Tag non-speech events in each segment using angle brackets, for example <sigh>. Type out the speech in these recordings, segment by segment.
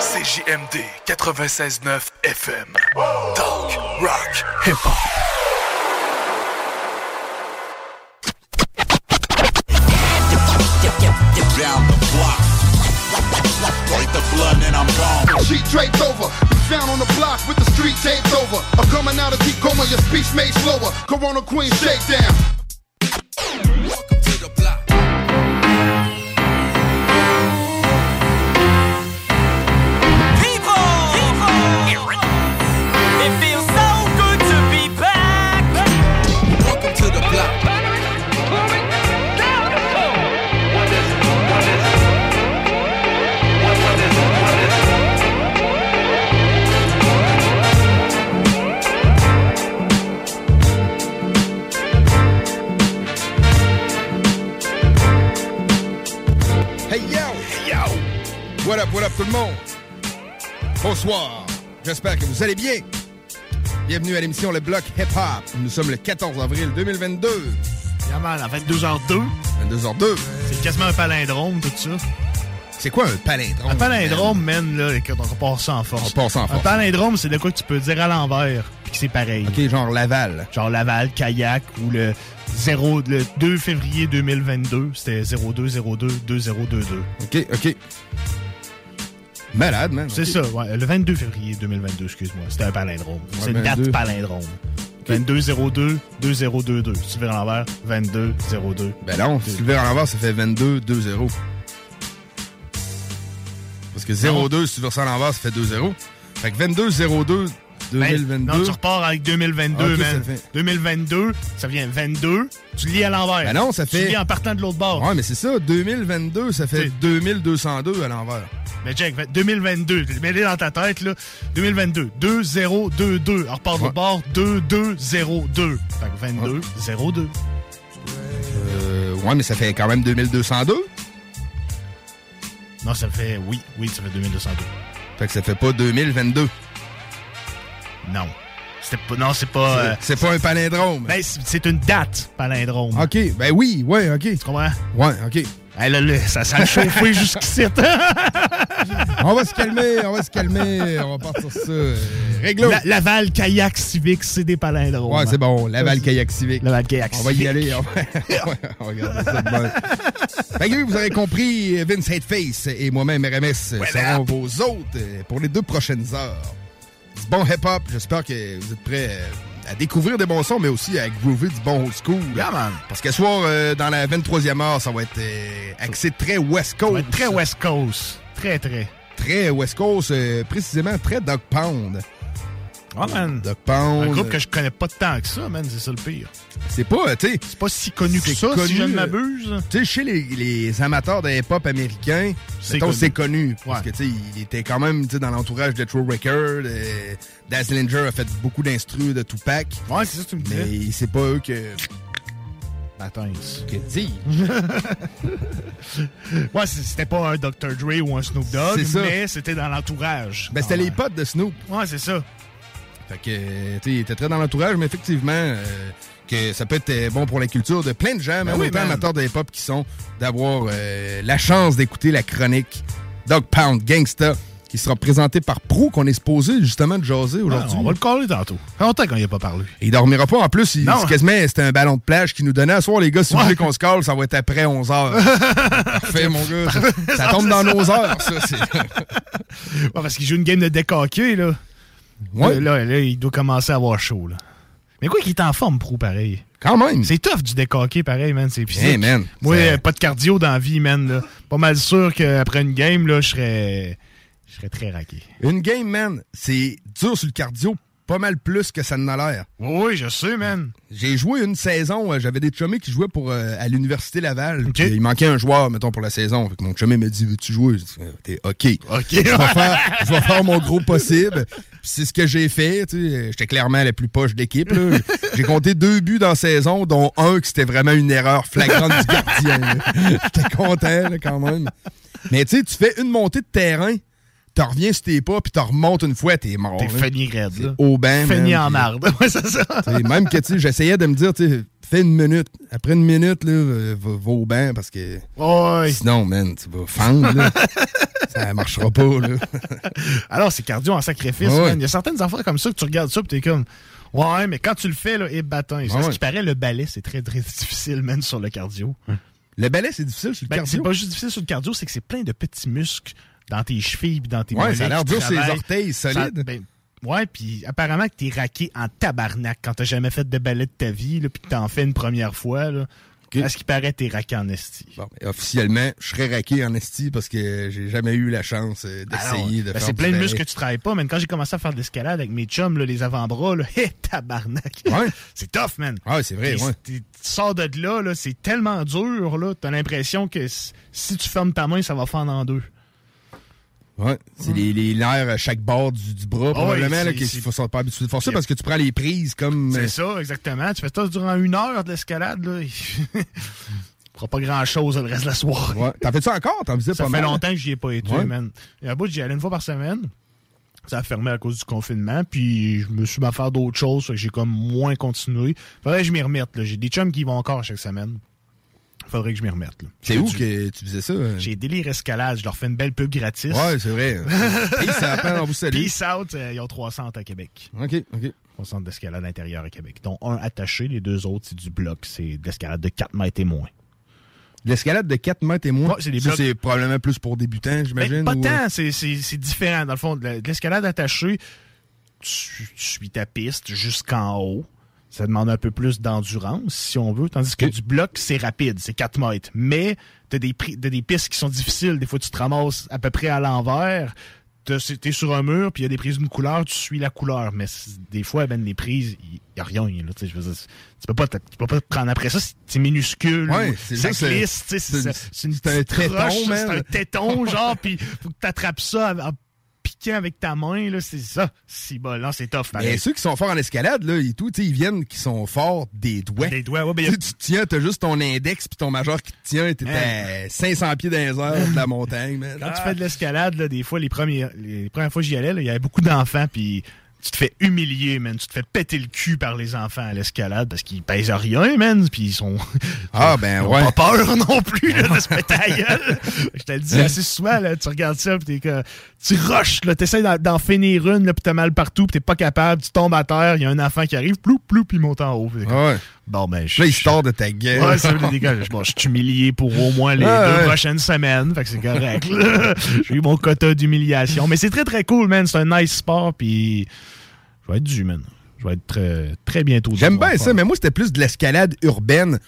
CJMD 96.9 FM. Talk, rock, hip-hop. Down the block. Break the blood and I'm gone. Sheet draped over, down on the block with the street taped over. I'm coming out of deep coma, your speech made slower. Corona Queen shakedown. It What up tout le monde? Bonsoir. J'espère que vous allez bien. Bienvenue à l'émission Le Bloc Hip Hop. Nous sommes le 14 avril 2022. Yaman, à 22h02. 22h02. C'est quasiment un palindrome, tout ça. C'est quoi un palindrome? Un palindrome, man, là, écoute, on passe ça en force. On passe ça en Un force. palindrome, c'est de quoi que tu peux dire à l'envers, puis que c'est pareil. Ok, genre Laval. Genre Laval, Kayak, ou le 0, le 2 février 2022, c'était 0202 2022. Ok, ok. Malade, man. C'est ça, ouais. Le 22 février 2022, excuse-moi. C'était un palindrome. C'est une 22. date palindrome. 2202 2022. Si tu veux à l'envers, 2202. Ben non, si tu le à l'envers, ça fait 22-2-0. Parce que 0-2, si tu verses à l'envers, ça fait 2-0. Fait que 22-02 2022. Ben, non, tu repars avec 2022, Ok, man. ça fait- 2022, ça vient 22, tu lis à l'envers. Ben non, ça Tu fait- lis en partant de l'autre bord. Ouais, mais c'est ça, 2022, ça fait C'est- 2202 à l'envers. Mais check, 2022, mets-les dans ta tête, là. 2022, 2022. On repart de l'autre bord, 2202. Fait que 22, 02. Euh, ouais, mais ça fait quand même 2202. Non, ça fait, oui, oui, ça fait 2202. Fait que ça fait pas 2022. Non. C'était pas, non, c'est pas... euh, C'est pas un palindrome. ben, c'est une date, palindrome. OK, ben oui, ouais, OK. Tu comprends? Ouais, OK. Hey, là, là, ça sent chauffé <laughs> jusqu'ici. On va se calmer, on va se calmer, on va partir ça. euh, Réglo. La- Laval, kayak, civique, c'est des palindromes. Ouais, c'est bon, Laval Kayak Civique. Laval, kayak, On va y aller. On va, <laughs> on va regarder ça de bon. Fait que vous aurez compris, Vince Hateface et moi-même, RMS, seront vos hôtes euh, pour les deux prochaines heures. Du bon hip-hop, j'espère que vous êtes prêts euh, à découvrir des bons sons, mais aussi à groover du bon old school. Yeah, man. Parce que ce soir, euh, dans la 23e heure, ça va être euh, axé très West Ça Coast. va être très West Coast. Très, très. Très West Coast, euh, précisément très Dog Pound. Ah, man. Dog Pound. Un groupe que je connais pas tant que ça, man, c'est ça le pire. C'est pas, tu sais... C'est pas si connu que ça, connu, si je ne m'abuse. Tu sais, chez les, les amateurs de hip-hop américain, C'est connu. connu. Parce Ouais. que, tu sais, il était quand même, tu sais, dans l'entourage de True Record. Euh, Dazzlinger a fait beaucoup d'instrus de Tupac. Ouais, c'est ça que tu me Mais disais. c'est pas eux que... Attends. Que dire? <laughs> ouais, c'était pas un Dr. Dre ou un Snoop Dogg, mais c'était dans l'entourage. Ben, c'était les potes de Snoop. Ouais, c'est ça. Fait que, tu était très dans l'entourage, mais effectivement, euh, que ça peut être euh, bon pour la culture de plein de gens, même oui, autant amateurs de hip-hop qui sont, d'avoir euh, la chance d'écouter la chronique Dog Pound Gangsta, qui sera présentée par Pro, qu'on est supposé justement de jaser aujourd'hui. Ah, on va le coller tantôt. Ça fait longtemps qu'on n'y a pas parlé. Et il dormira pas. En plus, il, quasiment, c'était un ballon de plage qui nous donnait à soir, les gars, si vous voulez qu'on se colle, ça va être après 11 heures. <laughs> Parfait, mon gars. Ça, ça tombe <laughs> dans nos heures, ça. <laughs> Ouais, parce qu'il joue une game de décoqué, là. Ouais. Là, là, il doit commencer à avoir chaud, là. Mais quoi qu'il est en forme, Pro, pareil. Quand même. C'est tough du décoqué, pareil, man. C'est physique. Hey, man. Moi, euh, pas de cardio dans la vie, man. Là. Pas mal sûr qu'après une game, là, je serais. Je serais très raqué. Une game, man, c'est dur sur le cardio, pas mal plus que ça n'a l'air. Oui, je sais, man. J'ai joué une saison, euh, j'avais des chummés qui jouaient pour, euh, à l'Université Laval. Il manquait un joueur, mettons, pour la saison. Fait que mon chumé me dit, veux-tu jouer? Euh, T'es OK. OK. Je vais faire, je vais faire mon gros possible. C'est ce que j'ai fait. J'étais clairement la plus poche d'équipe. J'ai compté deux buts dans la saison, dont un qui c'était vraiment une erreur flagrante du gardien. <laughs> J'étais content là, quand même. Mais tu sais, tu fais une montée de terrain, t'en reviens sur tes pas, puis t'en remontes une fois, t'es mort. T'es là. feni raide, là. Au. Feni man, en puis- marde. <laughs> Ouais, c'est ça. même que tu j'essayais de me dire, tu sais, fais une minute. Après une minute, là, va, va au banc parce que Ouais. sinon, man, tu vas fendre. là. <laughs> ça marchera pas. Là. <laughs> Alors, c'est cardio en sacrifice, man. Il y a certaines affaires comme ça que tu regardes ça, pis t'es comme. Ouais, mais quand tu le fais, là, et bâton. Ouais, ce qui paraît, le balai, c'est très, très difficile, man, sur le cardio. Le balai, c'est difficile sur le Ben, c'est cardio? pas juste difficile sur le cardio, c'est que c'est plein de petits muscles dans tes chevilles dans tes Ouais, ça a l'air dur travaillent. orteils Ça- solides. ben, ouais, puis apparemment que t'es raqué en tabarnak quand t'as jamais fait de balai de ta vie, là, puis que t'en fais une première fois, là. À ce qui paraît, t'es raqué en esti. Bon, ben, officiellement, je serais raqué en esti parce que j'ai jamais eu la chance euh, Alors, d'essayer de ben, faire c'est plein de muscles que tu travailles pas, mais quand j'ai commencé à faire de l'escalade avec mes chums, là, les avant-bras, là, hé, <laughs> tabarnak. Ouais. <laughs> c'est tough, man. Ah ouais, c'est vrai, ouais. Tu sors de là, là c'est tellement dur, là, t'as l'impression que si- si tu fermes ta main, ça va fendre en deux. Ouais, c'est les, les nerfs à chaque bord du, du bras, probablement, ouais, là, c'est- faut pas habitué de Puis- parce que tu prends les prises comme. C'est euh, ça, exactement. Tu fais ça durant une heure de l'escalade, là. Tu feras <laughs> pas grand-chose le reste de la soirée. Ouais. T'en fais ça encore? T'en Ça pas fait mal? longtemps que j'y ai pas été, Ouais. man. A un bout, j'y allais une fois par semaine. Ça a fermé à cause du confinement, puis je me suis mis à faire d'autres choses, j'ai comme moins continué. Faudrait que je m'y remette, là. J'ai des chums qui vont encore chaque semaine. Faudrait que je m'y remette. C'est où que tu faisais ça? euh? J'ai Délire Escalade, je leur fais une belle pub gratis. Ouais, c'est vrai. <laughs> Peace, ça apprend, on vous salue. Peace out, euh, ils ont trois centres à Québec. OK, OK. Trois centres d'escalade intérieure à Québec. Dont un attaché, les deux autres, c'est du bloc. C'est de l'escalade de 4 mètres et moins. L'escalade de 4 mètres et moins? Ouais, c'est blocs. c'est probablement plus pour débutants, j'imagine. Ben, pas ou, euh, tant, c'est- différent. Dans le fond, de la- de l'escalade attachée, tu, tu suis ta piste jusqu'en haut. Ça demande un peu plus d'endurance, si on veut. Tandis que du bloc, c'est rapide, c'est 4 mètres. Mais t'as des, t'as des pistes qui sont difficiles. Des fois, tu te ramasses à peu près à l'envers. T'es sur un mur, puis il y a des prises d'une couleur, tu suis la couleur. Mais des fois, ben, les prises, il y a rien. Là, tu je veux dire, tu peux pas te, tu peux pas te prendre après ça. c'est- minuscule. Ouais, ça glisse. tu C'est un téton. C'est un téton, genre, puis faut que t'attrapes ça en, en piquant avec ta main. là C'est ça. Si bon, là, c'est tough. Mais pareil. ceux qui sont forts en escalade, là, et tout, ils viennent qui sont forts des doigts. Des doigts, ouais, ben, Tu tu tiens, t'as juste ton index puis ton majeur qui te tient, et t'es Hein. à 500 pieds dans les airs de la montagne, man. Quand tu fais de l'escalade, là, des fois, les, premiers, les premières fois que j'y allais, là, il y avait beaucoup d'enfants, puis tu te fais humilier, man. Tu te fais péter le cul par les enfants à l'escalade parce qu'ils pèsent rien, man. Puis ils sont. Ah, ben ils ouais. pas peur <laughs> non plus là, de se <laughs> péter gueule. Je te le dis assez souvent, là, tu regardes ça, puis t'es que. Tu rushes, là, t'essaies d'en, finir une, là, puis t'as mal partout, puis t'es pas capable, tu tombes à terre, il y a un enfant qui arrive, ploup, ploup, puis il monte en haut. Ouais. Bon, ben, je. Là, il sort de ta gueule. Ouais. Bon, je suis humilié pour au moins les Ah, deux ouais. prochaines semaines. Fait que c'est correct. <laughs> J'ai eu mon quota d'humiliation. Mais c'est très, très cool, man. C'est un nice sport. Puis vais être dû, man. Je vais être très, très bientôt. J'aime bien en ça, mais moi, c'était plus de l'escalade urbaine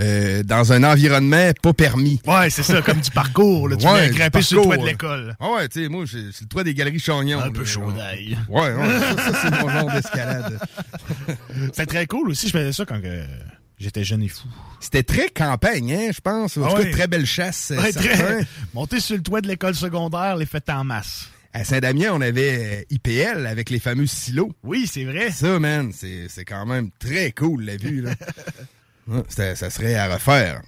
euh, dans un environnement pas permis. Ouais, c'est ça, comme du parcours. Là. Tu Ouais, grimper sur le toit de l'école. Ah ouais, tu sais, moi, c'est le toit des galeries Chagnon. Un là. peu chaud d'ail. Ouais, ouais, ça, ça, c'est mon genre d'escalade. <laughs> C'est très cool aussi. Je faisais ça quand j'étais jeune et fou. C'était très campagne, hein, je pense. En Ah tout cas, ouais. très belle chasse. euh, Ouais, certain. très- <laughs> Monter sur le toit de l'école secondaire, les fêtes en masse. À Saint-Damien, on avait euh, IPL avec les fameux silos. Oui, c'est vrai. Ça, man, c'est quand même très cool, la vue. Là. <laughs> Ça serait à refaire.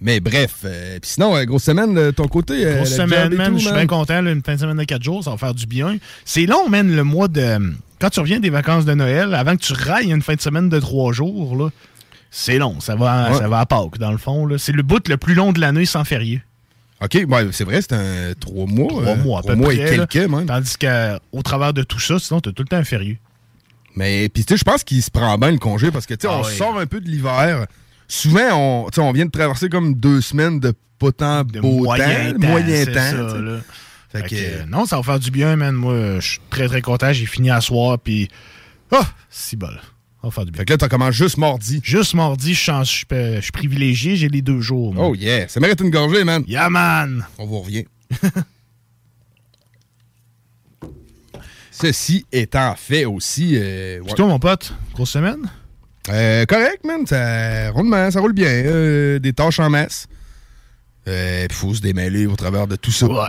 Mais bref, euh, puis sinon, euh, grosse semaine de ton côté. euh, Grosse semaine, man. Je suis bien content. là, une fin de semaine de 4 jours, ça va faire du bien. C'est long, man, le mois de. Quand tu reviens des vacances de Noël, avant que tu railles une fin de semaine de 3 jours, là, c'est long. Ça va, Ouais. ça va à Pâques, dans le fond. C'est le bout le plus long de l'année sans férié. OK, c'est vrai, c'est un trois mois. Trois euh, mois, à trois peu mois près. et quelques, même. Tandis qu'au travers de tout ça, sinon, t'as tout le temps un férié. Mais puis tu sais, je pense qu'il se prend bien le congé parce que tu sais, Ah on oui. sort un peu de l'hiver. Souvent, on, on vient de traverser comme deux semaines de pas tant beau moyen temps, temps, moyen temps. ça, tu sais. là. Fait Fait que, que, euh, non, ça va faire du bien, man. Moi, je suis très, très content. J'ai fini à soir, puis... Ah! si bol. Va faire du bien. Fait que là, t'as commencé juste mardi. Juste mardi, je suis chance- je suis euh, privilégié, j'ai les deux jours. moi. Oh yeah, ça mérite une gorgée, man. Yeah, man! On vous revient. <laughs> Ceci étant fait aussi. euh, ouais. Puis toi, mon pote, grosse semaine? Euh, correct, man. Ça, rondement, ça roule bien. euh, des tâches en masse. Euh, Il faut se démêler au travers de tout ça. <laughs>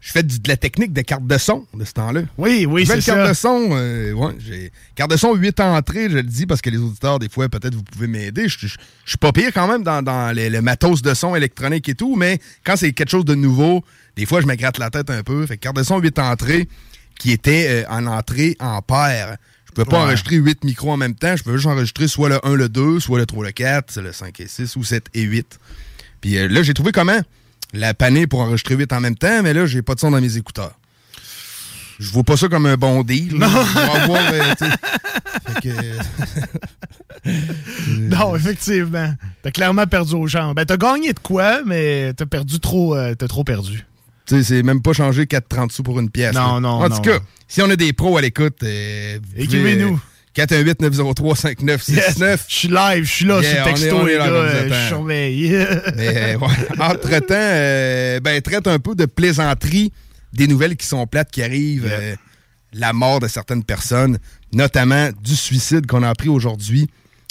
Je fais de la technique de carte de son de ce temps-là. Oui, oui, c'est carte ça. de son. euh, ouais, j'ai carte de son 8 entrées, je le dis parce que les auditeurs, des fois, peut-être vous pouvez m'aider. Je, suis pas pire quand même dans, dans les- le matos de son électronique et tout, mais quand c'est quelque chose de nouveau, des fois, je me gratte la tête un peu. Fait que carte de son 8 entrées qui était euh, en entrée en paire. Je pouvais pas Ouais. enregistrer 8 micros en même temps. Je pouvais juste enregistrer soit le 1, le 2, soit le 3, le 4, le 5 et 6 ou 7 et 8. Puis euh, là, j'ai trouvé comment? La panée pour enregistrer 8 en même temps, mais là, j'ai pas de son dans mes écouteurs. Je vois pas ça comme un bon deal. avoir, euh, <laughs> que, euh, <laughs> Non, effectivement. T'as clairement perdu aux jambes. Ben, t'as gagné de quoi, mais t'as perdu trop. euh, t'as trop perdu. tu sais, c'est même pas changer 4,30 sous pour une pièce. Non, là. non, En non. tout cas, si on a des pros à l'écoute, euh, Écrivez-nous. Euh, 418-903-5969. Je suis live, je suis là Yeah, sur le texto, les gars. euh. Je surveille. <laughs> Mais euh, entre-temps, euh, ben, traite un peu de plaisanterie des nouvelles qui sont plates qui arrivent. euh, la mort de certaines personnes, notamment du suicide qu'on a appris aujourd'hui.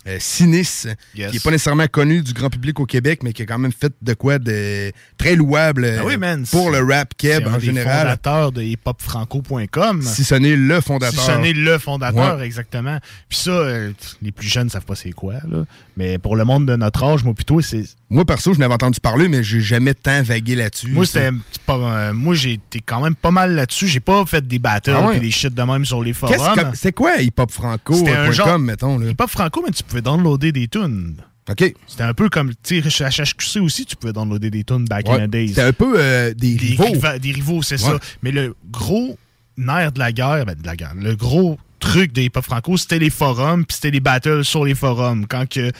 Euh, Sinis, Yes. qui n'est pas nécessairement connu du grand public au Québec, mais qui a quand même fait de quoi de très louable euh, Ah oui, man, pour le rap keb en général. fondateurs de hiphopfranco.com. Si ce n'est le fondateur. Si ce n'est le fondateur, Ouais. exactement. Puis ça, euh, les plus jeunes savent pas c'est quoi, là. Mais pour le monde de notre âge, moi, plutôt, c'est. Moi, perso, je n'avais entendu parler, mais j'ai jamais tant vagué là-dessus. Moi, c'était pas. euh, moi, été quand même pas mal là-dessus. J'ai pas fait des battles Ah ouais? et des shit de même sur les forums. C'est quoi C'était un hiphopfranco.com, genre- mettons? Là? Pas franco, mais tu pouvais downloader des tunes. OK. C'était un peu comme, tu sais, à HQC aussi, tu pouvais downloader des tunes back Ouais. in the days. C'était un peu euh, des, rivaux. riva- des rivaux, c'est Ouais. ça. Mais le gros nerf de la guerre, ben, de la guerre, le gros truc des hip franco, c'était les forums, puis c'était les battles sur les forums. Quand que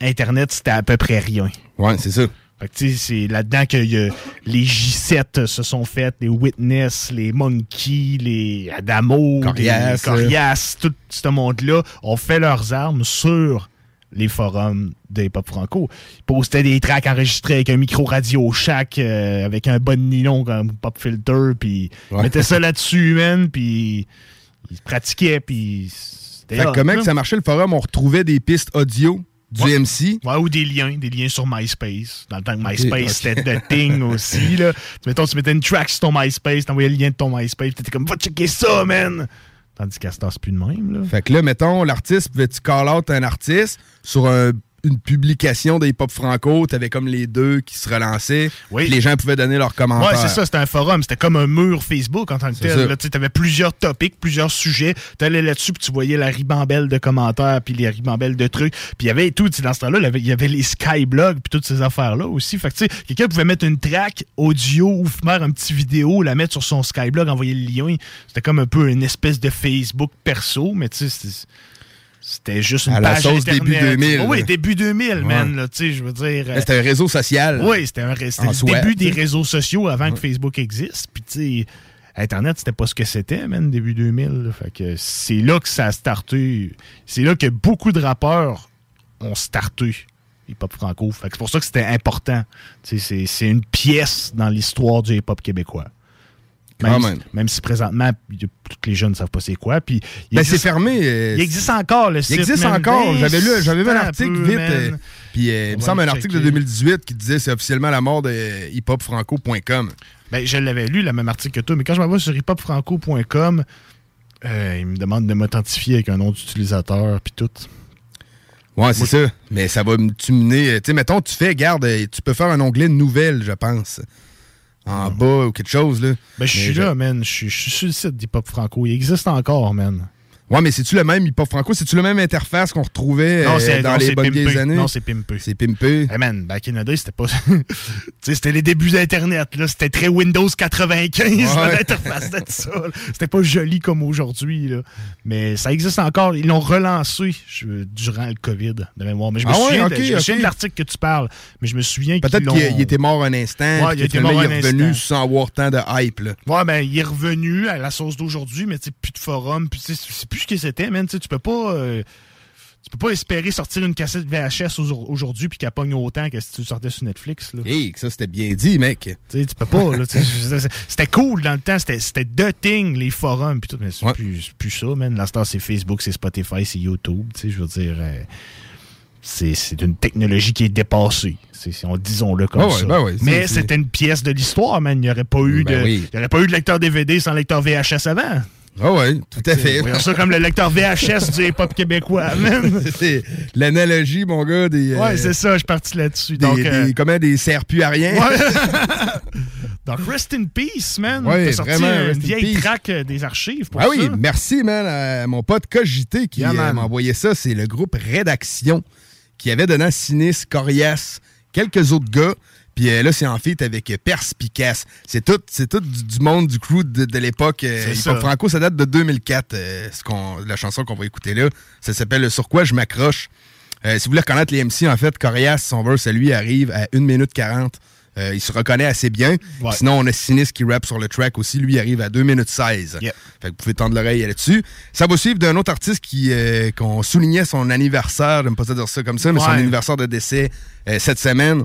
Internet, c'était à peu près rien. Ouais, c'est ça. Fait que, tu sais, c'est là-dedans que les J7 se sont faites, les Witness, les Monkey, les Adamo, Corias, les Corias, tout ce monde-là ont fait leurs armes sur les forums de hip-hop franco. Ils postaient des tracks enregistrés avec un micro radio chaque, euh, avec un bon nylon comme pop filter, puis ils Ouais. mettaient ça là-dessus, man, puis ils pratiquaient, puis c'était Fait que hot, comment que ça marchait le forum? On retrouvait des pistes audio du Ouais. MC. Ouais, ou des liens, des liens sur MySpace. Dans le temps que MySpace, ok. c'était the thing <laughs> aussi. Là. Tu, mettons, tu mettais une track sur ton MySpace, t'envoyais le lien de ton MySpace, t'étais comme, va checker ça, man! Tandis qu'à ce temps, c'est plus de même. Là. Fait que là, mettons, l'artiste, pouvais-tu call out un artiste sur un- une publication des hip-hop franco? T'avais comme les deux qui se relançaient. Oui. Les gens pouvaient donner leurs commentaires. Ouais, c'est ça, c'était un forum, c'était comme un mur Facebook en tant que tel. tu avais plusieurs topics, plusieurs sujets. Tu allais là-dessus, puis tu voyais la ribambelle de commentaires, puis les ribambelles de trucs. Puis il y avait tout, dans ce temps-là, il y avait- il y avait les skyblogs, puis toutes ces affaires-là aussi. Fait que, tu sais, quelqu'un pouvait mettre une track audio ou faire un petit vidéo, la mettre sur son skyblog, envoyer le lien. C'était comme un peu une espèce de Facebook perso, mais tu sais, c'était- juste une À la page sauce Internet. début 2000, oui, là. début 2000, man, Ouais. là, tu sais, je veux dire. euh, Là, C'était un réseau social. oui, c'était un ré- le soi, début des réseaux sociaux avant que Facebook existe. Puis, tu sais, Internet, c'était pas ce que c'était, man, début 2000. là. Fait que c'est là que ça a starté. C'est là que beaucoup de rappeurs ont starté hip-hop franco. Fait que c'est pour ça que c'était important. Tu sais, c'est- c'est une pièce dans l'histoire du hip-hop québécois. Quand Même, même. si- même si présentement, tous les jeunes ne savent pas c'est quoi. Puis, il Ben, c'est existe- fermé. euh, Il existe encore, le Il site. existe man. encore. J'avais lu, j'avais vu un article peu, vite. euh, puis euh, il me semble un le article de checker. 2018 qui disait c'est officiellement la mort de hiphopfranco.com. Ben, je l'avais lu, le même article que toi, mais quand je m'en vais sur hiphopfranco.com, il me demande de m'authentifier avec un nom d'utilisateur puis tout. Ouais, c'est ça. Mais ça va me tu mener. Tu sais, mettons, tu fais, garde, tu peux faire un onglet nouvelle, je pense. En bas ou quelque chose, là. Ben, je suis là, man. Je suis je suis sur le site d'Hip Hop Franco. Il existe encore, man. Ouais, mais c'est-tu le même hip-hop franco? C'est-tu le même interface qu'on retrouvait Non, euh, dans non, les bonnes vieilles années? Non, c'est pimpé. C'est pimpé. Hey man, back in the day, c'était pas. <laughs> tu sais, c'était les débuts d'Internet, là. C'était très Windows 95, Ouais. l'interface de ça. C'était pas joli comme aujourd'hui, là. Mais ça existe encore. Ils l'ont relancé je- durant le COVID, de mémoire. Mais je me Ah ouais, souviens, de, ok, je me souviens ok. de l'article que tu parles. Mais je me souviens Peut-être qu'il il était mort un instant. Ouais, il était mort il est revenu instant. sans avoir tant de hype, là. Ouais, ben, il est revenu à la sauce d'aujourd'hui, mais tu sais, plus de forum, puis c'est plus ce que c'était, man. Tu peux pas. euh, tu peux pas espérer sortir une cassette VHS au- aujourd'hui puis qu'elle pogne autant que si tu sortais sur Netflix. Là. Hey, ça c'était bien dit, mec. Tu peux pas. c'était cool dans le temps. C'était the thing, les forums. Puis tout, mais c'est plus, ça, man. L'instant, c'est Facebook, c'est Spotify, c'est YouTube. Tu sais, je veux dire, euh, c'est une technologie qui est dépassée. On- Disons-le comme ouais, ça. ben ouais, mais c'était une pièce de l'histoire, man. Il n'y aurait pas eu Ben de, oui. il y aurait pas eu de lecteur DVD sans lecteur VHS avant. Ah ouais, tout à fait. Voyons ça comme le lecteur VHS du hip-hop québécois, <laughs> c'est l'analogie, mon gars, des. euh, Ouais, c'est ça, je suis parti là-dessus. Des, Donc, des- euh, comment, des serre plus à rien. Ouais. <laughs> Donc, rest in peace, man. Ouais, T'as sorti vraiment, une vieille track euh, des archives pour Ah oui, merci, man, à mon pote Cogité qui Yeah, euh, m'a envoyé ça. C'est le groupe Rédaction qui avait dedans Sinis, Corias, quelques autres gars. Puis euh, là, c'est en feat avec Perspicace. C'est tout, c'est tout du, du monde du crew de, de l'époque. euh, franco, ça date de 2004. euh, ce qu'on- la chanson qu'on va écouter là, ça s'appelle Sur quoi je m'accroche? Si vous voulez reconnaître les MC, en fait, Corias, son verse, lui, arrive à 1 minute 40. Euh, il se reconnaît assez bien. Ouais. Sinon, on a Sinis qui rappe sur le track aussi. Lui, il arrive à 2 minutes 16. Yep. Fait que vous pouvez tendre l'oreille là-dessus. Ça va suivre d'un autre artiste qui euh, qu'on soulignait son anniversaire, j'aime pas ça dire ça comme ça, mais son anniversaire de décès euh, cette semaine.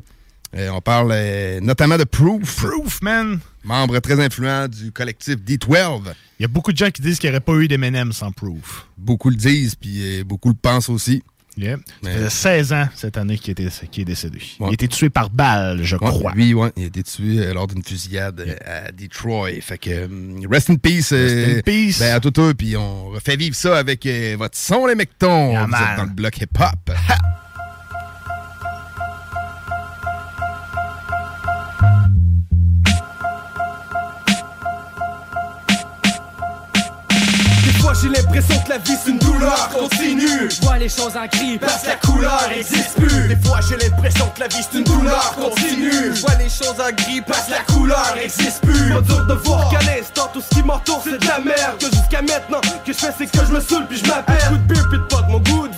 Euh, on parle euh, notamment de Proof, Proof, man. membre très influent du collectif D12. Il y a beaucoup de gens qui disent qu'il n'y aurait pas eu d'Eminem sans Proof. Beaucoup le disent, puis euh, beaucoup le pensent aussi. Yeah. Ça faisait 16 ans cette année qu'il était, est décédé. Il a été tué par balle, je Ouais, crois. Lui, ouais, il a été tué lors d'une fusillade à Detroit. Fait que rest in peace. euh, in peace. Ben, à tout eux, puis on refait vivre ça avec euh, votre son, les mectons. Yeah, Vous man. êtes dans le bloc hip-hop. J'ai l'impression que la vie c'est une douleur continue. Je vois les choses en gris parce que la couleur existe plus. Des fois j'ai l'impression que la vie c'est une douleur continue. Je vois les choses en gris parce que la couleur existe plus. Pas dur de voir qu'à l'instant tout ce qui m'entoure c'est de la merde. Que jusqu'à maintenant que je fais c'est que je me saoule puis je m'appelle. Coup de bière puis de pote mon goût de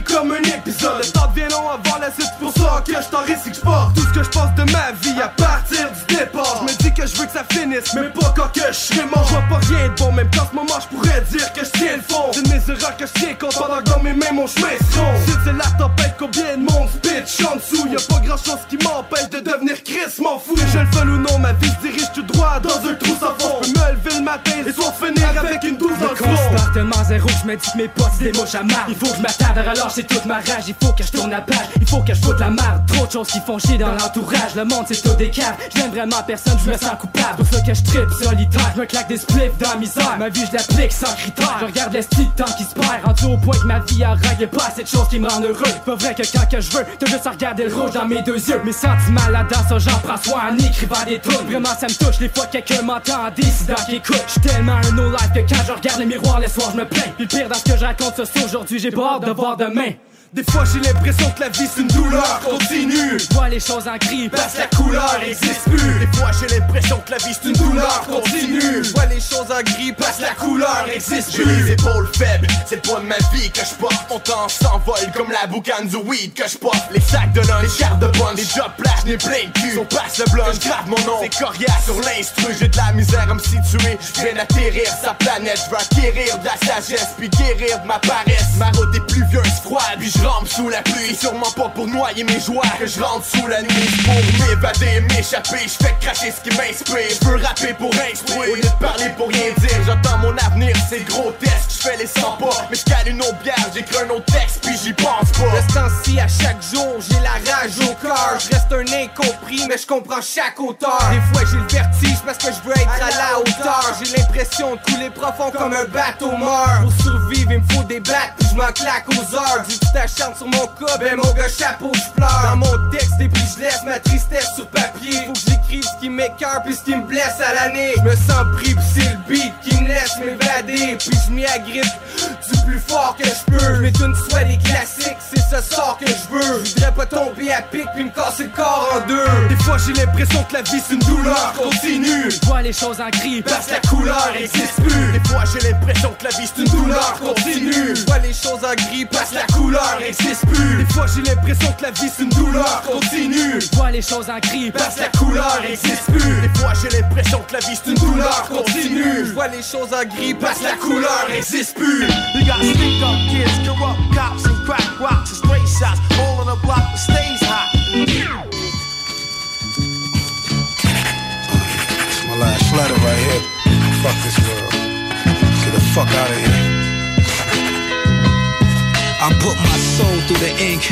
fini comme un épisode. Le temps devient long avant la suite pour ça que je t'en risque que je porte Tout ce que je pense de ma vie à partir du départ. Je me dis que je veux que ça finisse mais pas quand que je serai mort. Je vois pas rien de bon même qu'en ce moment je pourrais dire que je tiens le fond. C'est de mes erreurs que je tiens compte pendant que dans mes mains mon chemin se c'est la tempête combien de monde spitch en dessous? Y'a pas grand chose qui m'empêche de devenir Chris m'en fous. Que je le veuille ou non ma vie se dirige tout droit dans un trou sans fond. Je me lever le matin et soit finir avec une douce dans le considère tellement zéro, je me dis que mes potes c'est des mouches à marre. Il faut que je m'attarde à relâcher toute ma rage, il faut que je tourne la page, il faut que je foute la marde. Trop de choses qui font chier dans l'entourage, le monde c'est tout des. J'aime vraiment personne, je me sens coupable. Pour ça que je tripe solitaire, je me claque des spliffs dans la misère. Ma vie je l'applique sans critère. Je regarde le style temps qui se perd, rendu au point que ma vie y'a pas assez de choses qui me rendent heureux. Pas vrai que quand que je veux, t'as juste à regarder le rouge dans mes deux yeux. Mes sentiments là-dedans, ça j'en prends soin en écrivant des tunes. Vraiment ça me touche les fois que quelqu'un m'entend en décidant qu'il écoute. J'suis tellement un no life que quand je regarde le miroir le soir je me plains. Puis le pire dans ce que je raconte c'est aujourd'hui, j'ai hâte de voir demain. me Des fois j'ai l'impression que la vie c'est une douleur continue. Je vois les choses en gris Parce que la couleur existe plus. Des fois j'ai l'impression que la vie c'est une douleur continue. Je vois les choses en gris parce que la couleur existe plus. J'ai les épaules faibles, c'est le poids de ma vie que je porte. Mon temps s'envole comme la boucane du weed que je porte. Les sacs de lunch, les cartes de bonne, les job plages, n'ai plein de cul. Passe le blanc, je grave mon nom, c'est coriace sur l'instru J'ai de la misère à me situer, je viens d'atterrir sa planète Je veux acquérir de la sagesse, puis guérir de ma paresse. Ma route est pluvieuse, froide, puis je rampe sous la pluie Sûrement pas pour noyer mes joies que je rentre sous la nuit. Pour m'évader, m'échapper, je fais cracher ce qui m'inspire. Je veux rapper pour instruire, au lieu de parler pour rien dire J'attends mon avenir, c'est grotesque, je fais les 100 pas Mais je cale une autre bière, j'écris un autre texte, puis j'y pense pas. De ce temps-ci, à chaque jour, j'ai la rage au cœur. Je reste un incompris, mais je comprends chaque auteur. Des fois, j'ai le vertige parce que je veux être à la hauteur. J'ai l'impression de couler profond comme un bateau mort. Pour survivre, il me faut des puis je m'en claque aux heures. Dis t'acharnes sur mon cas, ben mon gars, chapeau, je pleure. Dans mon texte, et puis je laisse ma tristesse sur papier. Faut que j'écrive ce qui m'écœure, puis ce qui me blesse à l'année. Je me sens pris, puis c'est le beat qui me laisse m'évader. Puis je m'y agrippe du plus fort que je peux. Mais une soit des classiques, c'est ce sort que je veux. Je voudrais pas tomber à pic, puis me casser le corps en deux. Des fois j'ai l'impression que la vie c'est une douleur continue. Je vois les choses en gris, parce que la couleur existe plus. Des fois j'ai l'impression que la vie c'est une douleur continue. Je vois les choses en gris, parce que la couleur existe plus. Des fois j'ai l'impression que la vie c'est une douleur continue. Je vois les choses en gris, parce que la couleur existe plus. Des fois j'ai l'impression que la vie c'est une douleur continue. Je vois les choses en gris, parce que la couleur existe plus up kids, corrupt cops and crack rocks and shots all on the block that stays hot It's my last letter right here. Fuck this world. Get the fuck out of here. I put my soul through the ink.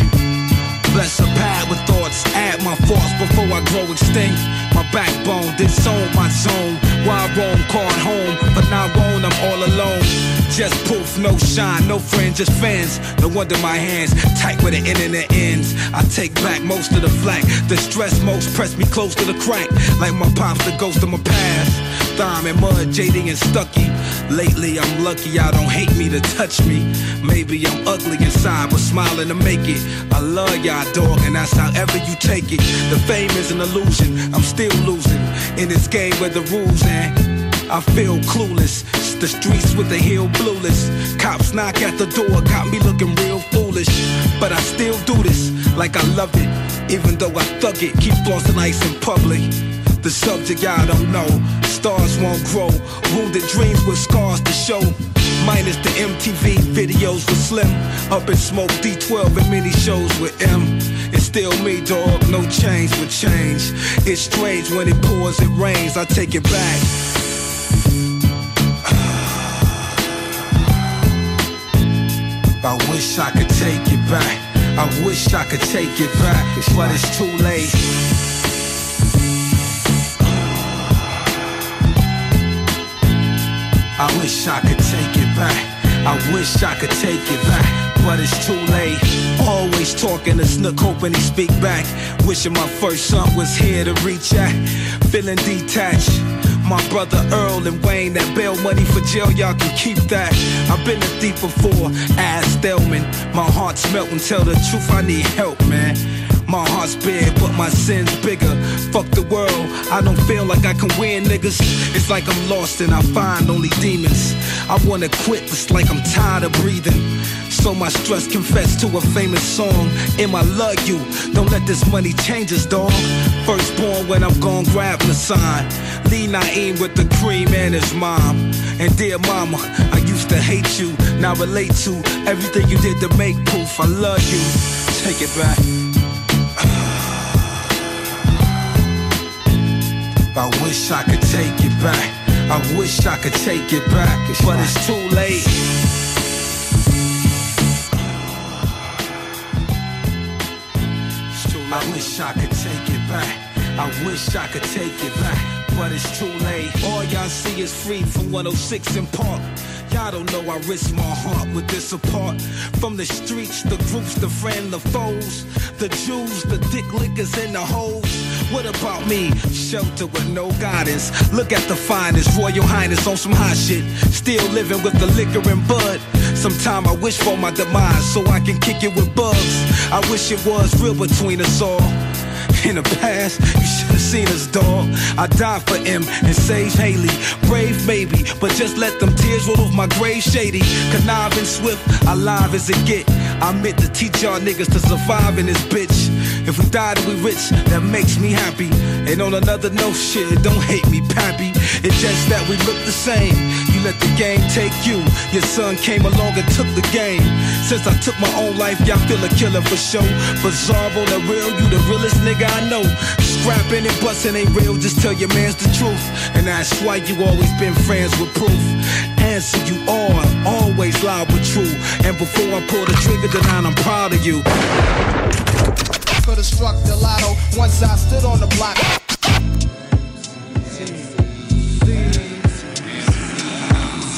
Bless a pad with thoughts, add my thoughts before I grow extinct. My backbone, disown my zone. Why roam, card home, but now I'm all alone. Just poof, no shine, no friends, just fans. No wonder my hands tight where the internet ends. I take back most of the flack. The stress most press me close to the crack. Like my pops, the ghost of my past. Thime and mud, jading and stucky. Lately, I'm lucky y'all don't hate me to touch me. Maybe I'm ugly inside, but smiling to make it. I love y'all, dog, and that's however you take it. The fame is an illusion, I'm still losing in this game where the rules and I feel clueless. The streets with the heel blueless. Cops knock at the door, got me looking real foolish. But I still do this like I love it. Even though I thug it, keep flossing ice in public. The subject y'all don't know. Stars won't grow. Wounded dreams with scars to show. Minus the MTV videos with Slim. Up in smoke D12 and mini shows with M. It's still me, dog. No change with change. It's strange when it pours, it rains. I take it back. I wish I could take it back. I wish I could take it back, but it's too late. I wish I could take it back. I wish I could take it back, but it's too late. Always talking to Snook, hoping he speak back. Wishing my first son was here to reach out. Feeling detached. My brother Earl and Wayne, that bail money for jail, y'all can keep that. I've been a thief before, ass Stelman. My heart's melting, tell the truth, I need help, man. My heart's big, but my sin's bigger. Fuck the world, I don't feel like I can win, niggas. It's like I'm lost and I find only demons. I wanna quit, it's like I'm tired of breathing. So my stress confess to a famous song. Em, I love you. Don't let this money change us, dog. Firstborn when I'm gone, grab the sign. Lee Naeem with the cream and his mom. And dear mama, I used to hate you. Now relate to everything you did to make proof. I love you. Take it back. I wish I could take it back. I wish I could take it back, but it's too late. I wish I could take it back. I wish I could take it back, but it's too late. All y'all see is free from 106 in Park. Y'all don't know I risk my heart with this apart. From the streets, the groups, the friend, the foes, the Jews, the dick lickers, and the hoes. What about me? Shelter with no guidance. Look at the finest, Royal Highness on some hot shit. Still living with the liquor and bud. Sometime I wish for my demise so I can kick it with bugs. I wish it was real between us all. In the past, you should have seen us, dog. I died for him and saved Haley. Brave, maybe, but just let them tears roll off my grave shady. Conniving swift, alive as it get. I meant to teach y'all niggas to survive in this bitch. If we die, then we rich, that makes me happy. And on another note, shit, don't hate me, pappy. It's just that we look the same. You let the game take you. Your son came along and took the game. Since I took my own life, y'all feel a killer for show. Bizarro, the real, you the realest nigga I know. Scrapping and busting ain't real, just tell your mans the truth. And that's why you always been friends with proof. Answer you are always loud but true. And before I pull the trigger, then I'm proud of you. Could have struck the lotto once I stood on the block.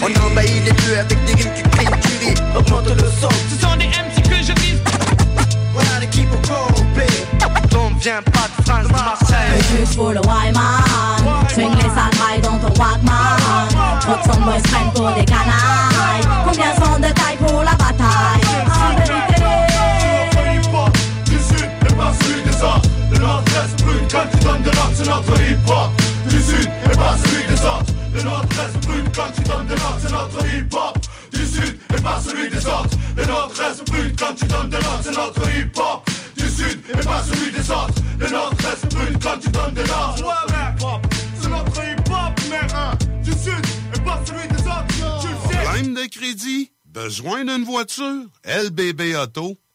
On envahit les bleus avec des rimes qui crient, qui rient. Augmente le son. Ce sont des MC que je vise. Voilà l'équipe au complet. On vient pas de France, de Marseille. Juste pour le Wyman Swing les sales dans ton Walkman Roxanne Boys prennent pour des canailles Combien sont de taille pour la c'est notre hip-hop. Du sud et pas celui des autres. Le nord-est brûle quand tu donnes de l'ordre, c'est notre hip-hop. Du sud et pas celui des autres. Le nord-est brûle quand tu donnes de l'ordre, c'est notre hip-hop. Du sud et pas celui des autres. Le nord-est brûle quand tu donnes de l'ordre C'est notre hip-hop, mec hein. Du sud et pas celui des autres. Tu le sais. Problème de crédit? Besoin d'une voiture? lbbauto.com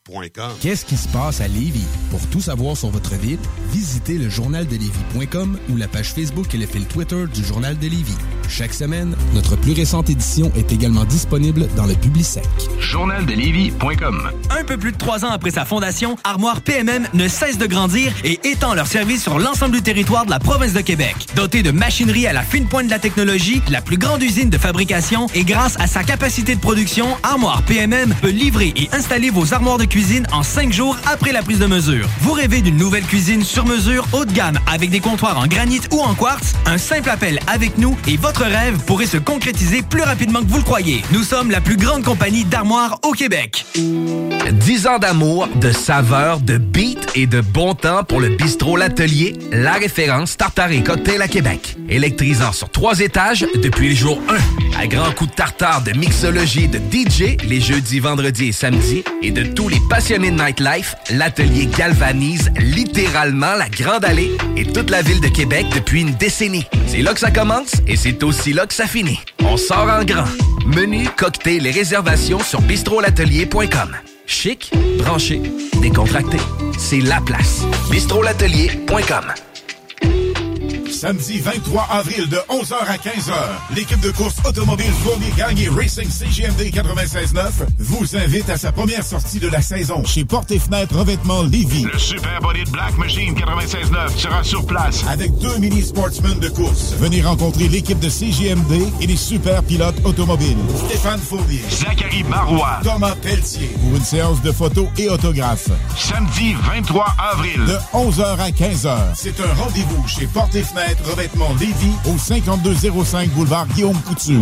Qu'est-ce qui se passe à Lévis? Pour tout savoir sur votre ville, visitez le journaldelévis.com ou la page Facebook et le fil Twitter du Journal de Lévis. Chaque semaine, notre plus récente édition est également disponible dans le Publisec. Journaldelévis.com Un peu plus de trois ans après sa fondation, Armoire PMM ne cesse de grandir et étend leur service sur l'ensemble du territoire de la province de Québec. Dotée de machinerie à la fine pointe de la technologie, la plus grande usine de fabrication et grâce à sa capacité de production, Armoire PMM peut livrer et installer vos armoires de cuisine en cinq jours après la prise de mesure. Vous rêvez d'une nouvelle cuisine sur mesure haut de gamme avec des comptoirs en granit ou en quartz? Un simple appel avec nous et votre rêve pourrait se concrétiser plus rapidement que vous le croyez. Nous sommes la plus grande compagnie d'armoires au Québec. 10 ans d'amour, de saveur, de beat et de bon temps pour le bistrot L'Atelier, la référence tartare cocktail à Québec. Électrisant sur trois étages depuis le jour 1. À grands coups de tartare, de mixologie, de DJ, les jeudis, vendredis et samedis, et de tous les passionnés de nightlife, L'Atelier galvanise littéralement la Grande Allée et toute la ville de Québec depuis une décennie. C'est là que ça commence et c'est aussi là que ça finit. On sort en grand. Menu, cocktail et réservations sur bistrolatelier.com. Chic, branché, décontracté. C'est la place. bistrolatelier.com. Samedi 23 avril de 11h à 15h, l'équipe de course automobile Fournier Gagné Racing CGMD 96.9 vous invite à sa première sortie de la saison chez Porte et Fenêtre Revêtement Lévis. Le Super Body de Black Machine 96.9 sera sur place. Avec deux mini sportsmen de course. Venez rencontrer l'équipe de CGMD et les super pilotes automobiles. Stéphane Fournier. Zachary Marois. Thomas Pelletier. Pour une séance de photos et autographes. Samedi 23 avril. De 11h à 15h. C'est un rendez-vous chez Porte et Fenêtre Revêtement Lévis au 5205 boulevard Guillaume Couture.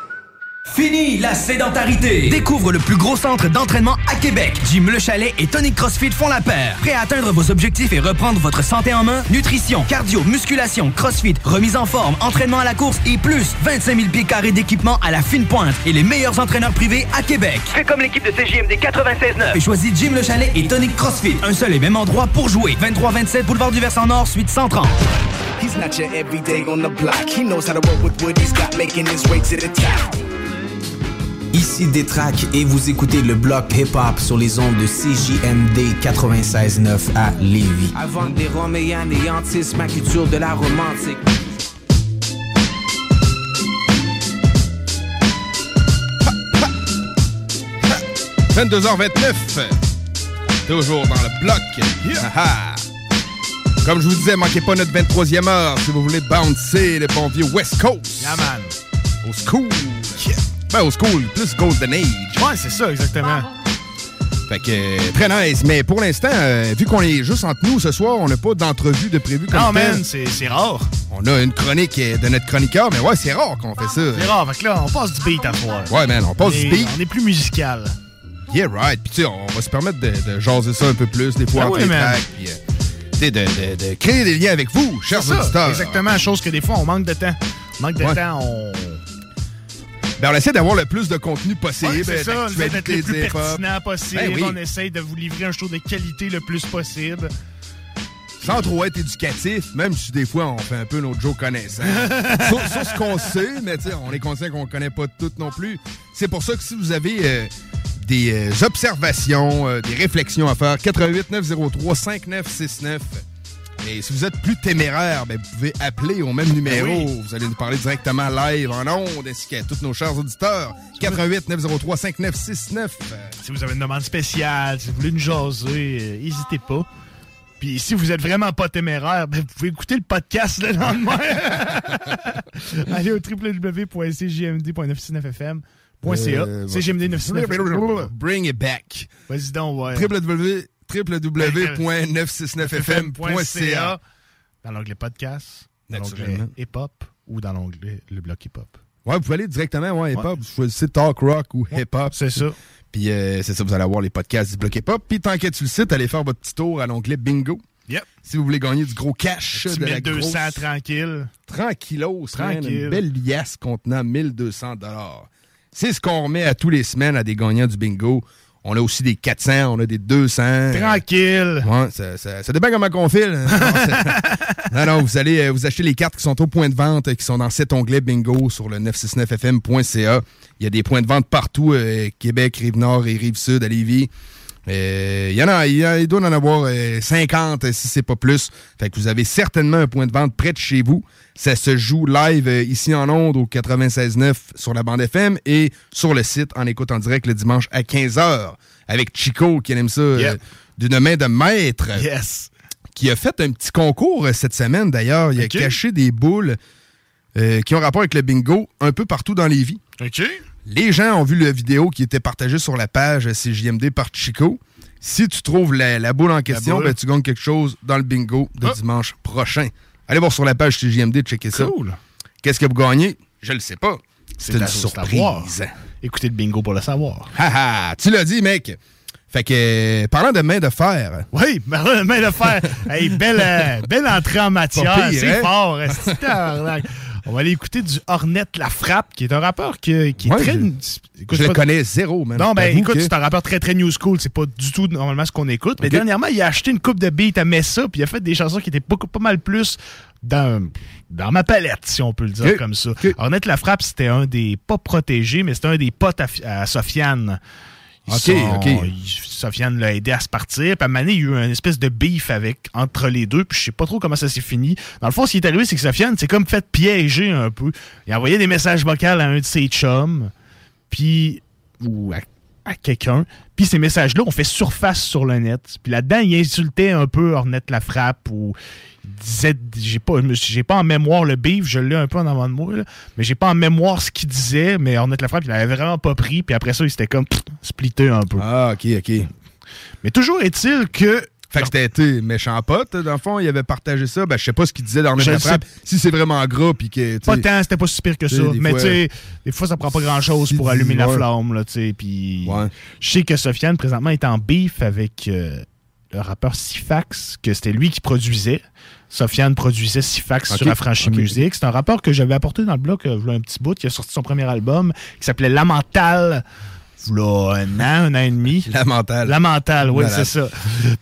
Fini la sédentarité! Découvre le plus gros centre d'entraînement à Québec. Jim Le Chalet et Tonic CrossFit font la paire. Prêt à atteindre vos objectifs et reprendre votre santé en main? Nutrition, cardio, musculation, CrossFit, remise en forme, entraînement à la course et plus 25 000 pieds carrés d'équipement à la fine pointe et les meilleurs entraîneurs privés à Québec. Fais comme l'équipe de CJMD 96.9 et choisis Jim Le Chalet et Tonic CrossFit. Un seul et même endroit pour jouer. 23-27 Boulevard du Versant Nord, suite 130. He's not your everyday on the block. He knows how to work with what he's got, making his way to the top. Ici Détrac et vous écoutez le bloc hip-hop sur les ondes de CJMD 96.9 à Lévis. Avant des roms et anéantissent ma culture de la romantique. 22h29. Toujours dans le bloc. Ah ah. Comme je vous disais, manquez pas notre 23e heure si vous voulez bouncer le bon vieux West Coast. Yeah, man. Au school. Ben, au school, plus Golden Age. Ouais, c'est ça, exactement. Fait que, euh, très nice. Mais pour l'instant, euh, vu qu'on est juste entre nous ce soir, on n'a pas d'entrevue de prévu comme Non, tel. man, c'est rare. On a une chronique euh, de notre chroniqueur, mais ouais, c'est rare qu'on fait ça. C'est rare. Fait que là, on passe du beat à fois. Ouais, man, on passe est- du beat. On est plus musical. Yeah, right. Puis, tu sais, on va se permettre de, de jaser ça un peu plus, des fois, entre oui. Puis, tu sais, de, de- de créer des liens avec vous, chers ça, auditeurs. exactement. Chose que des fois, on manque de temps. On manque de Ouais. temps, on... Ben, on essaie d'avoir le plus de contenu possible. Ouais, c'est ça, on essaie d'être le plus pertinent possible. Ben oui. On essaie de vous livrer un show de qualité le plus possible. Sans trop être éducatif, même si des fois on fait un peu notre Joe connaissant. <laughs> sur, sur ce qu'on sait, mais on est conscient qu'on connaît pas tout non plus. C'est pour ça que si vous avez euh, des euh, observations, euh, des réflexions à faire, 88 903 5969. Et si vous êtes plus téméraire, ben, vous pouvez appeler au même numéro. Ben oui. Vous allez nous parler directement live en ondes, ainsi qu'à tous nos chers auditeurs. 88 903 5969. Si vous avez une demande spéciale, si vous voulez nous jaser, euh, n'hésitez pas. Puis si vous êtes vraiment pas téméraire, ben, vous pouvez écouter le podcast le lendemain. <laughs> Allez au www.cjmd.969fm.ca. Euh, CGMD 969 Bring it back. Vas-y donc, ouais. www- www.969fm.ca. <laughs> Dans l'onglet podcast, dans l'onglet hip-hop ou dans l'onglet le bloc hip-hop. Ouais, vous pouvez aller directement, ouais, hip-hop. Vous choisissez talk rock ou hip-hop. C'est ça. Puis euh, c'est ça, vous allez avoir les podcasts du bloc hip-hop. Puis tant qu'être sur le site, allez faire votre petit tour à l'onglet bingo. Yep. Si vous voulez gagner du gros cash, de la 1200 grosse... tranquille. Tranquillos, Tranquille. une belle liasse contenant 1200 dollars. C'est ce qu'on remet à tous les semaines à des gagnants du bingo. On a aussi des 400, on a des 200. Tranquille. Ouais, ça, ça, ça dépend comment on file. Non, c'est- <laughs> non, non, vous allez euh, vous acheter les cartes qui sont au point de vente, euh, qui sont dans cet onglet bingo sur le 969fm.ca. Il y a des points de vente partout, euh, Québec, Rive-Nord et Rive-Sud à Lévis. Euh, Il y en a, il doit en avoir euh, 50 euh, si c'est pas plus. Fait que vous avez certainement un point de vente près de chez vous. Ça se joue live euh, ici en ondes au 96.9 sur la bande FM et sur le site en écoute en direct le dimanche à 15h avec Chico qui aime ça euh, d'une main de maître. Yes. Qui a fait un petit concours euh, cette semaine d'ailleurs. Il a caché des boules euh, qui ont rapport avec le bingo un peu partout dans les vies. OK. Les gens ont vu la vidéo qui était partagée sur la page CJMD par Chico. Si tu trouves la, la boule en question, boule. ben, tu gagnes quelque chose dans le bingo de Ah. dimanche prochain. Allez voir sur la page CJMD, checker ça. Cool. Qu'est-ce que vous gagnez? Je le sais pas. C'est une surprise. Écoutez le bingo pour le savoir. Haha, tu l'as dit, mec. Fait que, euh, parlant de main de fer, Oui, main de fer. <laughs> hey, belle, euh, belle entrée en matière. C'est hein? fort. <laughs> On va aller écouter du Hornet La Frappe, qui est un rappeur qui, qui est Ouais, très. je- écoute, je le pas- connais zéro, man. Non, ben écoute, que- c'est un rappeur très très new school. C'est pas du tout normalement ce qu'on écoute. Mais dernièrement, il a acheté une coupe de beats à Messa, puis il a fait des chansons qui étaient beaucoup, pas mal plus dans, dans ma palette, si on peut le dire comme ça. Hornet La Frappe, c'était un des pas protégés, mais c'était un des potes à Sofiane. Ils Ok, sont- ok. Sofiane l'a aidé à se partir. Puis à un moment donné, il y a eu une espèce de beef avec, entre les deux. Puis je sais pas trop comment ça s'est fini. Dans le fond, ce qui est arrivé, c'est que Sofiane s'est comme fait piéger un peu. Il a envoyé des messages vocaux à un de ses chums. Puis. Ou à, à quelqu'un. Puis ces messages-là ont fait surface sur le net. Puis là-dedans, il insultait un peu Ornette la frappe ou il disait j'ai pas j'ai pas en mémoire le beef, je l'ai un peu en avant de moi là, mais j'ai pas en mémoire ce qu'il disait, mais Ornette la frappe, il avait vraiment pas pris puis après ça, il s'était comme pff, splitté un peu. Ah, OK, OK. Mais toujours est-il que Fait que c'était été méchant pote, dans le fond, il avait partagé ça. Ben, je sais pas ce qu'il disait dans le frappe. Si c'est vraiment gras, puis que. pas tant, c'était pas si pire que ça. Mais tu sais, des fois, ça prend pas grand-chose pour Si, allumer la flamme, là, tu sais. Puis je sais que Sofiane, présentement, est en beef avec euh, le rappeur Sifax, que c'était lui qui produisait. Sofiane produisait Sifax sur Affranchi ok. Music. C'est un rappeur que j'avais apporté dans le bloc, euh, un petit bout, qui a sorti son premier album, qui s'appelait Lamental. V'là un an, un an et demi. <laughs> Lamental. Lamental, oui, Malade. c'est ça.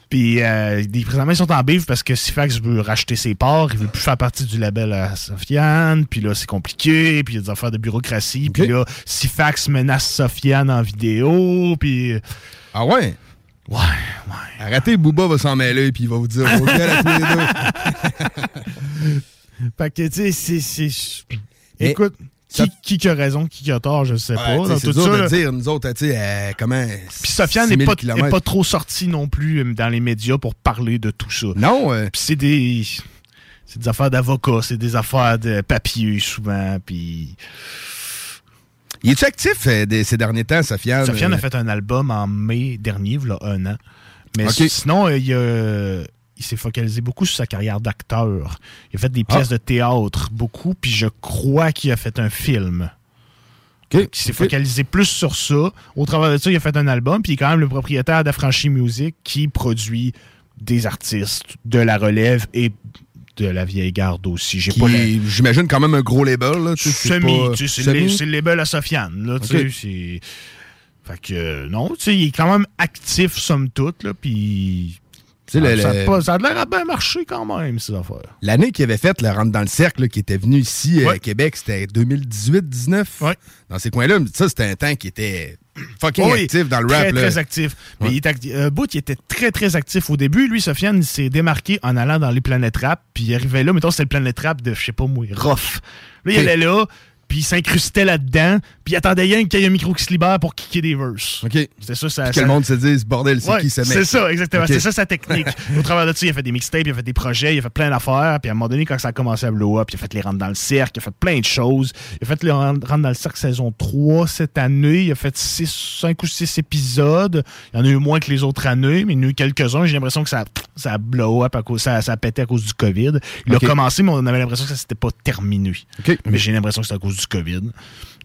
Puis, euh, ils- présentement, ils sont en bif parce que Sifax veut racheter ses parts. Il veut plus faire partie du label à Sofiane. Puis là, c'est compliqué. Puis il y a des affaires de bureaucratie. Puis là, Sifax menace Sofiane en vidéo. Puis. Ah ouais? Ouais, ouais. Arrêtez, Booba va s'en mêler, puis il va vous dire OK à tous les deux. <laughs> Fait que, tu sais, c'est-. Mais Qui, qui a raison, qui qui a tort, je sais pas. c'est dur ça, de dire, nous autres, tu sais, euh, comment. Puis Sofiane n'est 6000 pas, est pas trop sorti non plus euh, dans les médias pour parler de tout ça. Non. Puis c'est des. C'est des affaires d'avocats, c'est des affaires de papier souvent, puis... Il est-tu actif euh, des- ces derniers temps, Sofiane? Sofiane Euh, a fait un album en mai dernier, il y a un an. Mais sinon, euh, il, a- il s'est focalisé beaucoup sur sa carrière d'acteur. Il a fait des pièces Ah. de théâtre, beaucoup, puis je crois qu'il a fait un film. Il s'est focalisé plus sur ça. Au travers de ça, il a fait un album, puis il est quand même le propriétaire d'Affranchi Music qui produit des artistes de la relève et de la vieille garde aussi. J'ai J'imagine quand même un gros label. Là, tu sais, c'est Semi, pas- tu sais, c'est le, label à Sofiane. Là, tu Ok. sais, c'est- Fait que, euh, non, tu sais, il est quand même actif, somme toute, là, puis... Sais, ça, le- ça a le- pas- ça a l'air à bien marcher quand même, ces affaires. L'année qu'il avait faite, le rentre dans le cercle, là, qui était venu ici euh, Ouais. à Québec, c'était 2018-19. Dans ces coins-là, ça, c'était un temps qui était fucking Oui, actif dans le très, rap. là. Très actif. Mais il acti- euh, Boot, il était très, très actif au début. Lui, Sofiane, il s'est démarqué en allant dans les planètes rap. Puis il arrivait là, mettons, c'était le planète rap de, je sais pas moi, Rough. Là, il allait là, puis il s'incrustait là-dedans. Puis il attendait rien qu'il y ait un micro qui se libère pour kicker des verses. OK. C'était ça, ça. Puis que ça- le monde se dise, bordel, c'est Ouais, qui ce mec? C'est ça, exactement. C'est ça sa technique. <laughs> Au travers de ça, il a fait des mixtapes, il a fait des projets, il a fait plein d'affaires. Puis à un moment donné, quand ça a commencé à blow up, il a fait les rentes dans le cercle, il a fait plein de choses. Il a fait les rentes dans le cercle saison 3 cette année. Il a fait 5 ou 6 épisodes. Il y en a eu moins que les autres années, mais il y en a eu quelques-uns. J'ai l'impression que ça, ça a blow up, à cause, ça, ça a pété à cause du COVID. Il a commencé, mais on avait l'impression que ça s'était pas terminé. OK. Mais j'ai l'impression que c'est à cause du COVID.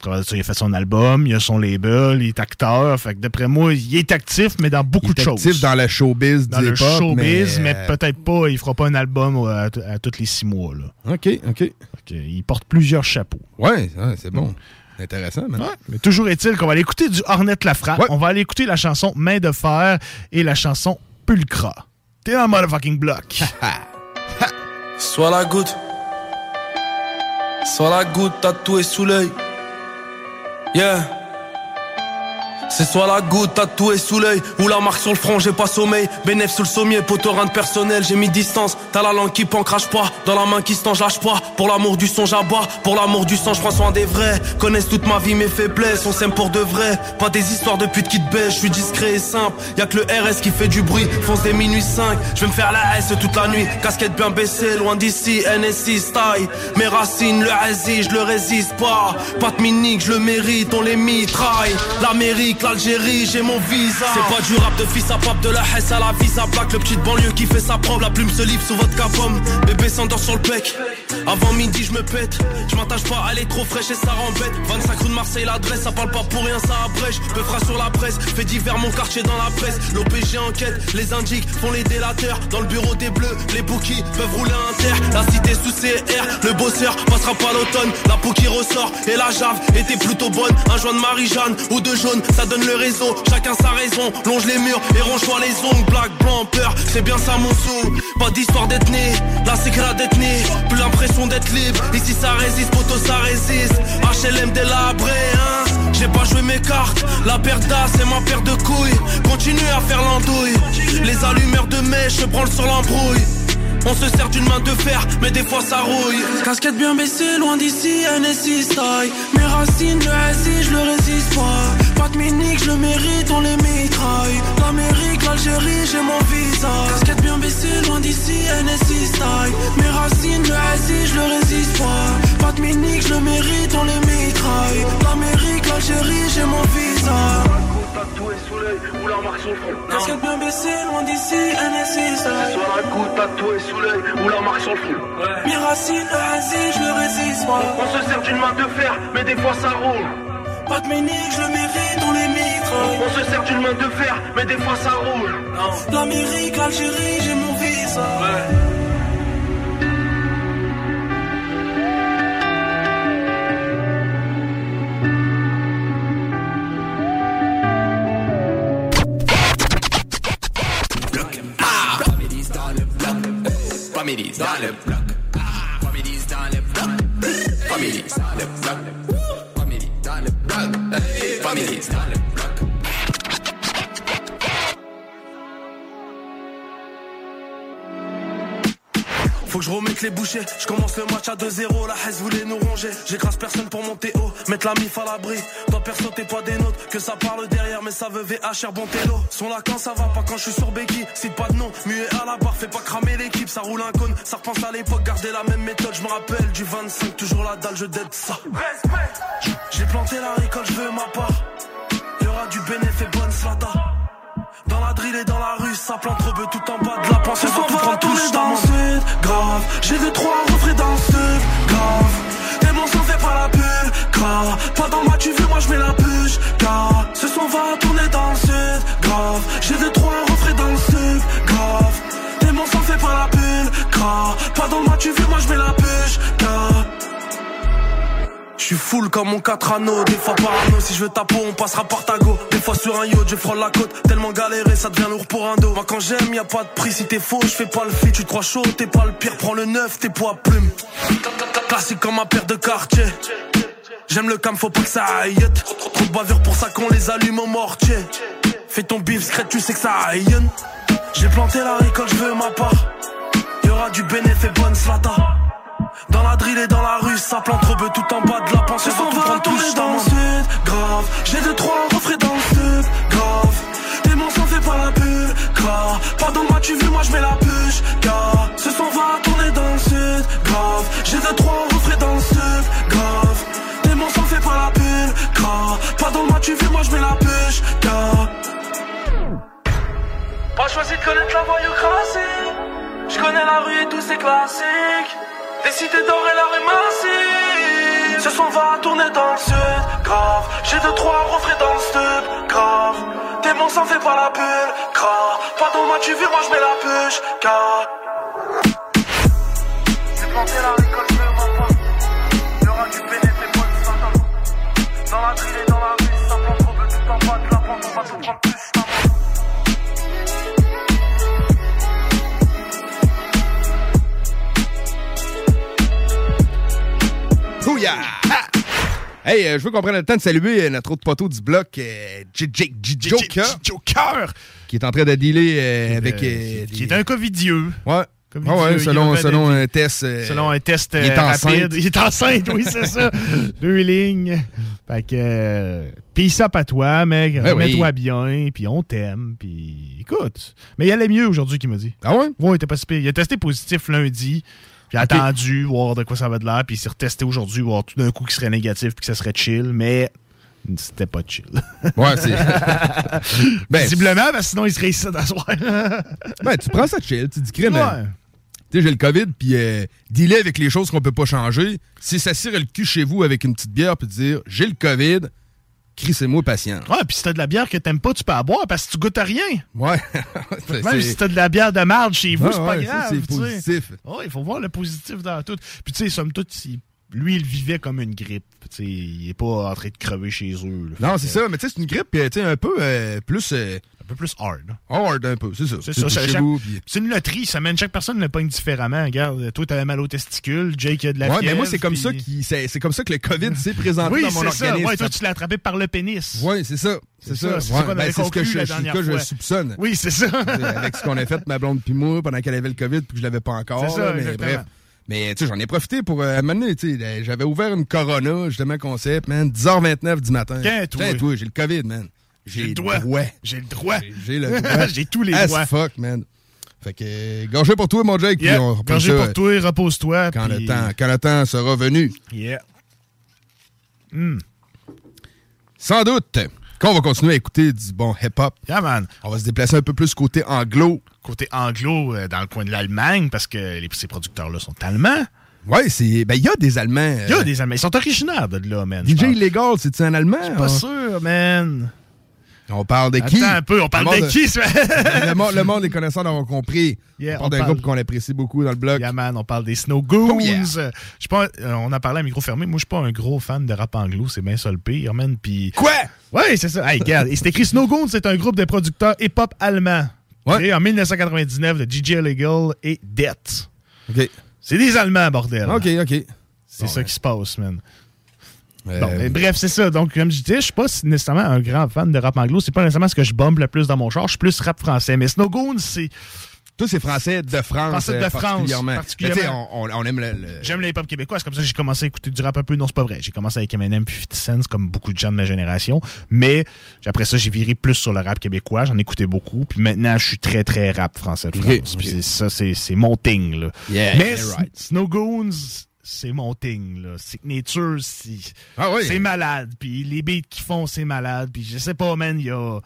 De ça, il a fait son album, il a son label, il est acteur. Fait que d'après moi, il est actif, mais dans beaucoup Il est de choses. actif dans le showbiz Dans du le showbiz, mais, euh, peut-être pas, il fera pas un album à, à tous les six mois. Là. OK, OK. il porte plusieurs chapeaux. Ouais, ouais, c'est bon. Intéressant, man. Ouais, mais toujours est-il qu'on va aller écouter du Hornet la frappe. On va aller écouter la chanson Main de fer et la chanson Pulcra. T'es dans le motherfucking block. Soit la goutte, soit la goutte tatouée sous l'œil. Yeah. C'est soit la goutte tatouée sous l'œil ou la marque sur le front, j'ai pas sommeil. Bénéf sous le sommier, poterin de personnel, j'ai mis distance. T'as la langue qui pend, crache pas. Dans la main qui se lâche pas. Pour l'amour du son, j'aboie. Pour l'amour du sang, je prends soin des vrais. Connaissent toute ma vie, mes faiblesses, on s'aime pour de vrai. Pas des histoires de pute qui te baissent, je suis discret et simple. Y'a que le RS qui fait du bruit, fonce des minuit 5. Je vais me faire la S toute la nuit. Casquette bien baissée, loin d'ici, NSI style. Mes racines, le résiste, je le résiste pas. Pas de minique, je le mérite, on les mitraille. L'Amérique, l'Algérie, j'ai mon visa. C'est pas du rap de fils à pape, de la Hesse à la visa black. Le petit banlieue qui fait sa preuve, la plume se livre sous votre capom. Bébé s'endort sur le pec. Avant midi, je me pète. Je m'attache pas, elle est trop fraîche et ça rembête. 25 rue de Marseille, l'adresse, ça parle pas pour rien, ça abrège. Peu fera sur la presse, fait divers mon quartier dans la presse. L'OPG enquête, les indiques font les délateurs. Dans le bureau des bleus, les bookies peuvent rouler un terre. La cité sous CR, le bosseur passera pas l'automne. La peau qui ressort et la jave était plutôt bonne. Un joint de Marie-Jeanne ou de jaune, donne le réseau. Chacun sa raison, longe les murs et ronge-toi les ongles. Black, blanc, peur, c'est bien ça mon sou. Pas d'histoire d'être né, c'est la d'être né. Plus l'impression d'être libre, ici ça résiste, poteau ça résiste. HLM délabré, hein. J'ai pas joué mes cartes, la paire d'as c'est ma paire de couilles. Continue à faire l'andouille. Les allumeurs de mèche se branlent sur l'embrouille. On se sert d'une main de fer, mais des fois ça rouille. Casquette bien baissée, loin d'ici, NSI style. Mes racines, le SI, je le résiste pas. Pas de minique, je le mérite, on les mitraille. L'Amérique, l'Algérie, j'ai mon visa. Casquette bien baissée, loin d'ici, NSI style. Mes racines, le SI, je le résiste pas. Pas de minique, je le mérite, on les mitraille. L'Amérique, l'Algérie, j'ai mon visa. Tatoué sous l'œil ou la marque sur le front. Casquette bien baissée, loin d'ici, NSI style. Soit la goutte tatouée sous l'œil ou la marque sur le front. Mes racines, le je le résiste pas. On se sert d'une main de fer, mais des fois ça roule. Pas de minique, je le mérite, on les mitraille. On se sert d'une main de fer, mais des fois ça roule. L'Amérique, l'Algérie, j'ai mon visa. Families Families dans le bloc. Families dans le bloc. Families dans le bloc. Families dans le bloc. Families dans le bloc. Faut que je remette les bouchées. Je commence le match à 2-0. La haine voulait nous ronger. J'écrase personne pour monter haut. Mettre la mif à l'abri. Toi perso, t'es pas des nôtres. Que ça parle derrière, mais ça veut VHR bon télo. Sont là quand ça va, pas quand je suis sur Becky. Cite pas de nom, muet à la barre. Fais pas cramer l'équipe. Ça roule un cône. Ça repense à l'époque. Garder la même méthode. Je me rappelle du 25. Toujours la dalle, je dead ça. J'ai planté la récolte, je veux ma part. Y aura du bénéfice et bonne slata. Dans la drill et dans la rue, ça plante rebeu tout en bas de la pensée. Ce soir, tout on va tourner dans le sud, grave. J'ai deux, trois refrains dans le sud, grave. Et mon sang fait pas la bulle, grave. Pas dans ma tu veux, moi je mets la bûche, grave. Ce soir, on va tourner dans le sud, grave. J'ai deux, trois refrains dans le sud, grave. Et mon sang fait pas la bulle, grave. Pas dans ma tu veux, moi je mets la bûche, grave. Je suis full comme mon 4 anneaux, des fois parano Si je veux ta peau on passera par ta go. Des fois sur un yacht je frôle la côte. Tellement galéré ça devient lourd pour un dos. Moi quand j'aime y a pas de prix. Si t'es faux je fais pas le fit Tu te crois chaud t'es pas le pire. Prends le neuf t'es poids plume Classique comme ma paire de quartier J'aime le cam faut pas que ça aille. Trop de bavure pour ça qu'on les allume au mortier. Fais ton bif secret tu sais que ça aille. J'ai planté la récolte je veux ma part. Y'aura du bénéfice bonne slata dans la drill et dans la rue, ça plante rebeu tout en bas de la pensée. On va tourner dans le sud, grave. J'ai deux, trois refrains dans le sud, grave. Et mon sang fait pas la bulle, grave. Pas dans moi, tu veux, moi je mets la bûche, grave. Ce soir, on va tourner dans le sud, grave. J'ai deux, trois refrains dans le sud, grave. Et mon sang fait pas la bulle, grave. Pas dans moi, tu veux, moi je mets la bûche, grave. Pas choisi de connaître la voyoucratie. Je connais la rue et tous ses classiques. Des cités d'or et la rue massive. Ce son va tourner dans le sud, grave. J'ai deux, trois refrains dans le stud, grave. Tes mots s'en fait pas la bulle, grave. Pas dans moi, tu veux, moi je mets la bûche, grave. J'ai planté la récolte, je m'en pas. Y'aura du bénéfice et pas de satan. Dans la drill et dans la rue, ça plante trop tout en bas de la pente, on va tout prendre Bouya! Hey, euh, je veux qu'on prenne le temps de saluer euh, notre autre poteau du bloc, euh, J- J- J- Joker. Joker! Qui est en train de dealer euh, avec. Qui est un covidieux. Ouais. Ah ouais, selon, selon un test. euh, Selon un test il est euh, enceinte. rapide. Il est enceinte, oui, c'est ça. <laughs> Deux lignes. Fait que. Euh, peace up à toi, mec. Ben oui. Remets-toi bien, puis on t'aime, puis écoute. Mais il allait mieux aujourd'hui, qu'il m'a dit. Ah ouais? Ouais, il était pas si pire. Il a testé positif lundi. A attendu, voir de quoi ça va de l'air, puis il s'est retesté aujourd'hui, voir tout d'un coup qu'il serait négatif, puis que ça serait chill, mais c'était pas chill. <laughs> Ouais, c'est. <laughs> Ben, Visiblement, parce que sinon il serait ici d'asseoir. <laughs> Ben, tu prends ça chill, tu dis crème. Ouais. Tu sais, j'ai le COVID, puis euh, dealer avec les choses qu'on peut pas changer, c'est s'assurer le cul chez vous avec une petite bière, puis dire j'ai le COVID, crissez-moi patient. Ouais, puis si t'as de la bière que t'aimes pas, tu peux en boire parce que tu goûtes à rien. Ouais. <laughs> Même si t'as de la bière de marde chez vous, Ouais, c'est pas ouais, grave. c'est positif. Ouais, il faut voir le positif dans tout. Puis tu sais, somme toute, lui, il vivait comme une grippe. Tu sais, il est pas en train de crever chez eux. là. Non, c'est ça, mais tu sais, c'est une grippe, sais, un peu euh, plus. euh, un peu plus hard. Hard, un peu, c'est ça. C'est ça, ça- chaque- c'est une loterie, ça mène chaque personne le pogne différemment. Regarde, toi t'avais mal aux testicules, Jake a de la Ouais, fièvre. mais moi, c'est comme ça qui, c'est, c'est comme ça que le COVID s'est présenté Oui, dans mon c'est ça. organisme. Ouais, toi, tu l'as attrapé par le pénis. Oui, c'est ça. C'est ça. C'est Ouais, ben, c'est ce que je, la dernière je fois. soupçonne. Oui, c'est ça. <laughs> Avec ce qu'on a fait, ma blonde puis moi, pendant qu'elle avait le COVID, puis que je l'avais pas encore. C'est ça, mais bref. Mais tu sais, j'en ai profité pour euh, m'amener, tu sais, euh, j'avais ouvert une Corona, justement, concept, man, 10h29 du matin. Tiens, toi. J'ai le COVID, man. J'ai le droit. J'ai le droit. J'ai le <laughs> droit. J'ai tous les As droits. fuck, man. Fait que, gorgé pour toi, mon Jake, puis on Gorgé ça, pour toi, repose-toi. Quand, puis- le temps, quand le temps sera venu. Yeah. Hmm. Sans doute qu'on va continuer à écouter du bon hip-hop. Yeah, man. On va se déplacer un peu plus côté anglo. Côté anglo, euh, dans le coin de l'Allemagne, parce que les, ces producteurs-là sont allemands. Ouais, c'est. Ben, il y a des Allemands. Il y a des Allemands. Ils sont originaires de là, man. DJ. Illegal, c'est-tu un Allemand? Je suis pas On- sûr, man. On parle de qui? Attends un peu, on parle Le de qui, <laughs> le, monde, le monde, les connaisseurs l'auront compris. Yeah, on parle d'un parle- groupe qu'on apprécie beaucoup dans le blog. Yeah, man, on parle des Snow Goons. Oh, yeah. Je suis pas, euh, on a parlé à micro fermé. Moi, je suis pas un gros fan de rap anglo. C'est bien ça le pire, man. Puis... Quoi? Ouais, c'est ça. Hey, regarde. Et c'est écrit Snow Goons, c'est un groupe de producteurs hip-hop allemands. Créé en 1999 de DJ Legal et Death. OK. C'est des Allemands, bordel. OK, OK. C'est ça qui se passe, man. Euh, Bon, mais bref, c'est ça. Donc, comme je disais, je suis pas nécessairement un grand fan de rap anglo. C'est pas nécessairement ce que je bombe le plus dans mon char. Je suis plus rap français. Mais Snowgoon, c'est. Tous ces Français de France. Français de euh, France, particulièrement. particulièrement. On, on- aime le. le- J'aime le hip-hop québécois, c'est comme ça que j'ai commencé à écouter du rap un peu. Non, c'est pas vrai. J'ai commencé avec Eminem puis 50 Cent, comme beaucoup de gens de ma génération. Mais après ça, j'ai viré plus sur le rap québécois. J'en écoutais beaucoup. Puis maintenant, je suis très, très rap français de France. Puis c'est- ça, c'est c'est mon thing. Là. Yeah, Mais right. Snow Goons, c'est mon thing. Là. Signature, c'est Ah oui. c'est malade. Puis les beats qu'ils font, c'est malade. Puis je sais pas, man, il y a,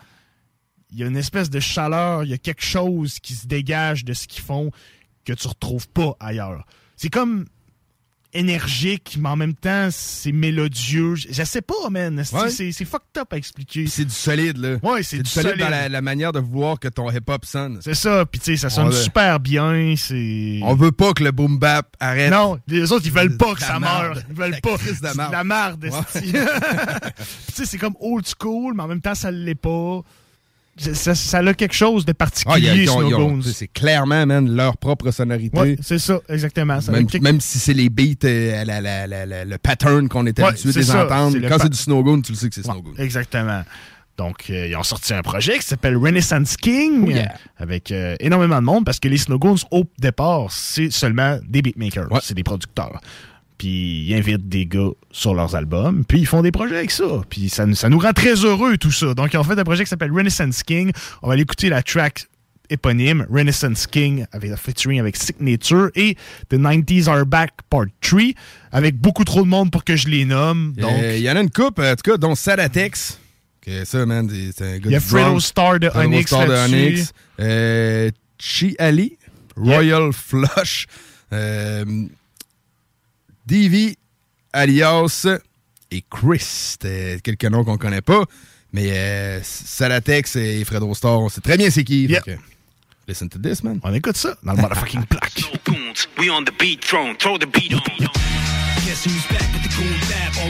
y a une espèce de chaleur, il y a quelque chose qui se dégage de ce qu'ils font que tu retrouves pas ailleurs. C'est comme énergique, mais en même temps, c'est mélodieux. Je, je sais pas, man. C'est Ouais. c'est- c'est fucked up à expliquer. C'est du solide, là. Ouais, c'est du du solide, dans la, la manière de vouloir que ton hip-hop sonne. C'est ça, puis tu sais, ça sonne super bien. C'est. On veut pas que le boom bap arrête. Non, les autres, ils veulent pas que ça meure. Ils veulent La pas. de C'est marde. la marde, Ouais. <laughs> tu sais, c'est comme old school, mais en même temps, ça l'est pas. Ça, a quelque chose de Ah, particulier, ont- Snow C'est clairement, man, leur propre sonorité. Ouais, c'est ça, exactement. Ça Même, si c'est les beats, euh, la- la- la- la- le pattern qu'on était Ouais, habitué de les ça, entendre. Quand c'est du Snowgoon, tu le sais que c'est Snowgoon. Exactement. Donc, euh, ils ont sorti un projet qui s'appelle Renaissance King, Oh yeah. avec euh, énormément de monde, parce que les Snowgoons, au départ, c'est seulement des beatmakers, c'est des producteurs. Puis ils invitent des gars sur leurs albums, puis ils font des projets avec ça. Puis ça, nous- ça nous rend très heureux, tout ça. Donc, ils ont fait un projet qui s'appelle Renaissance King. On va aller écouter la track éponyme, Renaissance King, avec featuring avec Signature, et The 90s Are Back Part 3, avec beaucoup trop de monde pour que je les nomme. Donc, Euh, Il y en a une coupe, en tout cas, dont Sadatex. Que ça, man, c'est- un gars Il y a Fredo. Star de Fredo Onyx Star de. Onyx. Euh, Chi Ali. Royal Flush. Euh, DV alias et Chris. C'était quelques noms qu'on connaît pas. Mais euh, Sadatex et Fredo Star, on sait très bien c'est qui. fait que, Listen to this, man. On écoute ça dans le motherfucking plaque. We on the beat throne, throw the beat on. Guess who's back with the goon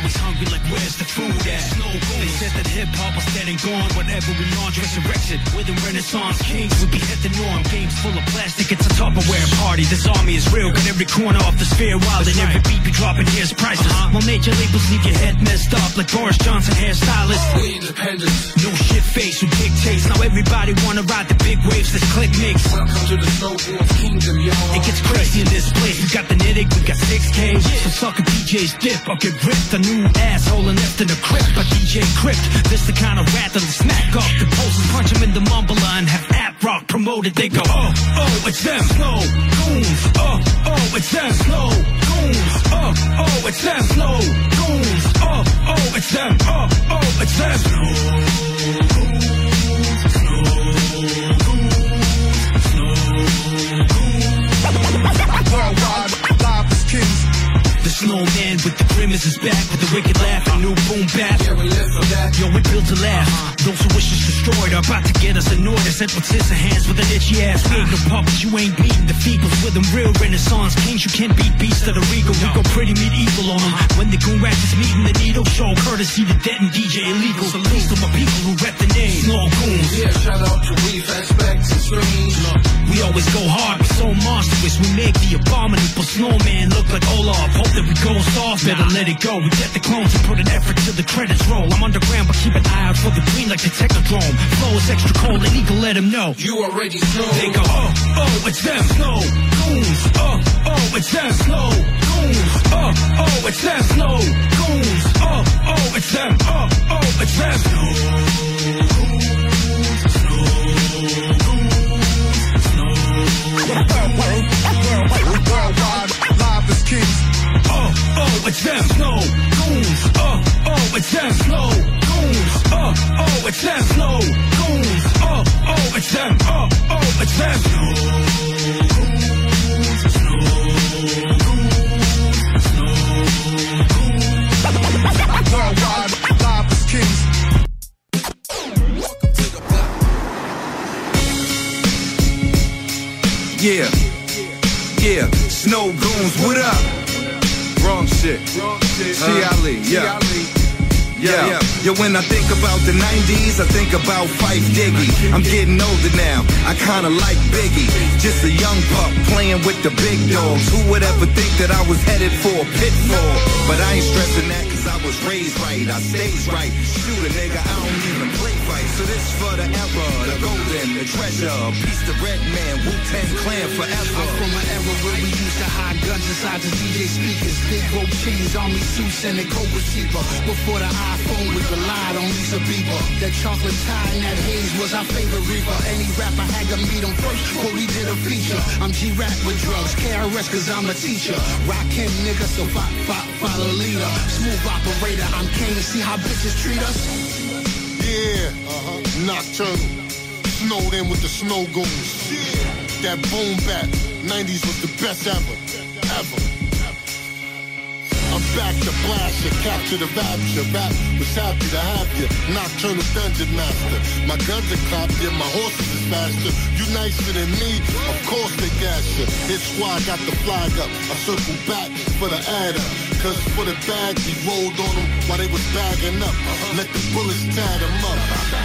Always hungry like where's the food at? Snow. They said that hip hop was dead and gone. Whatever we launch, resurrection. We're the Renaissance kings. We be at the norm. Games full of plastic. It's a Tupperware party. This army is real. Got every corner off the sphere wild. And every beat be dropping here's prices. Uh-huh. While major labels leave your head messed up like Boris Johnson hairstylist. We independent. No shit face who dictates. Now everybody wanna ride the big waves. This click makes. Welcome to the Snowboard Kingdom, y'all. It gets crazy in this place. We got the Nittick, we got 6K. So suck a DJ's dip or get ripped. A new asshole and left in the crypt. A DJ crypt. This the kind of rat that'll smack off the posters, punch him in the mumbler and have app rock promoted. They go, oh, oh, it's them. Snow goons. Oh, oh, it's them. Snow goons. Oh, oh, it's them. Snow goons. Oh, oh, it's them. Oh, oh, it's them. Worldwide, live as kings. The snowman with the grimace is back with the wicked laugh and new boom bap. Yeah, we live for that. Yo, we built to laugh. Uh-huh. Those who wish us destroyed are about to get us annoyed. I said with scissor hands with an itchy ass. We ain't no puppets, you ain't beating the feebles with them real renaissance kings. You can't beat beasts that are regal. We go pretty medieval on them. Uh-huh. When the goon rats is meeting the needle show, courtesy to Dead and DJ illegal. Salute to my people who rep the name. Snow goons. Yeah, shout out to Reef, Expect, and Strange. We always go hard, we're so monstrous. We make the abominable snowman look like Olaf. Hope that we go soft, better let it go. We get the clones and put an effort till the credits roll. I'm underground, but keep an eye out for the green like the Technodrome. Flow is extra cold, and eagle let him know. You already know. They go, oh, oh, it's them. Snow goons. Oh, oh, it's them. Snow goons. Oh, oh, it's them. Snow goons. Oh, oh, it's them. Oh, oh, it's them. Worldwide, live as kings. Oh, oh, it's them. Snow goons. Oh, oh, it's them. Snow goons. Oh, oh, it's them. Snow goons. Oh, oh, it's them. Oh, oh, it's them. Worldwide, live as kings. Yeah, yeah, snow goons, what up? Wrong shit. Ali, yeah. Yeah, yeah. Yo, when I think about the 90s, I think about Fife Diggy. I'm getting older now, I kinda like Biggie. Just a young pup playing with the big dogs. Who would ever think that I was headed for a pitfall? But I ain't stressing that was raised right, I stays right. Shoot a nigga, I don't even play right. So this for the era, the golden, the treasure. Peace the red man, Wu-Tang clan forever. I'm from an era where we used to hide guns inside the DJ speakers. Big rope chains, army suits, and a Cobra receiver. Before the iPhone, we relied on Lisa Bieber. That chocolate tie and that haze was our favorite reaper. Any rapper had to meet him first before we did a feature. I'm G-Rap with drugs, KRS cause I'm a teacher. Rock him, nigga, so fo- fo- follow leader. Smooth operator, I'm Kane. See how bitches treat us? Yeah, uh-huh. Nocturnal. Snowed in with the snow goons. Yeah. That boom back. 90s was the best ever. Ever. I'm back to blast you, capture the rapture. Rap was happy to have you. Nocturnal dungeon master. My guns are clapped, yeah, my horses is faster. You nicer than me, of course they gas you. His squad got the flag up. I circle back for the adder. Cause for the bag, he rolled on them while they was bagging up. Let the bullets tag them up.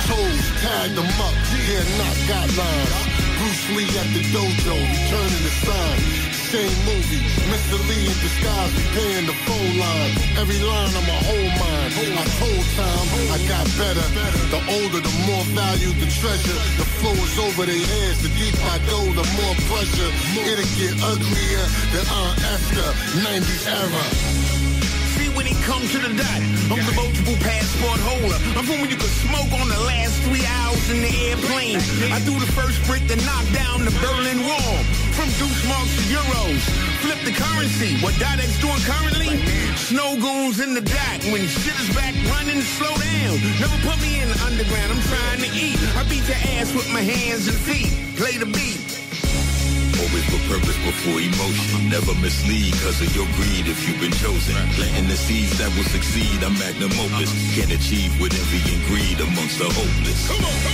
Toes tagged them up. Yeah, not got lines. Bruce Lee at the dojo, returning the sign. Same movie, Mr. Lee in disguise, repaying the phone line. Every line I'm a whole mind. I told time I got better. The older, the more value, the treasure. The flow is over their heads. The deeper I go, the more pressure. It'll get uglier than Aunt Esther, 90s era. When it comes to the dot, I'm the multiple passport holder. I'm from when you could smoke on the last three hours in the airplane. I do the first brick to knock down the Berlin Wall. From Deuce marks to Euros, flip the currency. What Dodek's doing currently? Snow goons in the dock. When shit is back running, slow down. Never put me in the underground. I'm trying to eat. I beat your ass with my hands and feet. Play the beat. Put purpose before emotion. Never mislead because of your greed if you've been chosen. Planting the seeds that will succeed. I'm magnum opus. Can't achieve with envy and greed amongst the hopeless.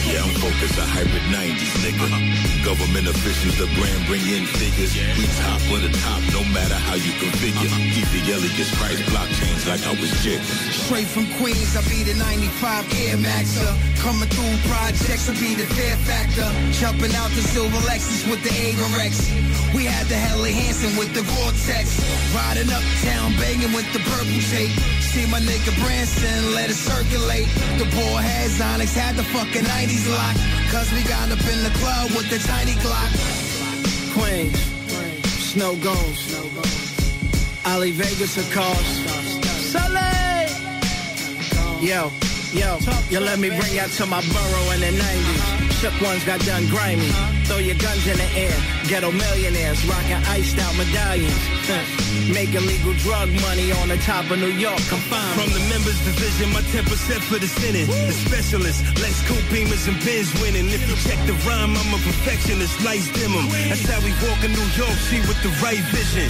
Yeah, I'm focused. A hybrid 90s, nigga. Uh-huh. Government officials, the brand bring in figures. We top of the top, no matter how you configure. Uh-huh. Keep the Elias price blockchains like I was Jig. Straight from Queens, I be the 95 Air Maxer. Coming through projects, I be the fair factor. Jumping out the silver Lexus with the Averex. We had the Helly Hansen with the Vortex. Riding uptown, banging with the purple tape. See my nigga Branson, let it circulate. The boy has Onyx, had the fucking 90s lock. Cause we got up in the club with the tiny Glock. Queens, Snow Goes. Ali Vegas, of course. Sully! Yo, yo, you let me bring out to my borough in the 90s. Shook ones got done grimy. Throw your guns in the air. Ghetto millionaires rocking iced out medallions. Making legal drug money on the top of New York. Confined. From the members division, my 10% for the Senate. The specialist, Lex Cool Beamers and Benz winning. If you check the rhyme, I'm a perfectionist, lights dim 'em. That's how we walk in New York, see with the right vision.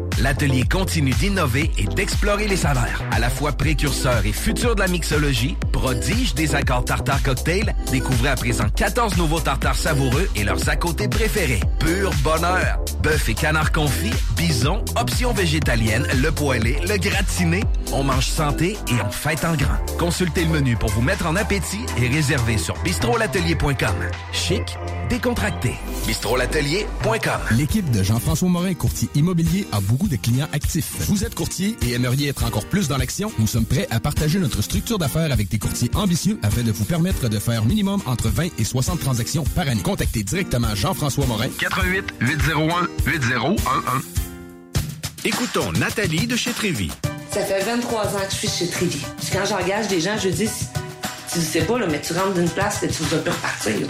l'atelier continue d'innover et d'explorer les saveurs. À la fois précurseur et futur de la mixologie, prodige des accords tartare cocktail, découvrez à présent 14 nouveaux tartares savoureux et leurs à côté préférés. Pur bonheur! Bœuf et canard confit, bison, options végétaliennes, le poêlé, le gratiné. On mange santé et on fête en grand. Consultez le menu pour vous mettre en appétit et réservez sur bistrolatelier.com. Chic, décontracté. bistrolatelier.com. L'équipe de Jean-François Morin, courtier immobilier, a beaucoup de clients actifs. Vous êtes courtier et aimeriez être encore plus dans l'action? Nous sommes prêts à partager notre structure d'affaires avec des courtiers ambitieux afin de vous permettre de faire minimum entre 20 et 60 transactions par année. Contactez directement Jean-François Morin. 88 801 8011. Écoutons Nathalie de chez Trévy. Ça fait 23 ans que je suis chez Trévy. Puis quand j'engage des gens, je dis Tu le sais pas, là, mais tu rentres d'une place et tu vas plus repartir.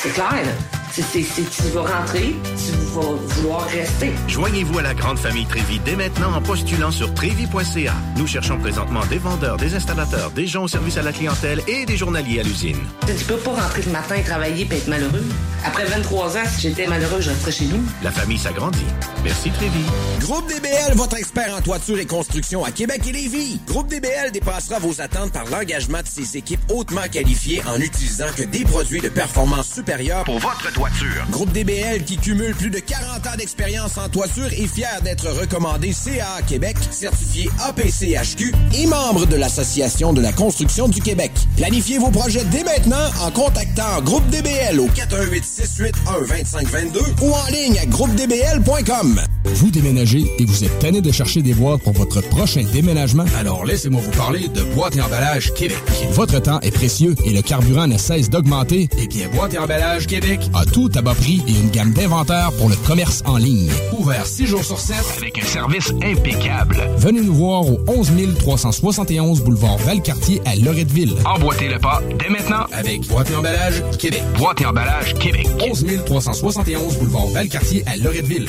C'est clair, là. C'est, tu vas rentrer, tu vas vouloir rester. Joignez-vous à la grande famille Trévi dès maintenant en postulant sur trévi.ca. Nous cherchons présentement des vendeurs, des installateurs, des gens au service à la clientèle et des journaliers à l'usine. Tu tu peux pas rentrer le matin et travailler et être malheureux. Après 23 ans, si j'étais malheureux, je resterais chez nous. La famille s'agrandit. Merci Trévi. Groupe DBL, votre expert en toiture et construction à Québec et Lévis. Groupe DBL dépassera vos attentes par l'engagement de ses équipes hautement qualifiées en utilisant que des produits de performance supérieure pour votre toiture. Groupe DBL qui cumule plus de 40 ans d'expérience en toiture est fier d'être recommandé CA Québec, certifié APCHQ et membre de l'Association de la construction du Québec. Planifiez vos projets dès maintenant en contactant Groupe DBL au 418 681 2522 ou en ligne à groupedbl.com. Vous déménagez et vous êtes tanné de chercher des boîtes pour votre prochain déménagement? Alors laissez-moi vous parler de Boîte et Emballage Québec. Votre temps est précieux et le carburant ne cesse d'augmenter. Eh bien, Boîte et Emballage Québec a tout à bas prix et une gamme d'inventaires pour le commerce en ligne. Ouvert 6 jours sur 7 avec un service impeccable. Venez nous voir au 11 371 boulevard Valcartier à Loretteville. Emboîtez le pas dès maintenant avec Boîte et Emballage Québec. Boîte et Emballage Québec. 11 371 boulevard Valcartier à Loretteville.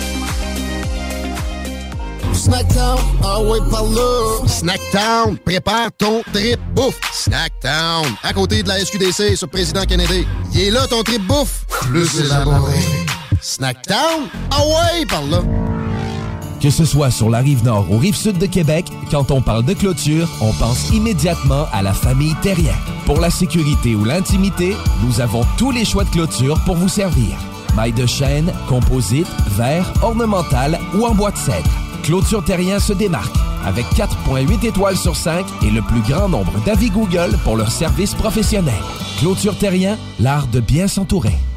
Snackdown, ah ouais, par là. Snackdown, prépare ton trip bouffe. Snackdown, à côté de la SQDC sur Président Kennedy. Il est là ton trip bouffe. Plus élaboré. Snackdown, ah ouais, par là. Que ce soit sur la rive nord ou rive sud de Québec, quand on parle de clôture, on pense immédiatement à la famille Terrien. Pour la sécurité ou l'intimité, nous avons tous les choix de clôture pour vous servir. Maille de chêne, composite, verre, ornemental ou en bois de cèdre. Clôture Terrien se démarque avec 4.8 étoiles sur 5 et le plus grand nombre d'avis Google pour leur service professionnel. Clôture Terrien, l'art de bien s'entourer.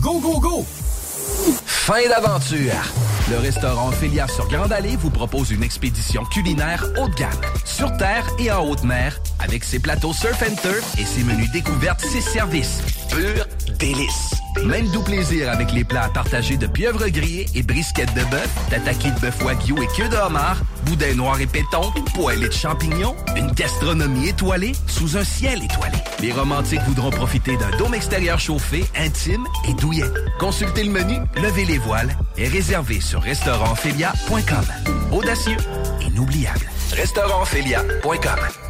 Go, go, go! Fin d'aventure! Le restaurant Ophélia sur Grande Allée vous propose une expédition culinaire haut de gamme, sur terre et en haute mer, avec ses plateaux surf and turf et ses menus découvertes, ses services. Pur délice! Même doux plaisir avec les plats partagés de pieuvres grillées et brisquettes de bœuf, tataki de bœuf wagyu et queue de homard, boudin noir et péton, poêlée de champignons, une gastronomie étoilée sous un ciel étoilé. Les romantiques voudront profiter d'un dôme extérieur chauffé, intime et douillet. Consultez le menu, levez les voiles et réservez sur restaurantphilia.com. Audacieux, inoubliable. Restaurantphilia.com.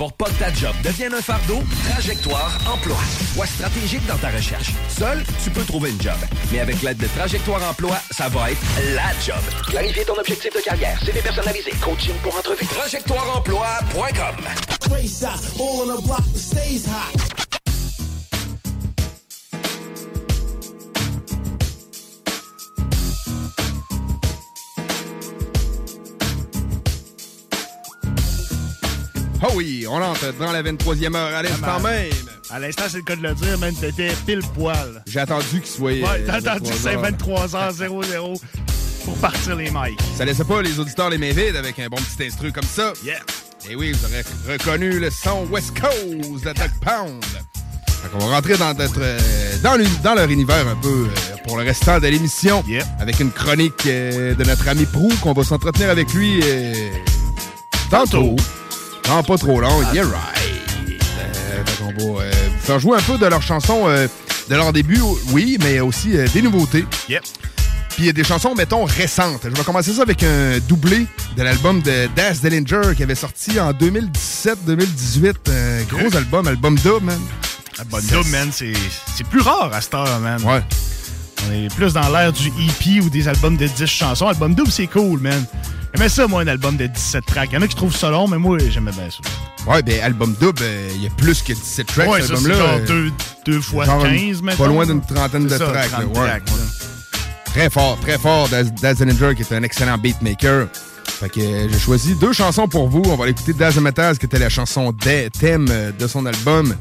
Pour pas que ta job devienne un fardeau, Trajectoire Emploi. Sois stratégique dans ta recherche. Seul, tu peux trouver une job. Mais avec l'aide de Trajectoire Emploi, ça va être la job. Clarifier ton objectif de carrière, CV personnalisé, coaching pour entrevue. TrajectoireEmploi.com Oh oui, on entre dans la 23e heure à l'instant Vraiment. même. À l'instant, c'est le cas de le dire, man. T'étais pile poil. J'ai attendu qu'il soit. Ouais, euh, t'as attendu que c'est 23 23h00 pour partir les mics. Ça laissait pas les auditeurs les mains vides avec un bon petit instru comme ça. Yeah. Et oui, vous aurez reconnu le son West Coast de Doug Pound. Donc, on va rentrer dans, notre, euh, dans, dans leur univers un peu euh, pour le restant de l'émission. Avec une chronique euh, de notre ami Prou qu'on va s'entretenir avec lui euh, tantôt. Non, pas trop long. Yeah, right. Euh, qu'on va euh, vous faire jouer un peu de leurs chansons euh, de leur début, oui, mais aussi des nouveautés. Yep. Puis il y a des chansons, mettons, récentes. Je vais commencer ça avec un doublé de l'album de Daz Dillinger qui avait sorti en 2017-2018. Un gros album, album dub, man. Album dub, man, c'est c'est plus rare à cette heure, man. Ouais. On est plus dans l'ère du EP ou des albums de 10 chansons. Album double, c'est cool, man. J'aimais ça, moi, un album de 17 tracks. Il y en a qui trouvent ça long, mais moi, j'aimais bien ça. Ouais, ben album dub, euh, il y a plus que 17 tracks, Ouais, cet album-là. genre euh, deux, deux fois genre 15, mettons. Pas loin d'une trentaine de ça, tracks. là, 30 ouais. tracks. Très fort, très fort. Daz, qui est un excellent beatmaker. Fait que euh, j'ai choisi deux chansons pour vous. On va l'écouter Daz Metaz, qui était la chanson des thème euh, de son album.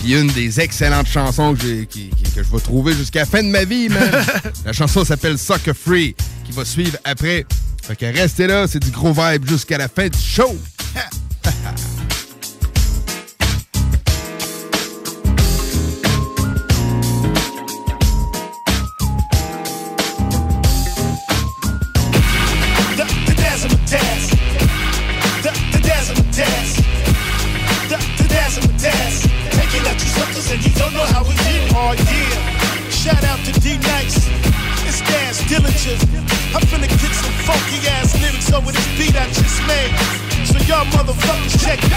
Puis une des excellentes chansons que, j'ai- qui- qui- que je vais trouver jusqu'à la fin de ma vie, man. <laughs> la chanson s'appelle Sucker Free, qui va suivre après. Fait que restez là, c'est du gros vibe jusqu'à la fin du show. <laughs> Dillinger. I'm finna kick some funky ass lyrics over this beat I just made. So y'all motherfuckers check it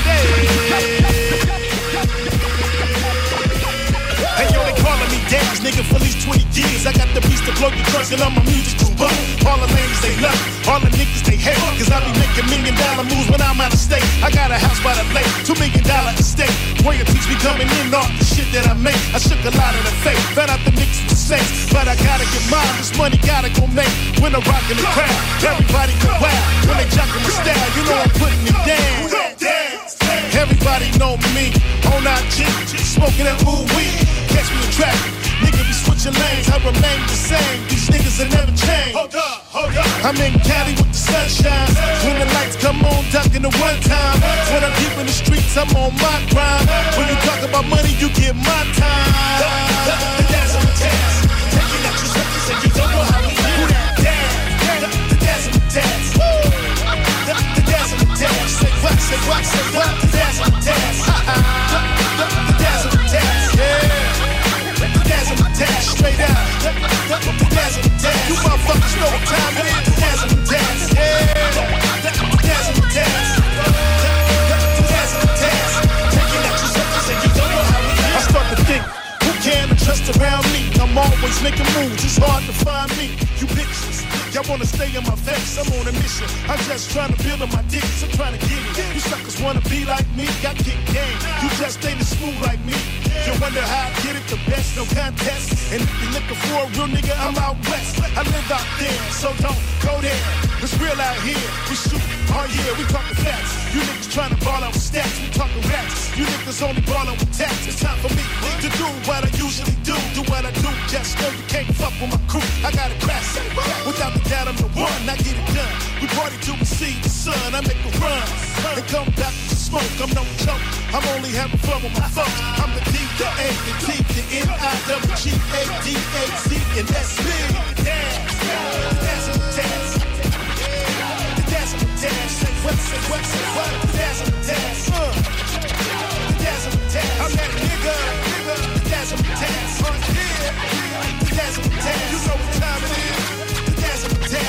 out. Hey yo, they calling me Daz, nigga, for these 20 years. I got the beats to blow your trunk and all my music's bump. All the ladies they love, all the niggas they hate. Cause I be making million dollar moves when I'm out of state. I got a house by the lake, two million dollar estate. Royalties be coming in off the shit that I make. I shook a lot of the fake, found out the niggas was safe. But I gotta get mine, this money gotta go make. When I'm rocking the crowd, everybody go wild. When they jockin' my style, you know I'm putting it down. Everybody know me on IG, smoking that ooh weed. Catch me in traffic, nigga be switching lanes. I remain the same. These niggas will never change. Hold up, hold up. I'm in Cali with the sunshine. When the lights come on, ducking the one time. When I'm deep in the streets, I'm on my grind. When you talk about money, you get my time. The, dazzle dance. Taking out your suckers and you don't know how we do that. The, dazzle dance. The, dazzle dance. Say what, say what, say what. The dazzle dance. Uh-uh. The, the, dance. Straight out. You motherfuckers know what time it is. Yeah. And. I start to think, who can around me? I'm always making moves. It's hard to find me. You bitches. Y'all wanna stay in my face, I'm on a mission. I'm just trying to build on my digits, I'm trying to get it. You suckers wanna be like me, got get game. You just ain't as smooth like me. You wonder how I get it the best, no contest. And if you're looking for a real nigga, I'm out west. I live out there, so don't go there. It's real out here. We shoot all year, we talking facts. You niggas trying to ball out with stats, we talking racks. You niggas only ball out with tax. It's time for me to do what I usually do. Do what I do, just know you can't fuck with my crew. I got a crash. Without the I'm the one. I get it done. We party till we see the sun. I make a run and come back to smoke. I'm no joke. I'm only having fun with my folks. I'm the D, the A, the T, the N, I, W, G, A, D, A, Z, and. Dance, dance, dance. Uh. The dance, dance. I'm that nigga, nigga. Uh, yeah. Dance, dance. You know what time it is. Taking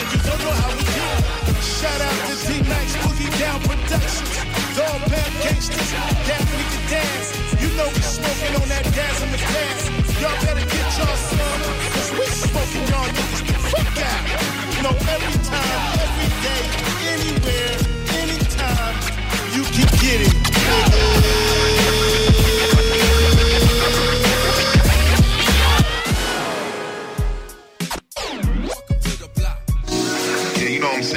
and you don't know how we do. Shout out to Nice Boogie Down Productions. Dog Bad Gangsters. You know we smoking on that gas in the. Y'all better get y'all some. We smoking y'all niggas the fuck out. You know, every time, every day, anywhere, anytime, you can get it.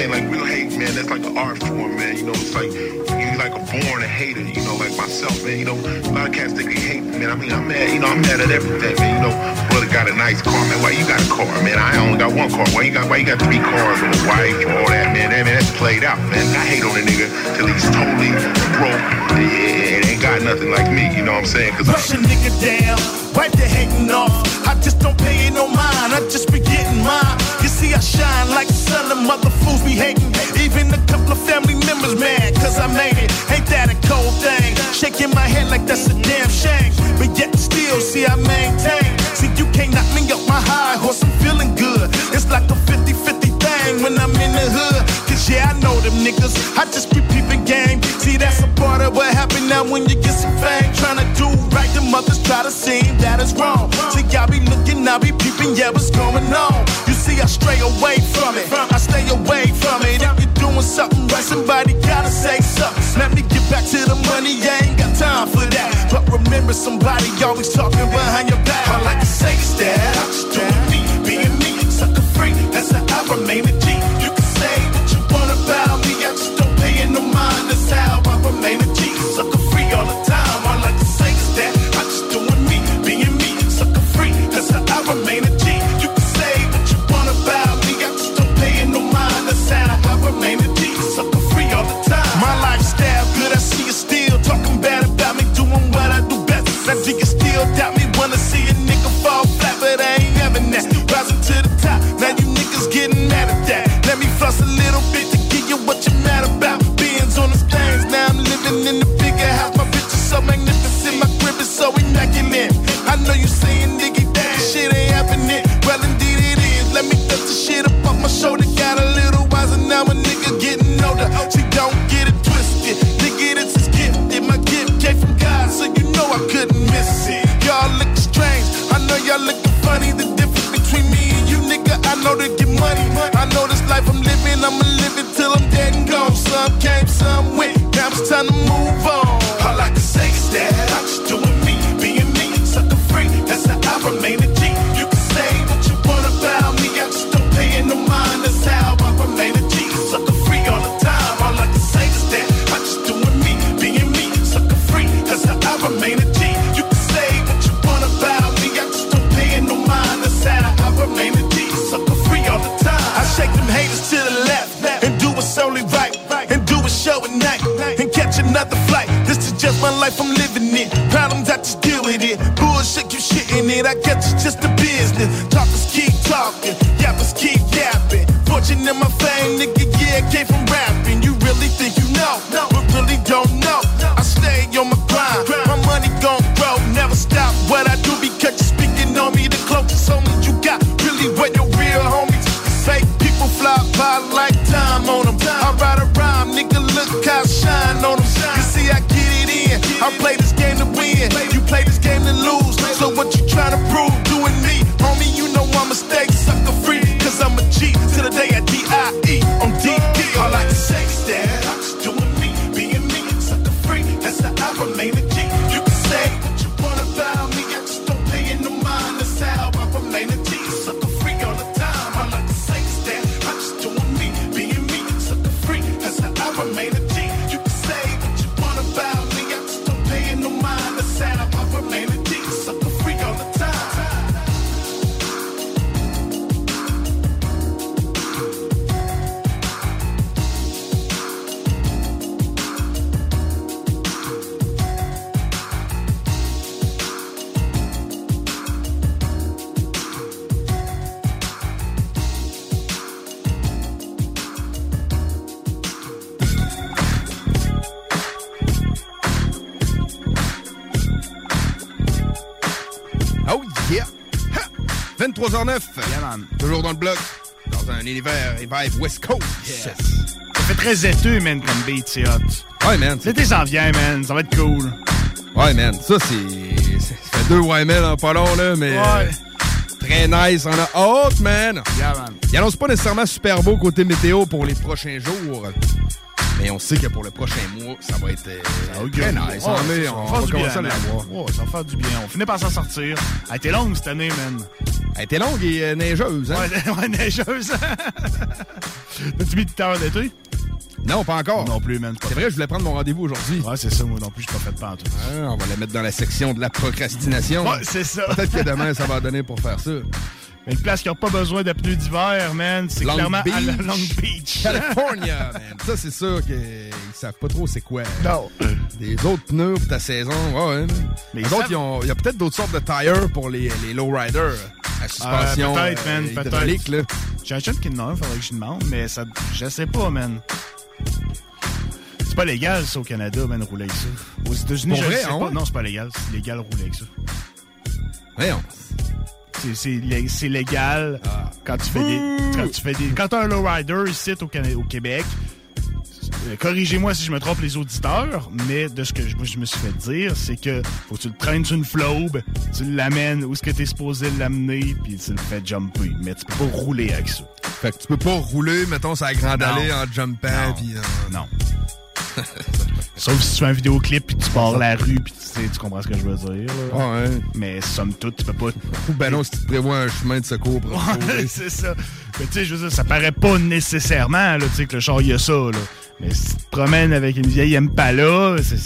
Like real hate, man, that's like an art form, man. You know, it's like you like a born a hater, you know, like myself, man. You know, a lot of cats think they hate, man. I mean, I'm mad, you know, I'm mad at everything, man. You know, brother got a nice car, man. Why you got a car, man? I only got one car. Why you got why you got three cars and a wife and all that, man? That man, that's played out, man. I hate on a nigga till he's totally broke. It, it ain't got nothing like me, you know what I'm saying? Cause Rush a nigga down, wipe the hating off. I just don't pay it no mind, I just be getting mine. See, I shine like the sun, the mother fools be hating. Even a couple of family members mad, cause I made it. Ain't that a cold thing? Shaking my head like that's a damn shame. But yet still, see, I maintain. See, you can't knock me up my high horse, I'm feeling good. It's like a 50 50 thing when I'm in the hood. Cause yeah, I know them niggas. I just be peeping game. See, that's a part of what happened now when you get some fame. Trying to do right, the mothers try to seem that is wrong. See, y'all be looking, I be peeping, yeah, what's going on? Stray away from it. I stay away from it. If you're doing something right, somebody gotta say something. Let me get back to the money, I ain't got time for that. But remember, somebody always talking behind your back. I can say is that vibe West Coast. Ça fait très éteux, man, comme beat, c'est hot. Ouais, man. L'été s'en vient, man. Ça va être cool. Ouais, man. Ça, c'est. Ça fait deux YML en pas long, là, mais. Ouais. euh, très nice. On a hâte, man. Yeah, man. Il annonce pas nécessairement super beau côté météo pour les prochains jours. Mais on sait que pour le prochain mois, ça va être euh, très nice. Oh, on est- ça, on va du commencer bien, à man. l'avoir. Oh, ça va faire du bien. On finit par s'en sortir. Elle était longue cette année, man. Elle était longue et euh, neigeuse, hein? Ouais, <laughs> ouais neigeuse. <laughs> T'as-tu mis de heures d'été? Non, pas encore. Non plus, man. C'est vrai, je voulais prendre mon rendez-vous aujourd'hui. Ouais, c'est ça, moi non plus, je suis pas fait de pantoute. on va la mettre dans la section de la procrastination. Ouais, c'est ça. Peut-être que demain, ça va donner pour faire ça. Mais une place qui n'a pas besoin de pneus d'hiver, man, c'est clairement à Beach. la Long Beach. California, <laughs> man. Ça, c'est sûr qu'ils savent pas trop c'est quoi. Non. Des autres pneus pour ta saison, ouais. Mais ils autres, savent- il y a peut-être d'autres sortes de tires pour les, les lowriders à suspension Euh, peut-être, euh, man, là. J'ai un chum qui en a un, faudrait que je demande, mais ça, je sais pas, man. C'est pas légal, ça, au Canada, man, rouler avec ça. Aux États-Unis, je vrai, sais ah pas. Non, c'est pas légal. C'est légal rouler avec ça. Voyons. C'est- C'est lé- c'est légal Ah. quand tu fais des. Quand tu fais des. Quand t'as un lowrider ici au, Québec. euh, Corrigez-moi si je me trompe les auditeurs, mais de ce que je, me suis fait dire, c'est que faut que tu le traînes sur une flobe, tu l'amènes où est-ce que t'es supposé l'amener, puis tu le fais jumper. Mais tu peux pas rouler avec ça. Fait que tu peux pas rouler, mettons, sur la grande Non. allée en jumpant, puis... euh, Non. <laughs> <laughs> Sauf si tu fais un vidéoclip puis tu pars la rue puis tu, sais, tu comprends ce que je veux dire. là. Ouais. Mais somme toute, tu peux pas. Ben non, si tu te prévois un chemin de secours pour Ouais, <laughs> c'est ça. Mais tu sais, je veux dire, ça paraît pas nécessairement là, tu sais, que le char, il y a ça. Là. Mais si tu te promènes avec une vieille Impala, c'est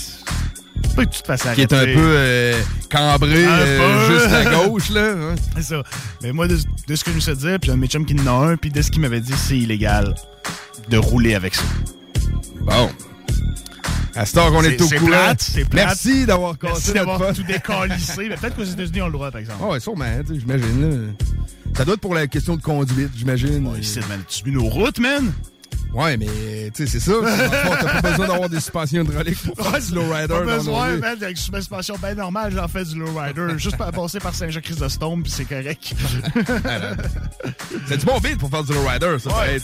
pas que tu te fasses Qui arrêter. est un peu euh, cambré euh, juste à gauche, là. ouais. <laughs> C'est ça. Mais moi, de, de ce que je me suis dit, puis un mes chums qui en a un, puis de ce qu'il m'avait dit, c'est illégal de rouler avec ça. Bon. À ce temps qu'on est, au courant. plate, c'est plate. Merci d'avoir Merci tout décalissé. Mais peut-être qu'aux États-Unis, on le droit, par exemple. Ah ouais, sûrement, j'imagine. Ça doit être pour la question de conduite, j'imagine. Ouais, ici, man, tu nos routes, man? Ouais, mais tu sais, c'est ça. T'as pas besoin d'avoir des suspensions hydrauliques pour faire du lowrider. Pas besoin, man. Avec une suspension bien normale, j'en fais du lowrider. Juste pour passer par Saint-Jacques-Chrysostome, puis c'est correct. <laughs> C'est du bon beat pour faire du lowrider, ça. Ouais.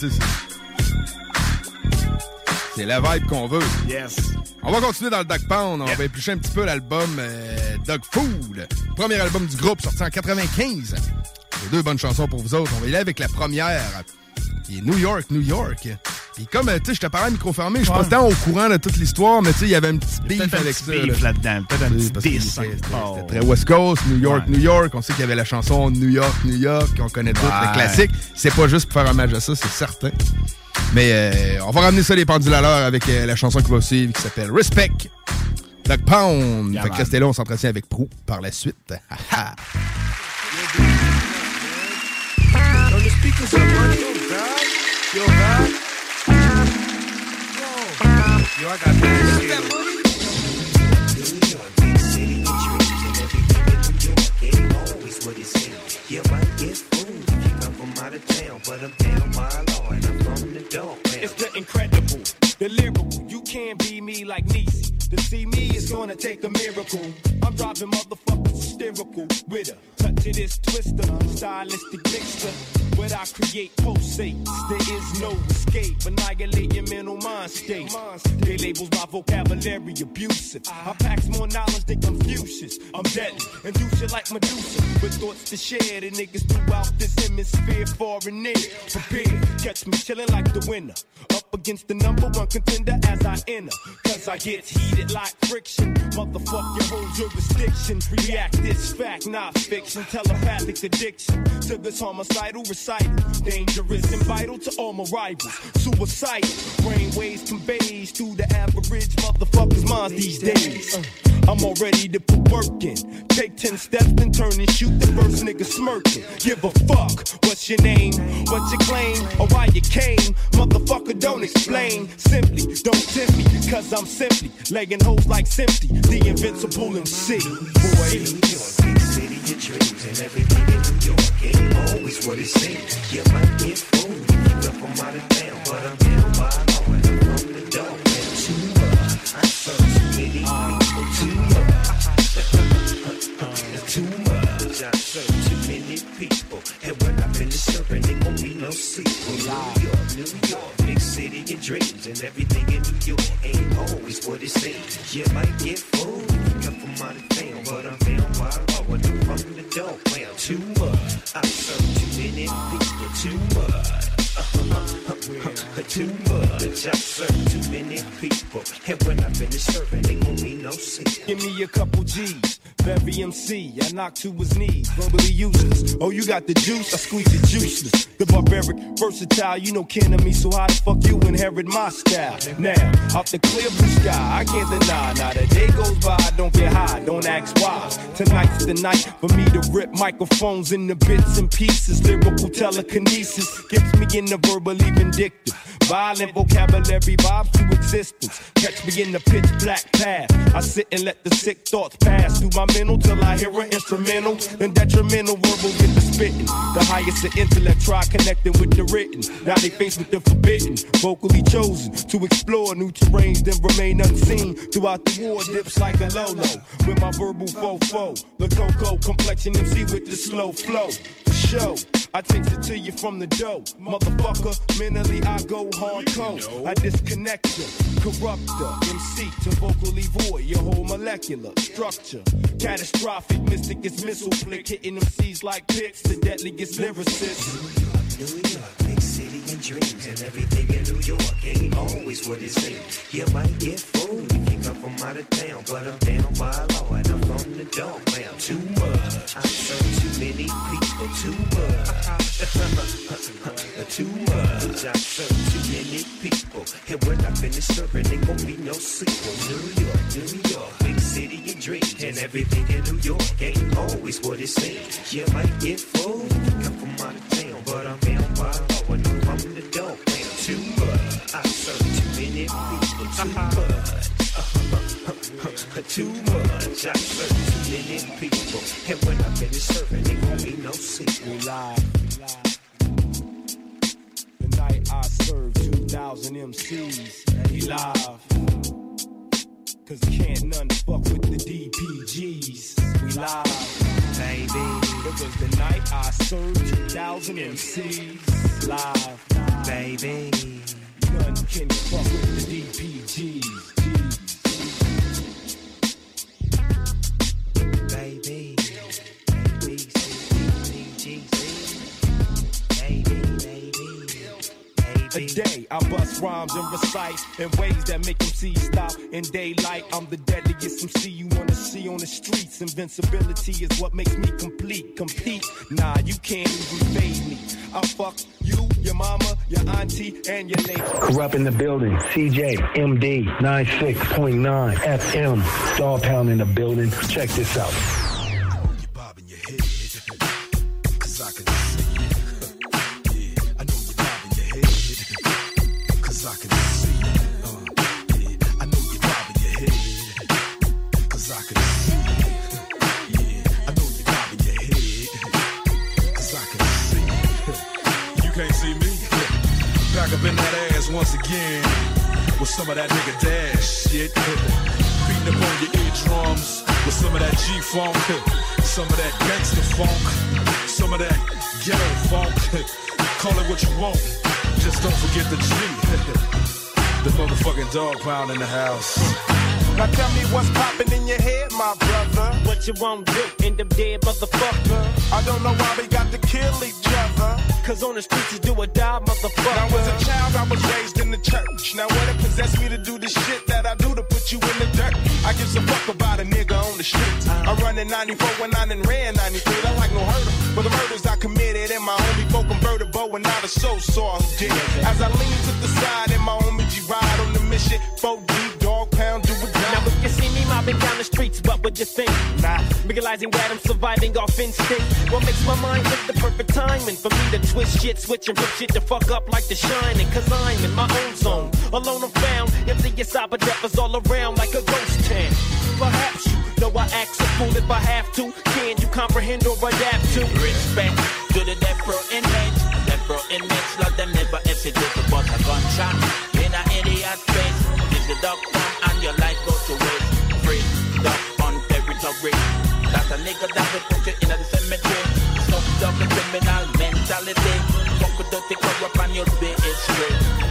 C'est- la vibe qu'on veut. Yes. On va continuer dans le Dog Pound. On va éplucher un petit peu l'album euh, Dog Food. Premier album du groupe sorti en 95. J'ai deux bonnes chansons pour vous autres. On va y aller avec la première, qui est New York, New York. Puis comme, euh, tu sais, je te parlais à micro fermé, je suis pas tant au courant de toute l'histoire, mais tu sais, il y avait un petit beef un avec petit ça. beef là. là-dedans. Peut-être un petit diss. c'était- très West Coast, New York, Ouais. New York. On sait qu'il y avait la chanson New York, New York, qu'on connaît toutes, Ouais. le classique. C'est pas juste pour faire hommage à ça, c'est certain. Mais euh, on va ramener ça les pendules à l'heure avec euh, la chanson qui va suivre qui s'appelle Respect. Doug Pound. Yeah, fait que restez là, on s'entretient avec Prou par la suite. From out of town, but I'm down by law and I'm from the dog It's the incredible, the lyrical. You can't be me like Niecy. To see me is gonna take a miracle. I'm driving motherfuckers hysterical with a touch of this twister, stylistic mixture. What I create pulsates, there is no escape. Annihilate your mental mind state. They labels my vocabulary abusive. I packs more knowledge than Confucius. I'm deadly and do shit like Medusa. With thoughts to share, the niggas throughout this hemisphere, far and near. Prepare, catch me chilling like the winner. Up against the number one contender as I enter. Cause I get heated like friction. Motherfuck your jurisdiction. React this fact, not fiction. Telepathic addiction to this homicidal recital. Dangerous and vital to all my rivals. Suicidal. Brainwaves conveys through the average motherfucker's mind these days. Uh, I'm all ready to put work in. Take 10 steps, then turn and shoot the first nigga smirking. Give a fuck. What's your name? What's your claim? Or why you came? Motherfucker, don't explain. Simply, don't tempt me. Cause I'm simply laying hoes like Simply. The invincible MC. Boy. Big city, your dreams and everything in New York ain't always what it seems. You might get fooled, you up from out of town, but I'm down by I'm from the door. Too much, I serve too many people, too much, too much. I serve too many people, and when I finish serving, it won't be no sequel. Your dreams and everything in New York ain't always what it seems. You might get fooled, you up from out of town, but I'm down by law and I'm from the door. Well, too much, I serve too many people, too much. Too much, I serve too many people. And when I finish serving, they gon' be no sequel. Give me a couple G's. Very MC, I knock to his knees, verbally useless. Oh, you got the juice, I squeeze it juiceless. The barbaric, versatile, you know kin of me, so how the fuck you inherit my style? Now, off the clear blue sky, I can't deny. Now the day goes by, I don't get high, don't ask why. Tonight's the night for me to rip microphones into bits and pieces. Lyrical telekinesis gets me in the verbally vindictive. Violent vocabulary vibes to existence. Catch me in the pitch black path. I sit and let the sick thoughts pass through my mental till I hear an instrumental. Then detrimental verbal get the spitting. The highest of intellect try connecting with the written. Now they faced with the forbidden. Vocally chosen to explore new terrains, then remain unseen. Throughout the war, dips like a Lolo. With my verbal fofo. The cocoa complexion MC with the slow flow. For show. I take it to you from the dough. Motherfucker, mentally I go hardcore. I disconnect you. Corrupter, MC to vocally void your whole molecular structure. Catastrophic, mystic is missile flick. Hitting MCs like picks, the deadliest lyricist. New York, New York big city and dreams and everything in New York ain't always what it seems. You might get fooled if you come from out of town, but I'm down by law and I'm from the dog. Well, too much. I serve too many people, too much. too much. I serve too many people, and when I finish serving, it gon' be no sequel. New York, New York, big city and dreams and everything in New York ain't always what it seems. You might get fooled come from out of town, but I'm down by law and I'm the. Well, too much. I serve too many people, too much. Too much, I serve many people. And when I finish serving, it won't be no sequel. Live. The night I served 2,000 MCs. We live. Cause can't none fuck with the DPGs. We live. Baby. It was the night I served 2,000 MCs. Live. Baby. None can fuck with the DPGs. Day I bust rhymes and recite in ways that make MC stop in daylight. I'm the deadliest MC you wanna see on the streets. Invincibility is what makes me complete. Compete, nah, you can't even fade me. I fuck you, your mama, your auntie, and your lady. Corrupt in the building. CJ, MD, 96.9 FM. Dog Pound in the building. Check this out. Dog pound in the house. Now tell me what's popping in your head, my brother. What you won't do, end up dead, motherfucker. I don't know why we got to kill each other. Cause on the streets you do or die, motherfucker. Now as a child I was raised in the church. Now what it possessed me to do the shit that I do to put you in the dirt? I give a fuck about a nigga on the streets. I run in 94 when I done ran 93. I like no hurt for the murders I committed and my homie folk convertible and not a soul saw who did. it. As I lean to the side and my homie G ride on the mission, four deep dog pound do it Now if you see me mobbing down the streets, what would you think? Nah. Realizing that I'm surviving off instinct. What makes my mind hit the perfect timing for me to twist shit, switch and rip shit to fuck up like the shining. Cause I'm in my own zone. Alone I'm found. Empty your cyber is all around like a ghost town. Perhaps you know I act so fool if I have to. Can you comprehend or adapt to? Respect to the death row inmates. Death row inmates, Lord, them never hesitate to bust a gunshot the come and your life goes to waste. Free dog on territory. That's a nigga that will put you in the cemetery. Snoop dog the criminal mentality. Fuck with dirty corrupt and you'll be straight.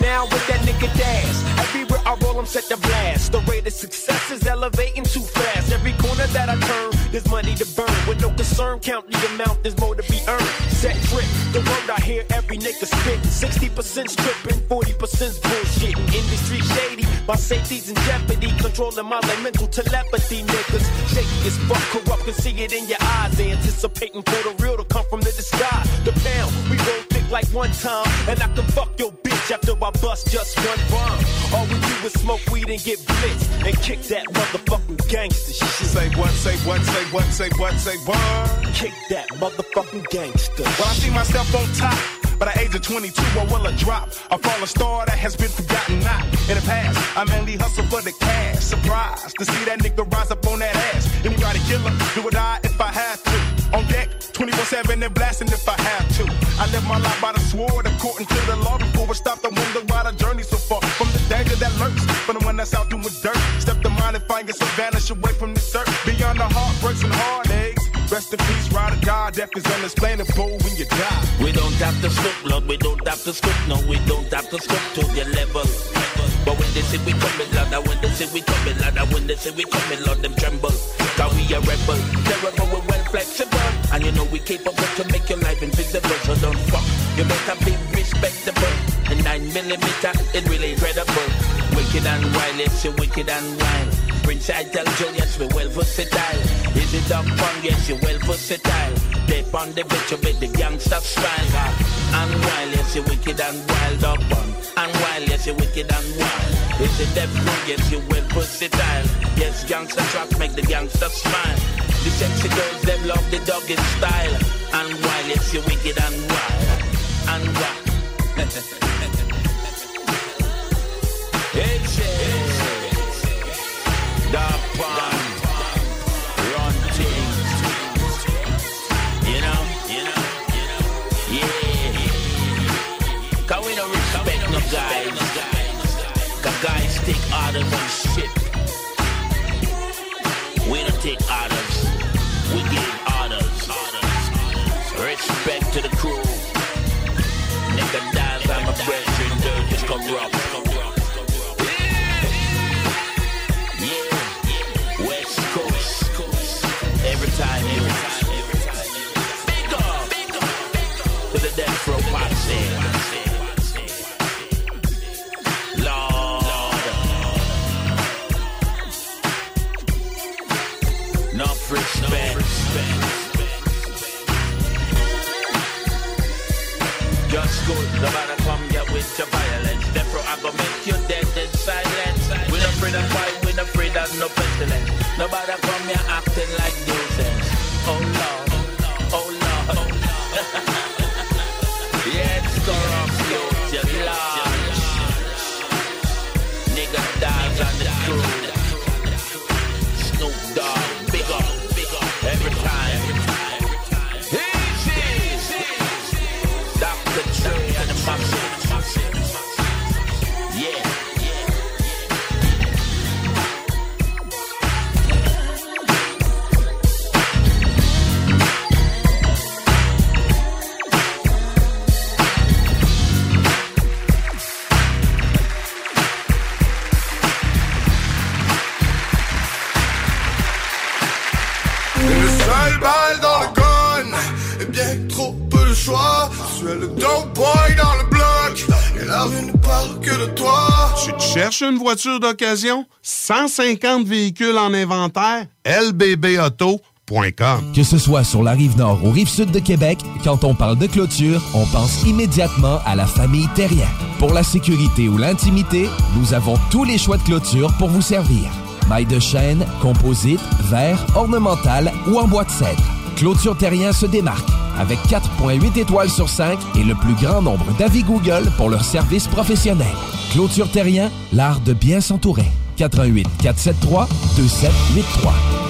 Now with that nigga dash, everywhere I roll, I'm set to blast. The rate of success is elevating too fast. Every corner that I turn, there's money to burn. With no concern, count the amount, there's more to be earned. Set trip, the word I hear every nigga spit. 60% stripping, 40% bullshit. Industry shady, my safety's in jeopardy. Controlling my like mental telepathy, niggas. Shaky as fuck, corrupt, can see it in your eyes. Anticipating for the real to come from the sky. The pound, we roll thick like one time. And I can fuck your bitch after I bust just one bomb. All we do is smoke weed and get blitzed and kick that motherfucking gangster shit. Say what, say what, say what, say what, say what? Kick that motherfucking gangster. Well, I see myself on top. But at age of 22, I will a drop. A fallen star that has been forgotten not. In the past, I mainly hustle for the cash. Surprised to see that nigga rise up on that ass. And try to kill him, do or die if I have to. On deck, 24-7 and blasting if I have to. I live my life by the sword, according to the law. Before it stop, I wonder why the journey so far. From the danger that lurks, from the one that's out doing with dirt. Step the mind and find yourself vanish away from the dirt. Beyond the heartbreaks and heartaches. Rest in peace, ride or die. Death is unexplainable when you die. We don't have to stoop, Lord, we don't have to stoop, no, we don't have to stoop to their level. But when they say we coming, Lord, and when they say we coming, Lord, and when they say we coming, Lord, them tremble. Cause we a rebel, terrible, we flexible. And you know we capable to make your life invisible, so don't fuck. You better be respectable. And 9 millimeter, it really incredible. Wicked and wild, yes, you wicked and wild. Prince I tell Joe, yes, we well versatile. Is it dog fun? Yes, you well versatile. They on the bitch, you with the gangster style. And wild, yes, you wicked and wild dog fun. Wild, yes, you wicked and wild. Is it deaf room? Yes, you well versatile. Yes, gangster trap make the gangster smile. The sexy girls, them love the doggy style. And wild, yes, you wicked and wild. And wild. It's it. Dog Pond. Run. You know? You know? Yeah. Cause we don't respect no guys. Cause guys take orders and shit. We don't take orders. We no pestilence. Nobody come here acting like nuisance. Oh Lord, Une voiture d'occasion? 150 véhicules en inventaire? lbbauto.com Que ce soit sur la rive nord ou rive sud de Québec, quand on parle de clôture, on pense immédiatement à la famille Terrien. Pour la sécurité ou l'intimité, nous avons tous les choix de clôture pour vous servir. Maille de chêne, composite, verre, ornemental ou en bois de cèdre. Clôture Terrien se démarque avec 4.8 étoiles sur 5 et le plus grand nombre d'avis Google pour leur service professionnel. Clôture Terrien, l'art de bien s'entourer. 88 473 2783.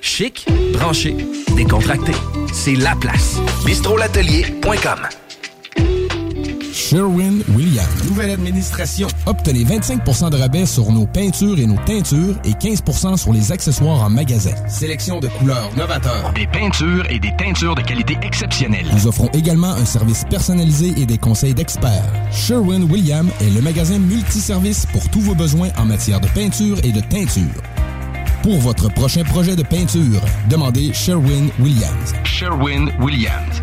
Chic, branché, décontracté. C'est la place. bistrolatelier.com. Sherwin-Williams. Nouvelle administration. Obtenez 25% de rabais sur nos peintures et nos teintures et 15% sur les accessoires en magasin. Sélection de couleurs novateurs. Des peintures et des teintures de qualité exceptionnelle. Nous offrons également un service personnalisé et des conseils d'experts. Sherwin-Williams est le magasin multiservice pour tous vos besoins en matière de peinture et de teinture. Pour votre prochain projet de peinture, demandez Sherwin-Williams. Sherwin-Williams.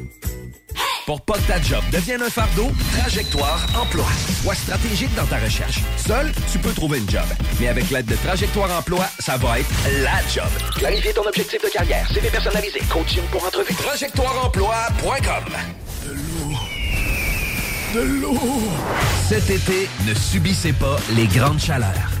Pour pas que ta job devienne un fardeau, Trajectoire Emploi. Sois stratégique dans ta recherche. Seul, tu peux trouver une job. Mais avec l'aide de Trajectoire Emploi, ça va être la job. Clarifier ton objectif de carrière, CV personnalisé, coaching pour entrevue. TrajectoireEmploi.com De l'eau. De l'eau. Cet été, ne subissez pas les grandes chaleurs.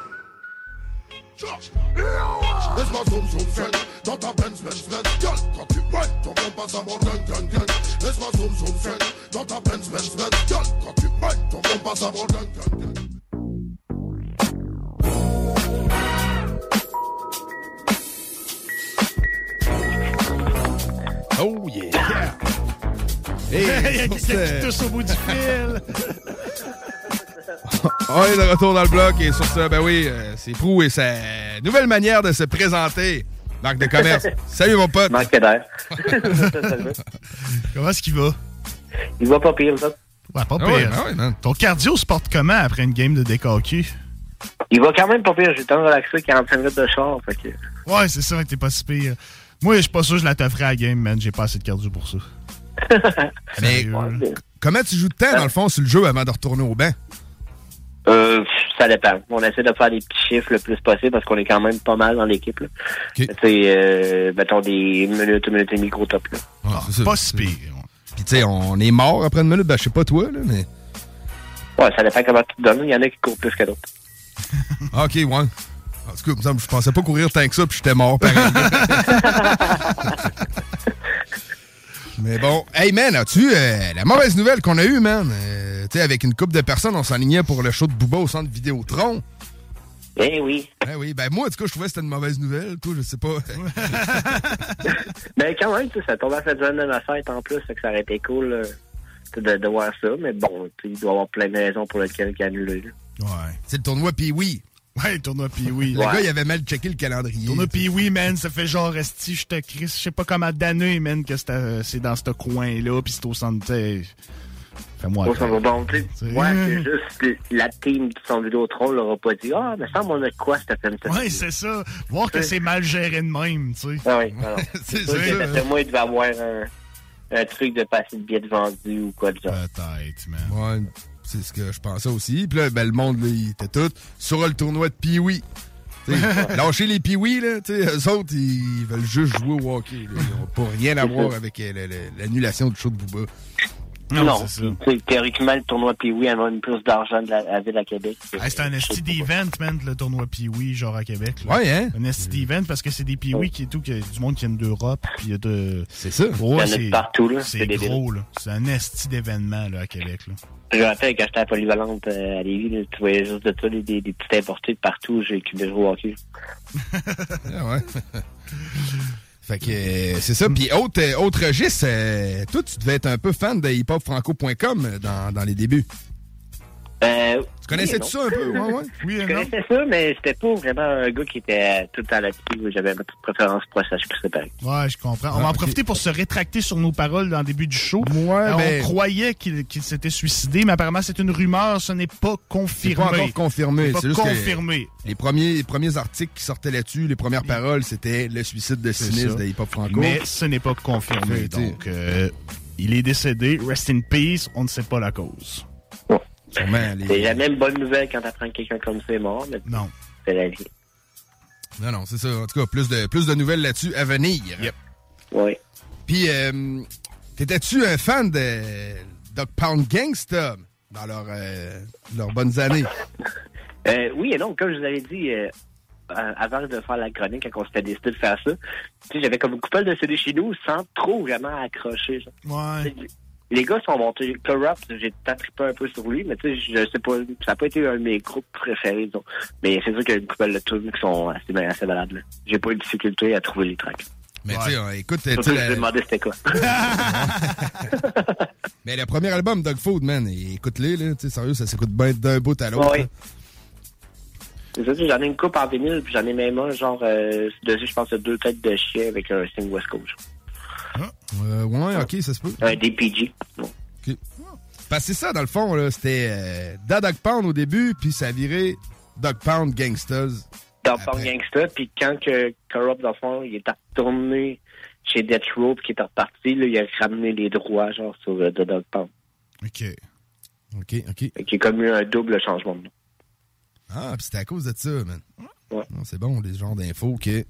Laisse-moi zoom zoom fait dans ta Benz, Benz, Benz, gueule. Quand tu whine, ton bon passe à mon gang, gang, gang. Laisse-moi zoom, zoom, friend, dans ta Benz, Benz, Benz, gueule. Quand tu whine, ton bon passe à mon gang, gang, gang. Oh yeah! <laughs> Il y a quelqu'un qui tousse au bout du fil. <laughs> On est de retour dans le bloc et sur ça, ben oui, euh, c'est Prou et sa nouvelle manière de se présenter. Marque de commerce. <laughs> Salut mon pote. Marque d'air. <laughs> Comment est-ce qu'il va? Il va pas pire, ça. Ouais, pas Ah pire. ouais, ah ouais, man. Ton cardio se porte comment après une game de DKQ? Il va quand même pas pire. J'ai le temps de relaxer 45 minutes de char. Fait que... Ouais, c'est ça, t'es pas si pire. Moi, je suis pas sûr que je la t'offrais à la game, man. J'ai pas assez de cardio pour ça. <laughs> Mais comment tu joues de temps, dans le fond, sur le jeu avant de retourner au banc? Euh, ça dépend. On essaie de faire des petits chiffres le plus possible parce qu'on est quand même pas mal dans l'équipe. Tu sais, euh, mettons des minutes, une minute et demie gros top. Là. pas si pire. Puis tu sais, on est mort après une minute, ben je sais pas toi, là, mais... Ouais, ça dépend comment tu te donnes. Il y en a qui courent plus que d'autres. Ah, OK, ouais. En tout cas, je pensais pas courir tant que ça, puis j'étais mort, pareil. <laughs> Mais bon, hey man, as-tu euh, la mauvaise nouvelle qu'on a eue, man? Euh, tu sais, avec une couple de personnes, on s'enlignait pour le show de Booba au centre Vidéotron. Eh oui. Eh oui, ben moi, en tout cas, je trouvais que c'était une mauvaise nouvelle. Toi, je sais pas. <laughs> Ben quand même, tu sais, ça tombe à cette semaine de ma fête en plus, fait que ça aurait été cool euh, de, de voir ça. Mais bon, il doit y avoir plein de raisons pour lesquelles il a annulé. là. Ouais. C'est le tournoi Pee-Wee. Ouais, tournoi Pee-Wee. Le gars, il avait mal checké le calendrier. Tournoi Pee-Wee, man, ça fait genre esti, je te crie, je sais pas comment d'années, man, que c'est à- c'est dans ce coin-là, pis c'est au centre, t'sais. Fais-moi Bon, ça va bon, tu sais. C'est- Ouais, c'est juste que la team de son Vidéotron leur a pas dit Ah, mais ça, on a de quoi cette semaine Ouais, c'est ça. Voir que c'est mal géré de même, tu sais. Ah oui, <laughs> c'est sûr que moi, il devait avoir un, un truc de passer de billets de vendu ou quoi de genre. Peut-être, man. Ouais, c'est ce que je pensais aussi. Puis là, ben, le monde, là, il était tout sur le tournoi de Pee-Wee. Lâcher les Pee-Wee, là, eux autres, ils veulent juste jouer au hockey. là. Ils n'ont pas rien à voir avec euh, l'annulation du show de Booba. Non, tu sais, théoriquement, le tournoi Pee-Wee amène plus d'argent de la, ville à Québec. Hey, c'est un esti d'event, man, le tournoi Pee-Wee, genre à Québec. là. Ouais, hein? Un esti d'event parce que c'est des Pee-Wee qui est tout, a du monde qui vient d'Europe, puis il y a de. C'est ça. Il y en a de partout, là. C'est C'est gros, là. C'est un esti d'événement, là, à Québec, là. Je me rappelle quand j'étais à la polyvalente euh, à Lévis, là, tu voyais juste de ça, des, des, des petits importés de partout. J'ai jouer au hockey. <laughs> Ah ouais. <laughs> fait que euh, c'est ça. Puis autre, euh, autre registre, euh, toi, tu devais être un peu fan de hiphopfranco.com dans, dans les débuts. Euh, Tu connaissais oui et tout ça un peu? Ouais, ouais. <laughs> Oui, Je connaissais ça, mais c'était pas vraiment un gars qui était tout le temps là-dessus. où J'avais ma petite préférence pour ça, je sais pareil. Ouais, je comprends. On Ah, va en profiter pour se rétracter sur nos paroles dans le début du show. Euh, ben- On croyait qu'il s'était suicidé, mais apparemment c'est une rumeur, ce n'est pas C'est confirmé. pas encore confirmé. C'est confirmé. Les premiers, les premiers articles qui sortaient là-dessus, les premières paroles, c'était le suicide de C'est Sinis ça. de Hip Hop Franco. Mais ce n'est pas confirmé. Donc, euh, il est décédé. Rest in peace. On ne sait pas la cause. Sûrement, les- C'est jamais une bonne nouvelle quand t'apprends que quelqu'un comme ça est mort, mais non. c'est la vie. Non, non, c'est ça. En tout cas, plus de, plus de nouvelles là-dessus à venir. Oui. Puis, euh, t'étais-tu un fan de Dog Pound Gangsta dans leurs euh, leurs bonnes années? <laughs> Euh, oui et non, comme je vous avais dit avant de faire la chronique, quand on s'était décidé de faire ça, j'avais comme une couple de CD chez nous sans trop vraiment accrocher. genre. Ouais. Les gars sont montés. Corrupt, j'ai trippé un peu sur lui, mais tu sais, je sais pas, ça n'a pas été un de mes groupes préférés, disons. Mais c'est sûr qu'il y a une couple de tunes qui sont assez, assez malades. là. J'ai pas eu de difficulté à trouver les tracks. Mais tu sais, euh, écoute, tu Surtout sais, que je la- me demandais c'était quoi. <laughs> mais le premier album, Dog Food, man, écoute-les, là, tu sais, sérieux, ça s'écoute bien d'un bout à l'autre. Ouais. C'est ça, j'en ai une coupe en vinyle, puis j'en ai même un, genre, euh, dessus, je pense, il y a deux têtes de chien avec un signe West Coast. Euh, ouais, ok, ça se peut. Un DPG. Ok. Parce que c'est ça, dans le fond, là, c'était euh, Da Dog Pound au début, puis ça a viré Dog Pound Gangstas. Dans Punk Gangsta, puis quand que Corrupt, dans le fond, il est retourné chez Death Row, puis qu'il est reparti, là, il a ramené les droits, genre, sur euh, The Dog Pound. OK. OK, OK. Y a comme eu un double changement de nom. Ah, puis c'était à cause de ça, man. Ouais. Non, C'est bon, les genres d'infos que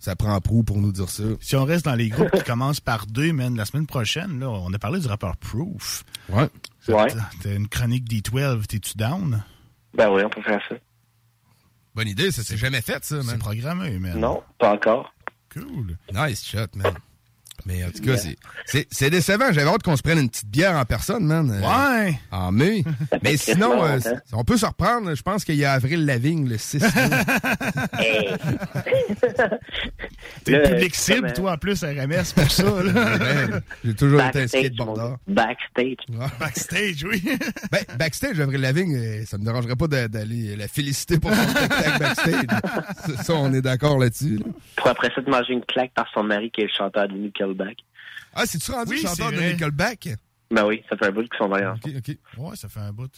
ça prend prou pour nous dire ça. Si on reste dans les groupes qui commencent par deux, man, la semaine prochaine, là, on a parlé du rappeur Proof. Ouais. Ouais. T'as une chronique D12, t'es-tu down? Ben oui, on peut faire ça. Bonne idée, ça s'est jamais fait, ça, man. C'est programmé, man. Non, pas encore. Cool. Nice shot, man. Mais en tout cas, c'est- c'est c'est décevant. J'avais hâte qu'on se prenne une petite bière en personne, man. euh, Ouais. En mai. Mais sinon, euh, on peut se reprendre. Je pense qu'il y a Avril Lavigne le 6 <laughs> <laughs> T'es le public cible, toi, en plus, RMS, pour ça. <laughs> Ouais, J'ai toujours été un Backstage, skateboarder. Backstage. Backstage, oui. Ben, backstage, Avril Lavigne, euh, ça me dérangerait pas d'a- d'aller la féliciter pour son spectacle backstage. Ça, on est d'accord là-dessus. là. Pour après ça, de manger une claque par son mari qui est le chanteur de Nickelback. Ah, c'est-tu rendu Oui, chanteur de. Nickelback? Ben oui, ça fait un bout qu'ils sont ensemble. OK, OK. Ouais, ça fait un bout.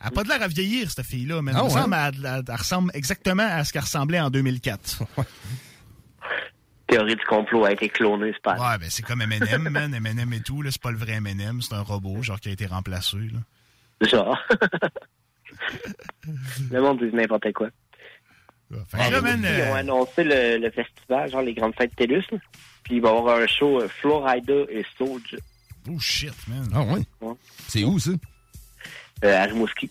Elle a pas de l'air à vieillir, cette fille-là, mais Ah elle, me ouais? semble, elle, elle- elle ressemble exactement à ce qu'elle ressemblait en 2004. <laughs> Théorie du complot a été clonée, c'est pas Ouais, ben c'est comme Eminem, man. Eminem et tout, là, c'est pas le vrai Eminem, c'est un robot, genre, qui a été remplacé, là. Genre. <laughs> le monde dit n'importe quoi. Là, man, Ils ont euh, annoncé le, le festival, genre les grandes fêtes TELUS. Puis il va y avoir un show euh, Florida et Soulja oh shit, man. Ah, ouais? Ouais. C'est où, ça? euh, à Rimouski.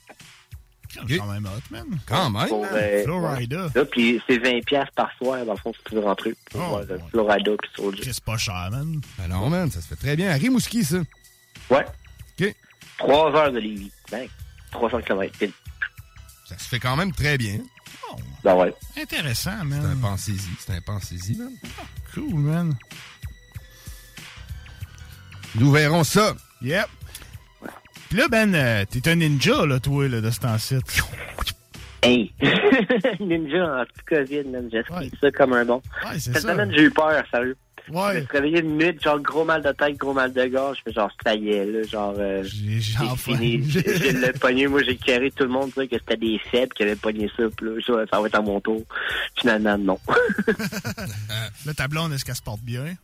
C'est quand même hot, man. Quand même. Pour, man. euh, Florida. Là, puis c'est 20$ piastres par soir, dans le fond, si tu veux rentrer. Pour Oh, voir euh, Florida puis Soulja. C'est pas cher, man? Ben non, man, ça se fait très bien. À Rimouski, ça. Ouais. OK. 3 heures de Lévis. Ben, 300 km. pile. Ça se fait quand même très bien. Ben ouais. Intéressant, C'est un man. pensez-y. C'est un pensez-y, man. Cool, man. Nous verrons ça. Yep. Puis là, Ben, euh, t'es un ninja, là, toi, là, de ce temps-ci. Hey! <laughs> Ninja en tout COVID, man. J'explique ça comme un bon. Ouais, Cette ça. semaine, j'ai eu peur, sérieux. Ouais. Je me suis réveillé une nuit, genre gros mal de tête, gros mal de gorge. Je fais genre, ça y est, là, genre, euh, J'ai fini. J'ai le <laughs> pogné. Moi, j'ai carré tout le monde, dire que c'était des faibles qui avaient pogné ça. Puis là, ça, va être à mon tour. Finalement, non. <laughs> Là, ta blonde, est-ce qu'elle se porte bien?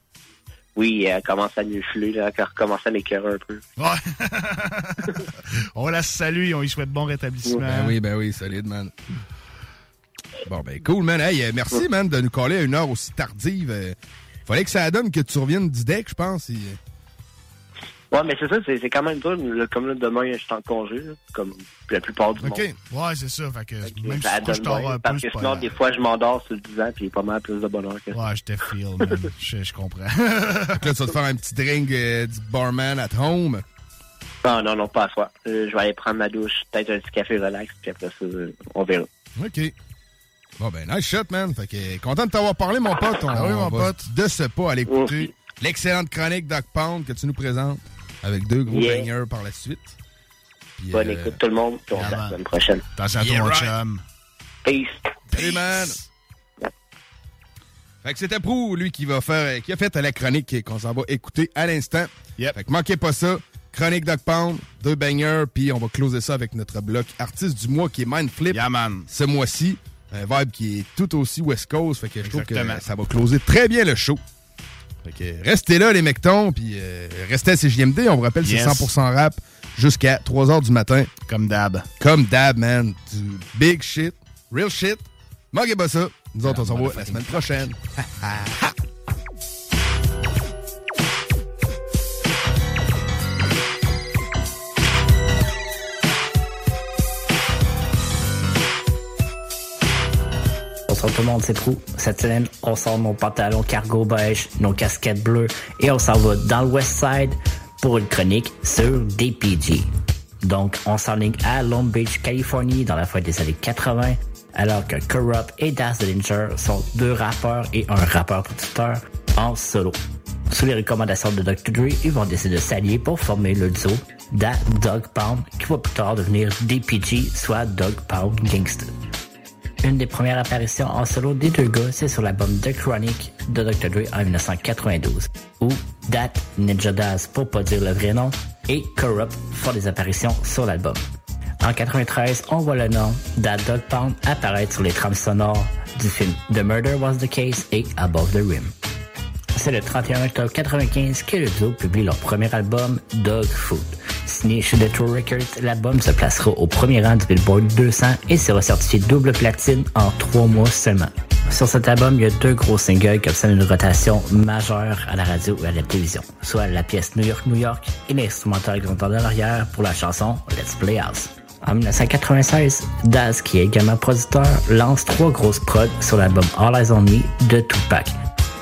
oui, elle commence à m'effler, là. Elle recommence à m'écœurer un peu. Ouais. <laughs> on la salue et on lui souhaite bon rétablissement. Ben oui, ben oui, solide, man. Bon, ben cool, man. Hey, euh, merci, man, de nous coller à une heure aussi tardive. Fallait que ça donne que tu reviennes du deck, je pense. et, Ouais, mais c'est ça, c'est c'est quand même dur. Comme là, demain, je suis en congé, là, comme la plupart du monde. OK. Ouais, c'est ça. Fait que même Ça si donne parce que sinon, des fois, je m'endors sur le divan, puis il y a pas mal plus de bonheur que ça. Ouais, je te feel, man. <laughs> je, je comprends. Que là, tu vas te faire un petit drink euh, du barman at home. Non, non, non, pas à soi. Euh, je vais aller prendre ma douche, peut-être un petit café relax, puis après ça, euh, on verra. OK. Bon, ben, nice shot, man. Fait que, content de t'avoir parlé, mon pote. On, Ah oui, mon pote. De ce pas, aller écouter l'excellente chronique Doc Pound que tu nous présentes avec deux gros Yeah. bangers par la suite. Puis, Bonne euh, écoute tout le monde, puis on se la semaine prochaine. Attention à Yeah, mon right. chum. Peace. Salut, man. Fait que c'était Prou, lui, qui va faire, qui a fait la chronique qu'on s'en va écouter à l'instant. Fait que manquez pas ça. Chronique Doc Pound, deux bangers, puis on va closer ça avec notre bloc artiste du mois qui est Mindflip. Ce mois-ci. Un vibe qui est tout aussi West Coast. Fait que je trouve que ça va closer très bien le show. Fait que restez là, les mectons, puis euh, restez à CJMD. On vous rappelle, Yes. c'est 100% rap jusqu'à 3 h du matin. Comme d'hab. Comme d'hab, man. Du big shit, real shit. Manquez pas ça. Nous autres, on se revoit la semaine prochaine. <laughs> Bonsoir tout le monde. Cette semaine, on sort nos pantalons cargo beige, nos casquettes bleues et on s'en va dans le West Side pour une chronique sur DPG. Donc, on s'enligne à Long Beach, Californie dans la fin des années 80, alors que Corrupt et Das Danger sont deux rappeurs et un rappeur-producteur en solo. Sous les recommandations de Dr. Dre, ils vont décider de s'allier pour former le duo Da Dog Pound, qui va plus tard devenir DPG, soit Dog Pound Gangster. Une des premières apparitions en solo des deux gars, c'est sur l'album The Chronic de Dr. Dre en 1992, où Dat, Ninja Daz pour pas dire le vrai nom, et Corrupt font des apparitions sur l'album. En 93, on voit le nom Dat Dog Pound apparaître sur les trames sonores du film The Murder Was the Case et Above the Rim. C'est le 31 octobre 95 que le duo publie leur premier album, Dog Food. Signé chez Detroit Records, l'album se placera au premier rang du Billboard 200 et sera certifié double platine en trois mois seulement. Sur cet album, il y a deux gros singles qui obtiennent une rotation majeure à la radio et à la télévision, soit la pièce New York, New York et l'instrumental grandeur de l'arrière pour la chanson Let's Play House. En 1996, Daz, qui est également producteur, lance trois grosses prods sur l'album All Eyes on Me de Tupac.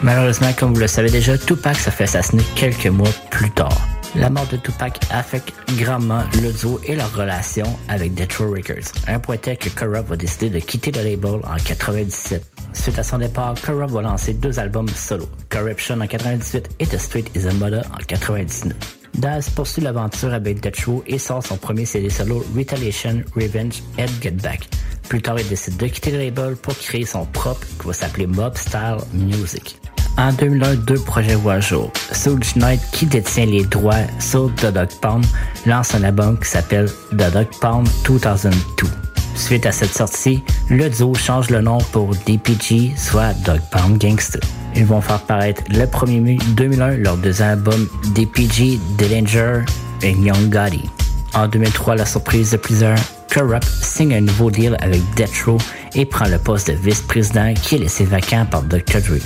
Malheureusement, comme vous le savez déjà, Tupac se fait assassiner quelques mois plus tard. La mort de Tupac affecte grandement le duo et leur relation avec Detroit Records. Un point tel que Corrupt va décider de quitter le label en 97. Suite à son départ, Corrupt va lancer deux albums solo, Corruption en 98 et The Street is a Mother en 99. Daz poursuit l'aventure avec Detroit et sort son premier CD solo Retaliation, Revenge and Get Back. Plus tard, il décide de quitter le label pour créer son propre qui va s'appeler Mob Style Music. En 2001, deux projets voient le jour. Soulja Knight, qui détient les droits sur The Dog Pound, lance un album qui s'appelle The Dog Pound 2002. Suite à cette sortie, le duo change le nom pour DPG, soit Dog Pound Gangsta. Ils vont faire paraître le 1er mai 2001 leur deuxième album DPG, Dillinger et Young Gotti. En 2003, la surprise de plusieurs, Corrupt signe un nouveau deal avec Death Row et prend le poste de vice-président qui est laissé vacant par Dr. Dre.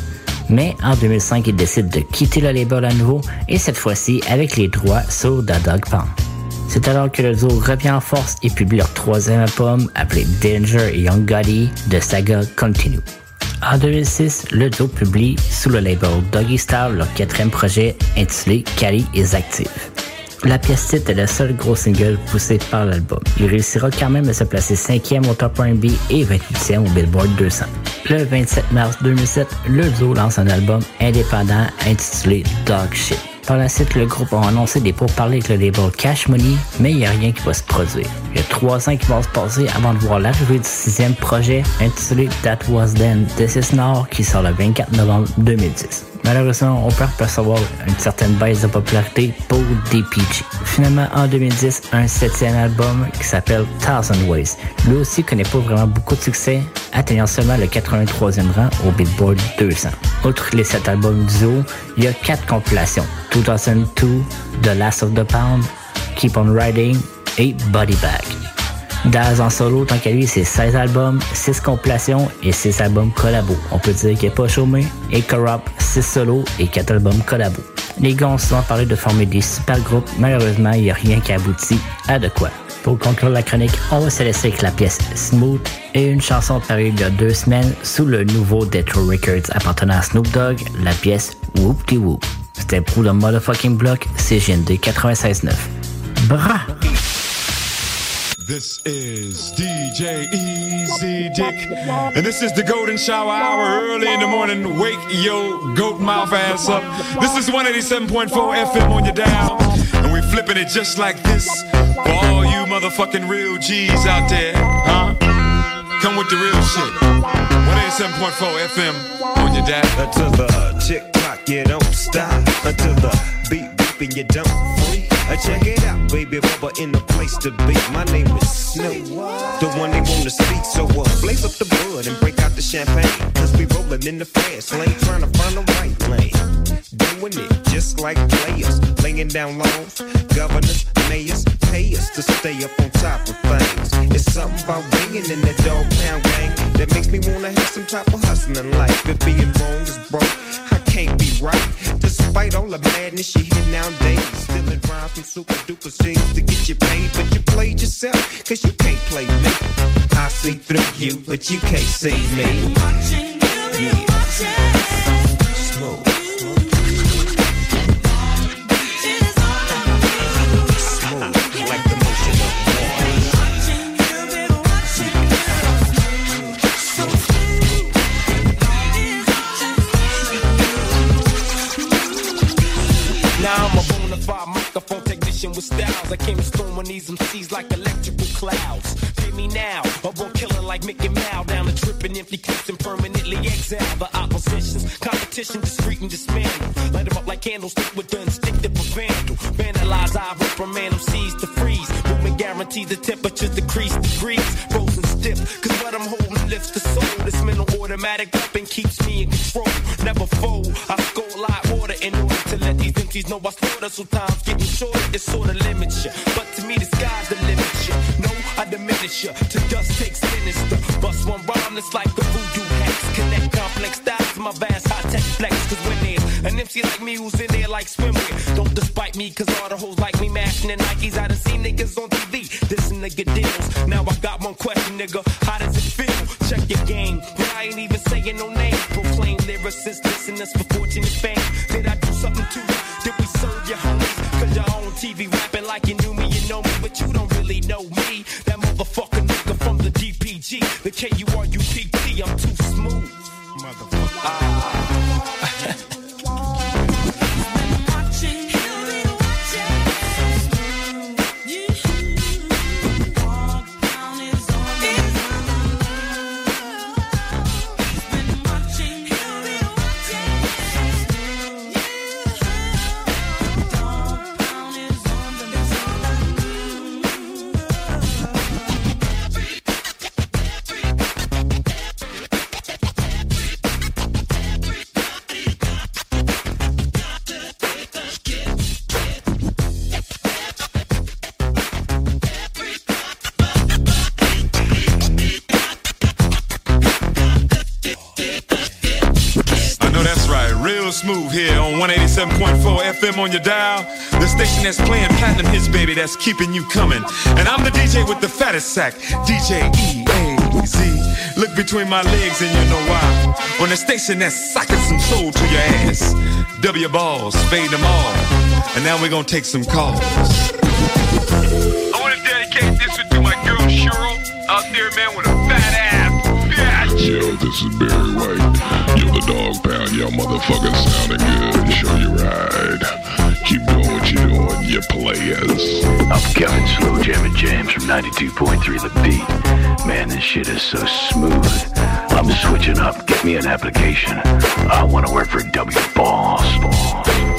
Mais en 2005, il décide de quitter le label à nouveau et cette fois-ci avec les droits sur The Dog. C'est alors que le duo revient en force et publie leur troisième album appelé Danger Young Gotti de Saga Continue. En 2006, le duo publie sous le label Doggy Style leur quatrième projet intitulé Cali is Active. La pièce titre est le seul gros single poussé par l'album. Il réussira quand même à se placer 5e au top R&B et 28e au Billboard 200. Le 27 mars 2007, le duo lance un album indépendant intitulé Dog Shit. Par la suite, le groupe a annoncé des pourparlers avec le label Cash Money, mais il n'y a rien qui va se produire. Il y a trois ans qui vont se passer avant de voir l'arrivée du sixième projet intitulé That Was Then, This Is Now, qui sort le 24 novembre 2010. Malheureusement, on peut percevoir une certaine baisse de popularité pour DPG. Finalement, en 2010, un septième album qui s'appelle Thousand Ways. Lui aussi connaît pas vraiment beaucoup de succès, atteignant seulement le 83e rang au Billboard 200. Outre les sept albums duo, il y a quatre compilations. 2002, The Last of the Pound, Keep on Riding et Body Bag. Daz en solo, tant qu'à lui, c'est 16 albums, 6 compilations et 6 albums collabos. On peut dire qu'il n'est pas chômé. Et Corrupt, 6 solos et 4 albums collabos. Les gars ont souvent parlé de former des super groupes. Malheureusement, il n'y a rien qui aboutit à de quoi. Pour conclure la chronique, on va se laisser avec la pièce Smooth et une chanson parue il y a deux semaines sous le nouveau Detroit Records appartenant à Snoop Dogg, la pièce Whoop De Whoop. C'était pour le motherfucking block CGND 96.9. Bra! This is DJ Easy Dick, and this is the Golden Shower Hour early in the morning. Wake yo goat mouth ass up. This is 187.4 FM on your dial, and we flipping it just like this for all you motherfucking real G's out there, huh? Come with the real shit. 187.4 FM on your dial. Until the tick tock, you don't stop. Until the beat beep and you don't. Uh, check it out, baby, rubber in the place to be. My name is Snoop, the one they wanna speak. So uh, blaze up the bud and break out the champagne. Cause we rolling in the fast lane, trying to find the right lane. Doing it just like players, laying down laws. Governors, mayors, pay us to stay up on top of things. It's something about being in that dog pound gang that makes me wanna have some type of hustling life. If being wrong is broke, I can't be right. Despite all the madness you hear nowadays, stealing rhymes from super duper scenes to get you paid, but you played yourself, cause you can't play me. I see through you, but you can't see me. Yeah. Smooth. Smooth, technician with styles. I came storming these MCs like electrical clouds. Pay me now, or born killing like Mickey Mouse. Down the tripping empty clips and permanently exile the oppositions. Competition discreet and dismantle. Light them up like candlestick with the instinctive of vandal. Vandalize, I reprimand seize to freeze. Movement guarantees the temperature decrease degrees. Frozen stiff, cause what I'm holding lifts the soul. This mental automatic weapon keeps me in control. Never fold, I score a like water in order to let these empties know I slaughter. So time's getting shorter, it sorta limits you. But to me, the sky's the limit, you. No, I diminish you. To dust takes sinister. Bust one rhyme that's like the voodoo hex. Connect complex styles to my vast high tech flex. Cause when there's an MC like me, who's in there like swimwear. Don't despite me, cause all the hoes like me mashing the Nikes. I done seen niggas on TV, this nigga deals. Now I got one question, nigga. How does it feel? Check your game. But I ain't even saying no name. Proclaim lyricists, listen us for fortune and fame. FM on your dial. The station that's playing platinum hits, baby, that's keeping you coming. And I'm the DJ with the fattest sack, DJ E-A-Z. Look between my legs and you know why. On the station that's socking some soul to your ass. W balls, fade them all. And now we're gonna take some calls. I wanna dedicate this one to my girl Cheryl out there, man, with a fat ass. Yo, this is Barry White. Yo, the dog pound. Y'all motherfucking sounding good. Show you right. Players. I'm Kevin Slow Jammin' James from 92.3 The Beat. Man, this shit is so smooth. I'm switching up. Get me an application. I want to work for W Boss. Corrupt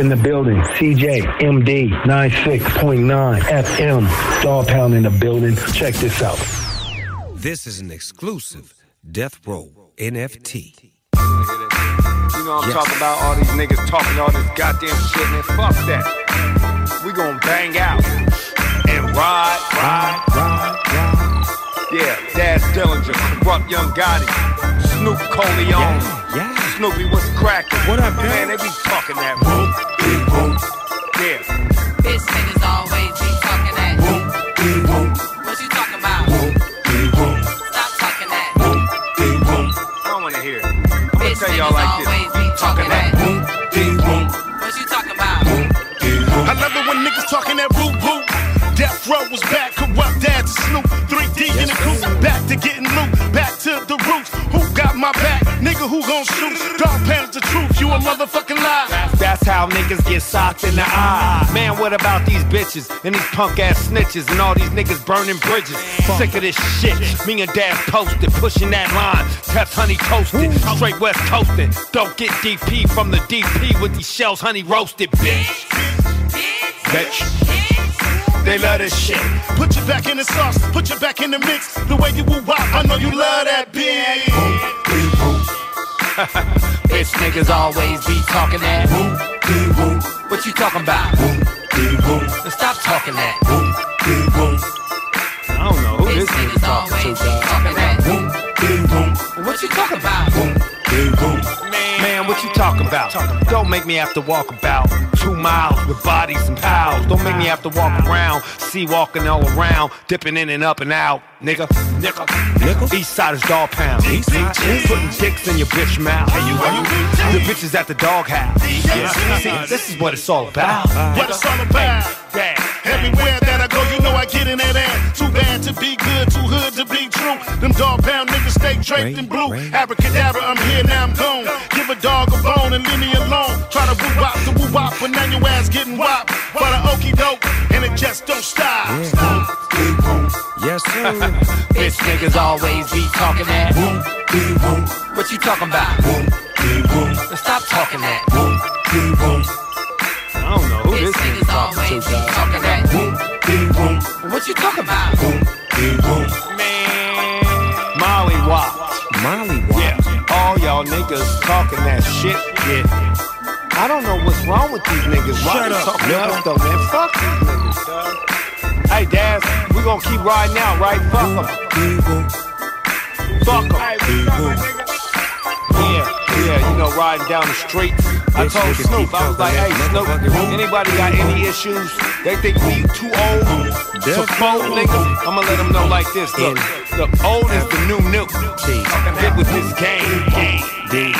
in the building. CJ, MD, 96.9 FM. Dog Pound in the building. Check this out. This is an exclusive Death Row NFT. You know I'm Yes. talking about? All these niggas talking all this goddamn shit, man. Fuck that. We gonna bang out and ride, ride, ride, ride. Yeah, Daz Dillinger, Corrupt Young Gotti, Snoop Coleon. Yeah, Snoopy, what's cracking? What up, man? They be talking that boom, big boom. Yeah. Bitch niggas always be talking that. Boom, big boom, What you talking about? big boom, Stop talking that. big boom. I don't wanna hear it. I'm gonna Bitch tell y'all niggas like always this. be talking that. Boom, big boom, What you talking about? big boom. I love it when niggas talking that boo boo. Death Row was back, corrupt dad to Snoop. 3D in the coop, back to getting loot, back to the roots. Who got my back? Nigga, who gon' shoot? Dog pounds the truth, you a motherfucking lie. That's how niggas get socked in the eye. Man, what about these bitches and these punk ass snitches and all these niggas burning bridges? Sick of this shit. Me and Dad posted, pushing that line. Test honey toasted, straight west coasting. Don't get DP from the DP with these shells honey roasted, bitch. Bitch. They love this shit. Put you back in the sauce, put you back in the mix. The way you woo wop, I know you love that bitch. <laughs> Bitch niggas always be talking that. What you talking about? Now Stop talking that. I don't know who Bitch this nigga niggas talking always to, be dog. talking that. What you talking about? Man, what you talking about? Don't make me have to walk about two miles with bodies and pals. Don't make me have to walk around, see walking all around, dipping in and up and out. Nigga, nigga, nigga. East side is dog pound. East putting dicks in your bitch mouth. The bitches at the dog house. Yeah, see, this is what it's all about. What it's all about. Everywhere that I go, you know I get in that ass. Too bad to be good, too hood to be true. Them dog pound niggas stay draped in blue. Abracadabra, I'm here, now I'm gone. Give a dog a bone and leave me alone. Try to woo wop the woo wop, but now your ass getting wop. But the okey doke, and it just don't stop. stop. Yes, sir. <laughs> Bitch niggas always be talking that. What you talking about? Now Stop talking that. I don't know who Bitch this niggas talking to, be dog. talking that. What you talking about? Boom, ding, boom. Man. Molly Wop. Molly Yeah, all y'all niggas talking that shit. Yeah. I don't know what's wrong with these niggas. Why Shut up, nigga. though, man? Fuck these niggas, dog. Hey, Daz, we gonna keep riding out, right? Fuck them. Fuck them. Yeah, yeah, you know, riding down the street. I told Snoop, I was like, hey, Snoop, anybody got any issues? They think we too old to fold row. niggas? I'm gonna let them know like this. Look, the old is the new new. Get with this game. D.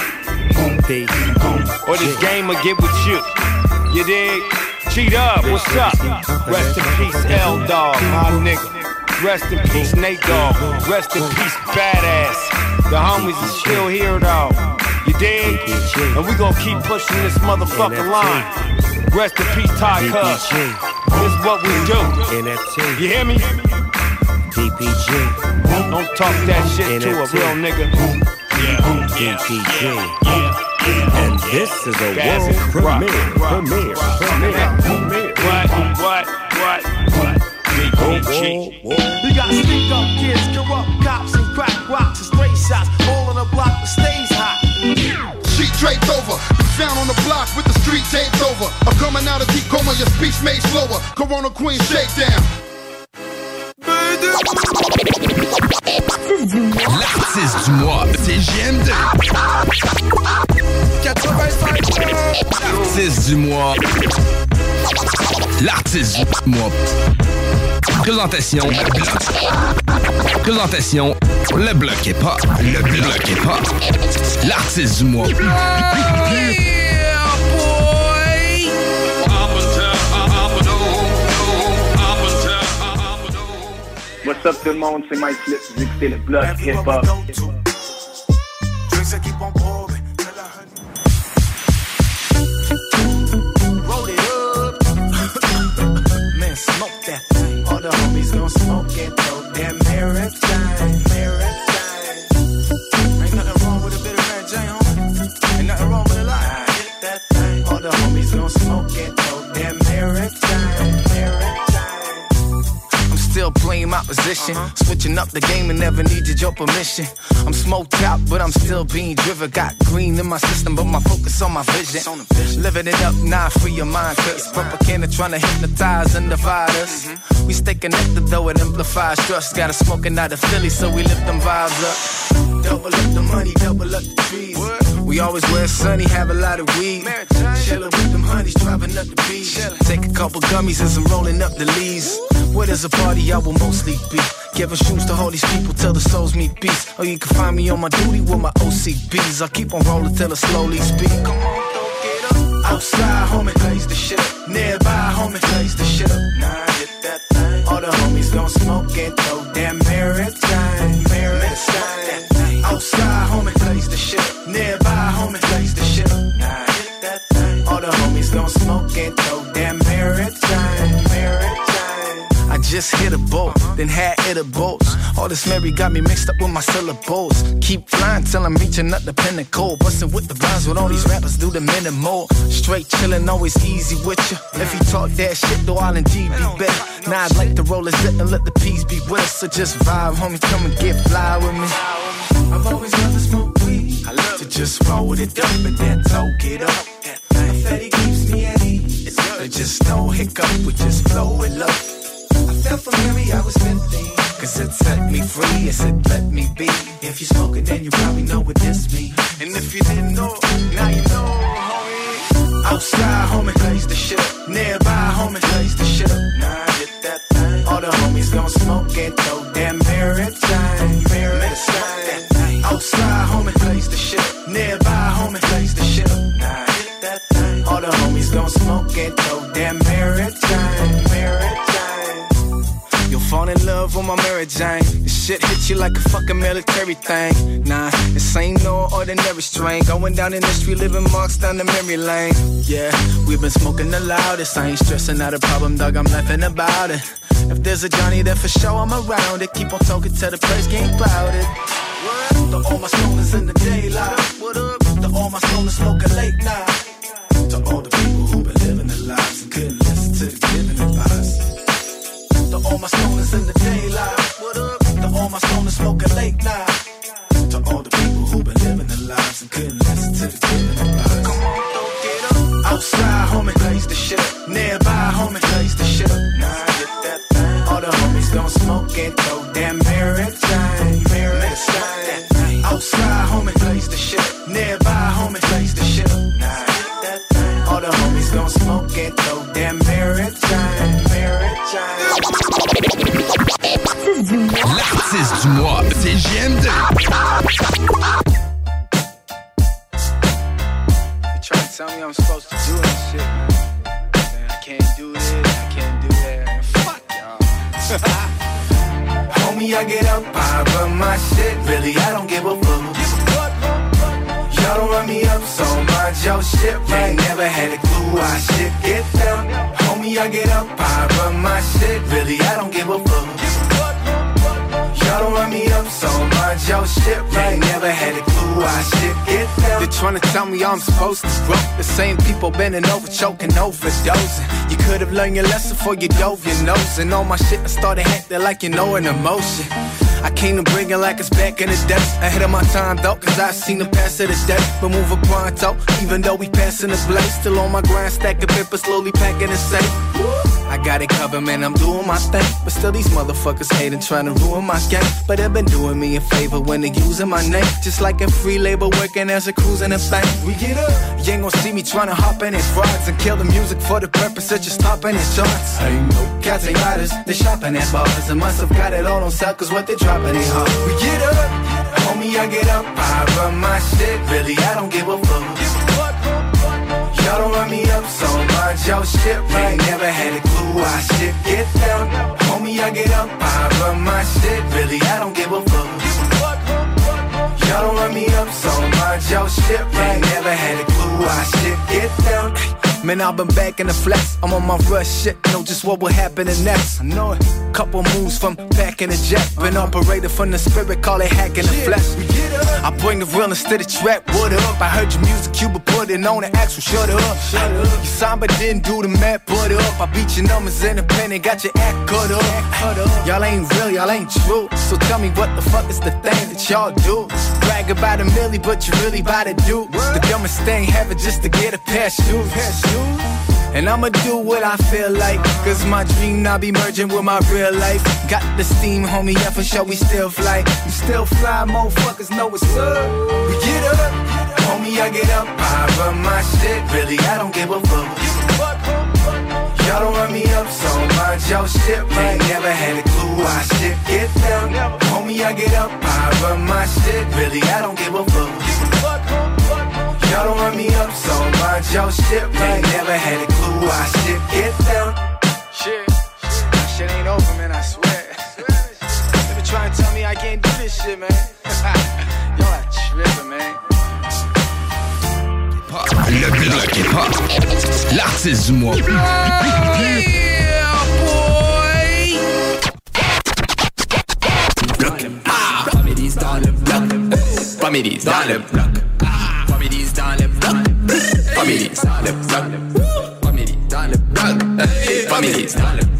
Or this game will get with you. You dig? Cheat up, what's up? Rest in peace, L Dog, my nigga. Rest in peace, Nate Dog. Rest in peace, Badass. The homies is still here, though. You dig? And we gonna keep pushing this motherfucking line. Rest in peace, Ty Cuz. This is what we do. You hear me? DPG. Don't talk that shit to a real nigga. DPG. And this is a world premiere. Premiere. Premiere. Premiere. What? What? What? What? DPG. We got stick up kids, corrupt cops, and crack rocks and stray shots. All on the block that stays hot. Sheet draped over, down on the block with the street taped over. I'm coming out of deep coma, your speech made slower. Corona Queen shakedown. L'artiste du mois, c'est GM2. 85 L'artiste du mois. L'artiste du mois. Présentation, le bloc. Présentation, le bloc pas. Le bloc est pas. L'artiste du mois. What's up tout le monde, c'est Mike Flip, vous écoutez le bloc hip-hop. Drinks that keep on pouring. Roll it up. <laughs> Man, smoke that thing. All the homies gon' smoke it, though. Damn maritime, maritime. Ain't nothing wrong with a bit of Mary Jane, homie. Ain't nothing wrong with a lie. Get that thing. All the homies gon' smoke it, though. Damn maritime, playing my position. Switching up the game and never needed your permission. I'm smoked out, but I'm still being driven. Got green in my system, but my focus on my vision. Living it up now, free your mind. Cause propaganda trying to hypnotize and divide us. We stay connected though, it amplifies trust. Got a smoking out of Philly, so we lift them vibes up. Double up the money, double up the trees. We always wear sunny, have a lot of weed. Chillin' with them honeys, driving up the beach. Take a couple gummies as I'm rolling up the leaves. Where there's a party, I will mostly be. Giving shoes to all these people till the souls meet peace. Or you can find me on my duty with my OCBs. I keep on rolling till I slowly speak. Come on, don't get up. Outside, homie, blaze the shit up. Nearby, homie, blaze the shit up. Nah, hit that thing. All the homies gon' smoke and throw damn maritime, maritime. Outside, homie, blaze the shit up. Nearby, Homies gon' smoke and throw damn maritime, maritime. I just hit a boat, uh-huh. then had it a boats. All this Mary got me mixed up with my syllables. Keep flying till I'm reaching up the pinnacle. Bustin' with the rhymes with all these rappers do the minimal. Straight chillin', always easy with ya. If you talk that shit, though, I'll indeed be better. Now I'd like to roll a and let the peas be with us. So just vibe, homie, come and get fly with me. I've always loved to smoke. I love to just roll it up and then toke it up. That fatty keeps me at ease. So just no hiccup, we just flow it up. I felt for Mary, I was 15. Cause it set me free, it said let me be. If you smoking, then you probably know what this means. And if you didn't know, now you know, homie. Outside, homie, blaze the shit. Nearby, homie, blaze the shit up. Nah, get that thing. All the homies gon' smoke and throw damn Outside, homie, blaze the shit. Nearby, homie, blaze the shit. Nah, that thing. All the homies gon' smoke and throw damn maritime, maritime. You'll fall in love with my Mary Jane. This shit hit you like a fucking military thing. Nah, this ain't no ordinary strain. Going down in the street, living marks down the memory lane. Yeah, we've been smoking the loudest. I ain't stressing out a problem, dog. I'm laughing about it. If there's a Johnny, then for sure I'm around it. Keep on talking till the place game clouded. To all my stoners in the daylight. What up? To all my stoners smoking late night. To all the people who've been living their lives and couldn't listen to the giving advice. To all my stoners in the daylight. What up? To all my stoners smoking late night. To all the people who've been living their lives and couldn't listen to the giving advice. Come on, don't get up. Outside, homie, blaze the ship. Nearby, homie, blaze the ship. Nah homies gon' smoke throw that maritime. Maritime. Outside, homie, blaze the. Nearby, homie, blaze the. Nah. All the homies gon' smoke throw that maritime. Maritime. L'artiste du mois, c'est JM2. You try to tell me I'm supposed to do this shit. Man, <laughs> Homie, I get up, I run my shit. Really, I don't give a fuck. Y'all don't run me up so much, yo shit right. Never had a clue why shit get down. Homie, I get up, I run my shit. Really, I don't give a fuck. Y'all don't run me up so much, yo shit right. Never had a clue why shit get down. They're trying to tell me I'm supposed to grow. The same people bending over, choking, overdosing. You could have learned your lesson before you dove your nose. And all my shit, I started acting like you know an emotion. I came to bring it like it's back in the day. Ahead of my time though, cause I've seen the past of the day. But move a pronto, even though we passing the blaze. Still on my grind, stacking paper, slowly packing the safe. I got it covered, man, I'm doing my thing. But still, these motherfuckers hating, trying to ruin my game. But they've been doing me a favor when they're using my name. Just like a free labor working as a cruise in a bank. We get up. You ain't gonna see me trying to hop in his frauds and kill the music for the purpose of just stopping his charts. Ain't no cats and riders, they shopping at bars. And must have got it all on sale, cause what they dropping We get up. Homie, I get up, I run my shit. Really, I don't give a fuck. Y'all don't run me up so much, yo shit right. Ain't Never had a clue why shit get down. Homie, I get up, I run my shit. Really, I don't give a fuck. Y'all don't run me up so much, yo shit right. Ain't Never had a clue why shit get down. Man, I've been back in the flex. I'm on my rush shit. Know just what will happen next. I know it. Couple moves from back in the jet. Been uh-huh. operated from the spirit, call it hacking the flesh. I bring the realness to the trap. What up? I heard your music, you been putting on the actual. Shut up. Shut up. You signed but didn't do the math. Put up. I beat your numbers in the pen independent. Got your act cut up. Y'all ain't real, y'all ain't true. So tell me what the fuck is the thing that y'all do? Brag about a milli, but you really about to do. The dumbest thing ever just to get a pair of shoes. And I'ma do what I feel like. Cause my dream now be merging with my real life. Got the steam, homie, yeah, for sure we still fly. We still fly, motherfuckers know what's up. We get up, homie, I get up. I run my shit, really, I don't give a fuck. Y'all don't run me up so much, yo shit right. Never had a clue why shit get down. Homie, I get up, I run my shit, really, I don't give a fuck. Y'all don't run me up so much, yo shit right. Never had a clue why shit get down. Shit, shit ain't over, man, I swear. They been trying to tell me I can't do this shit, man. <laughs> Y'all are tripping, man. Le bloc hip-hop. L'artiste du mois. Comédies dans le bloc. Comédies dans le bloc. Comédies dans le. Comédies dans le.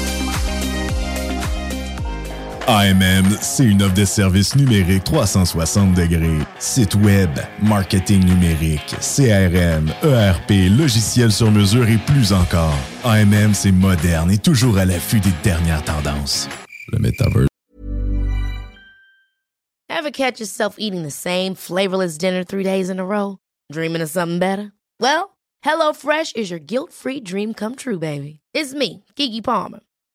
AMM, c'est une offre de services numériques 360 degrés. Site web, marketing numérique, CRM, ERP, logiciel sur mesure et plus encore. AMM, c'est moderne et toujours à l'affût des dernières tendances. Le Metaverse. Ever catch yourself eating the same flavorless dinner three days in a row? Dreaming of something better? Well, HelloFresh is your guilt-free dream come true, baby. It's me, Kiki Palmer.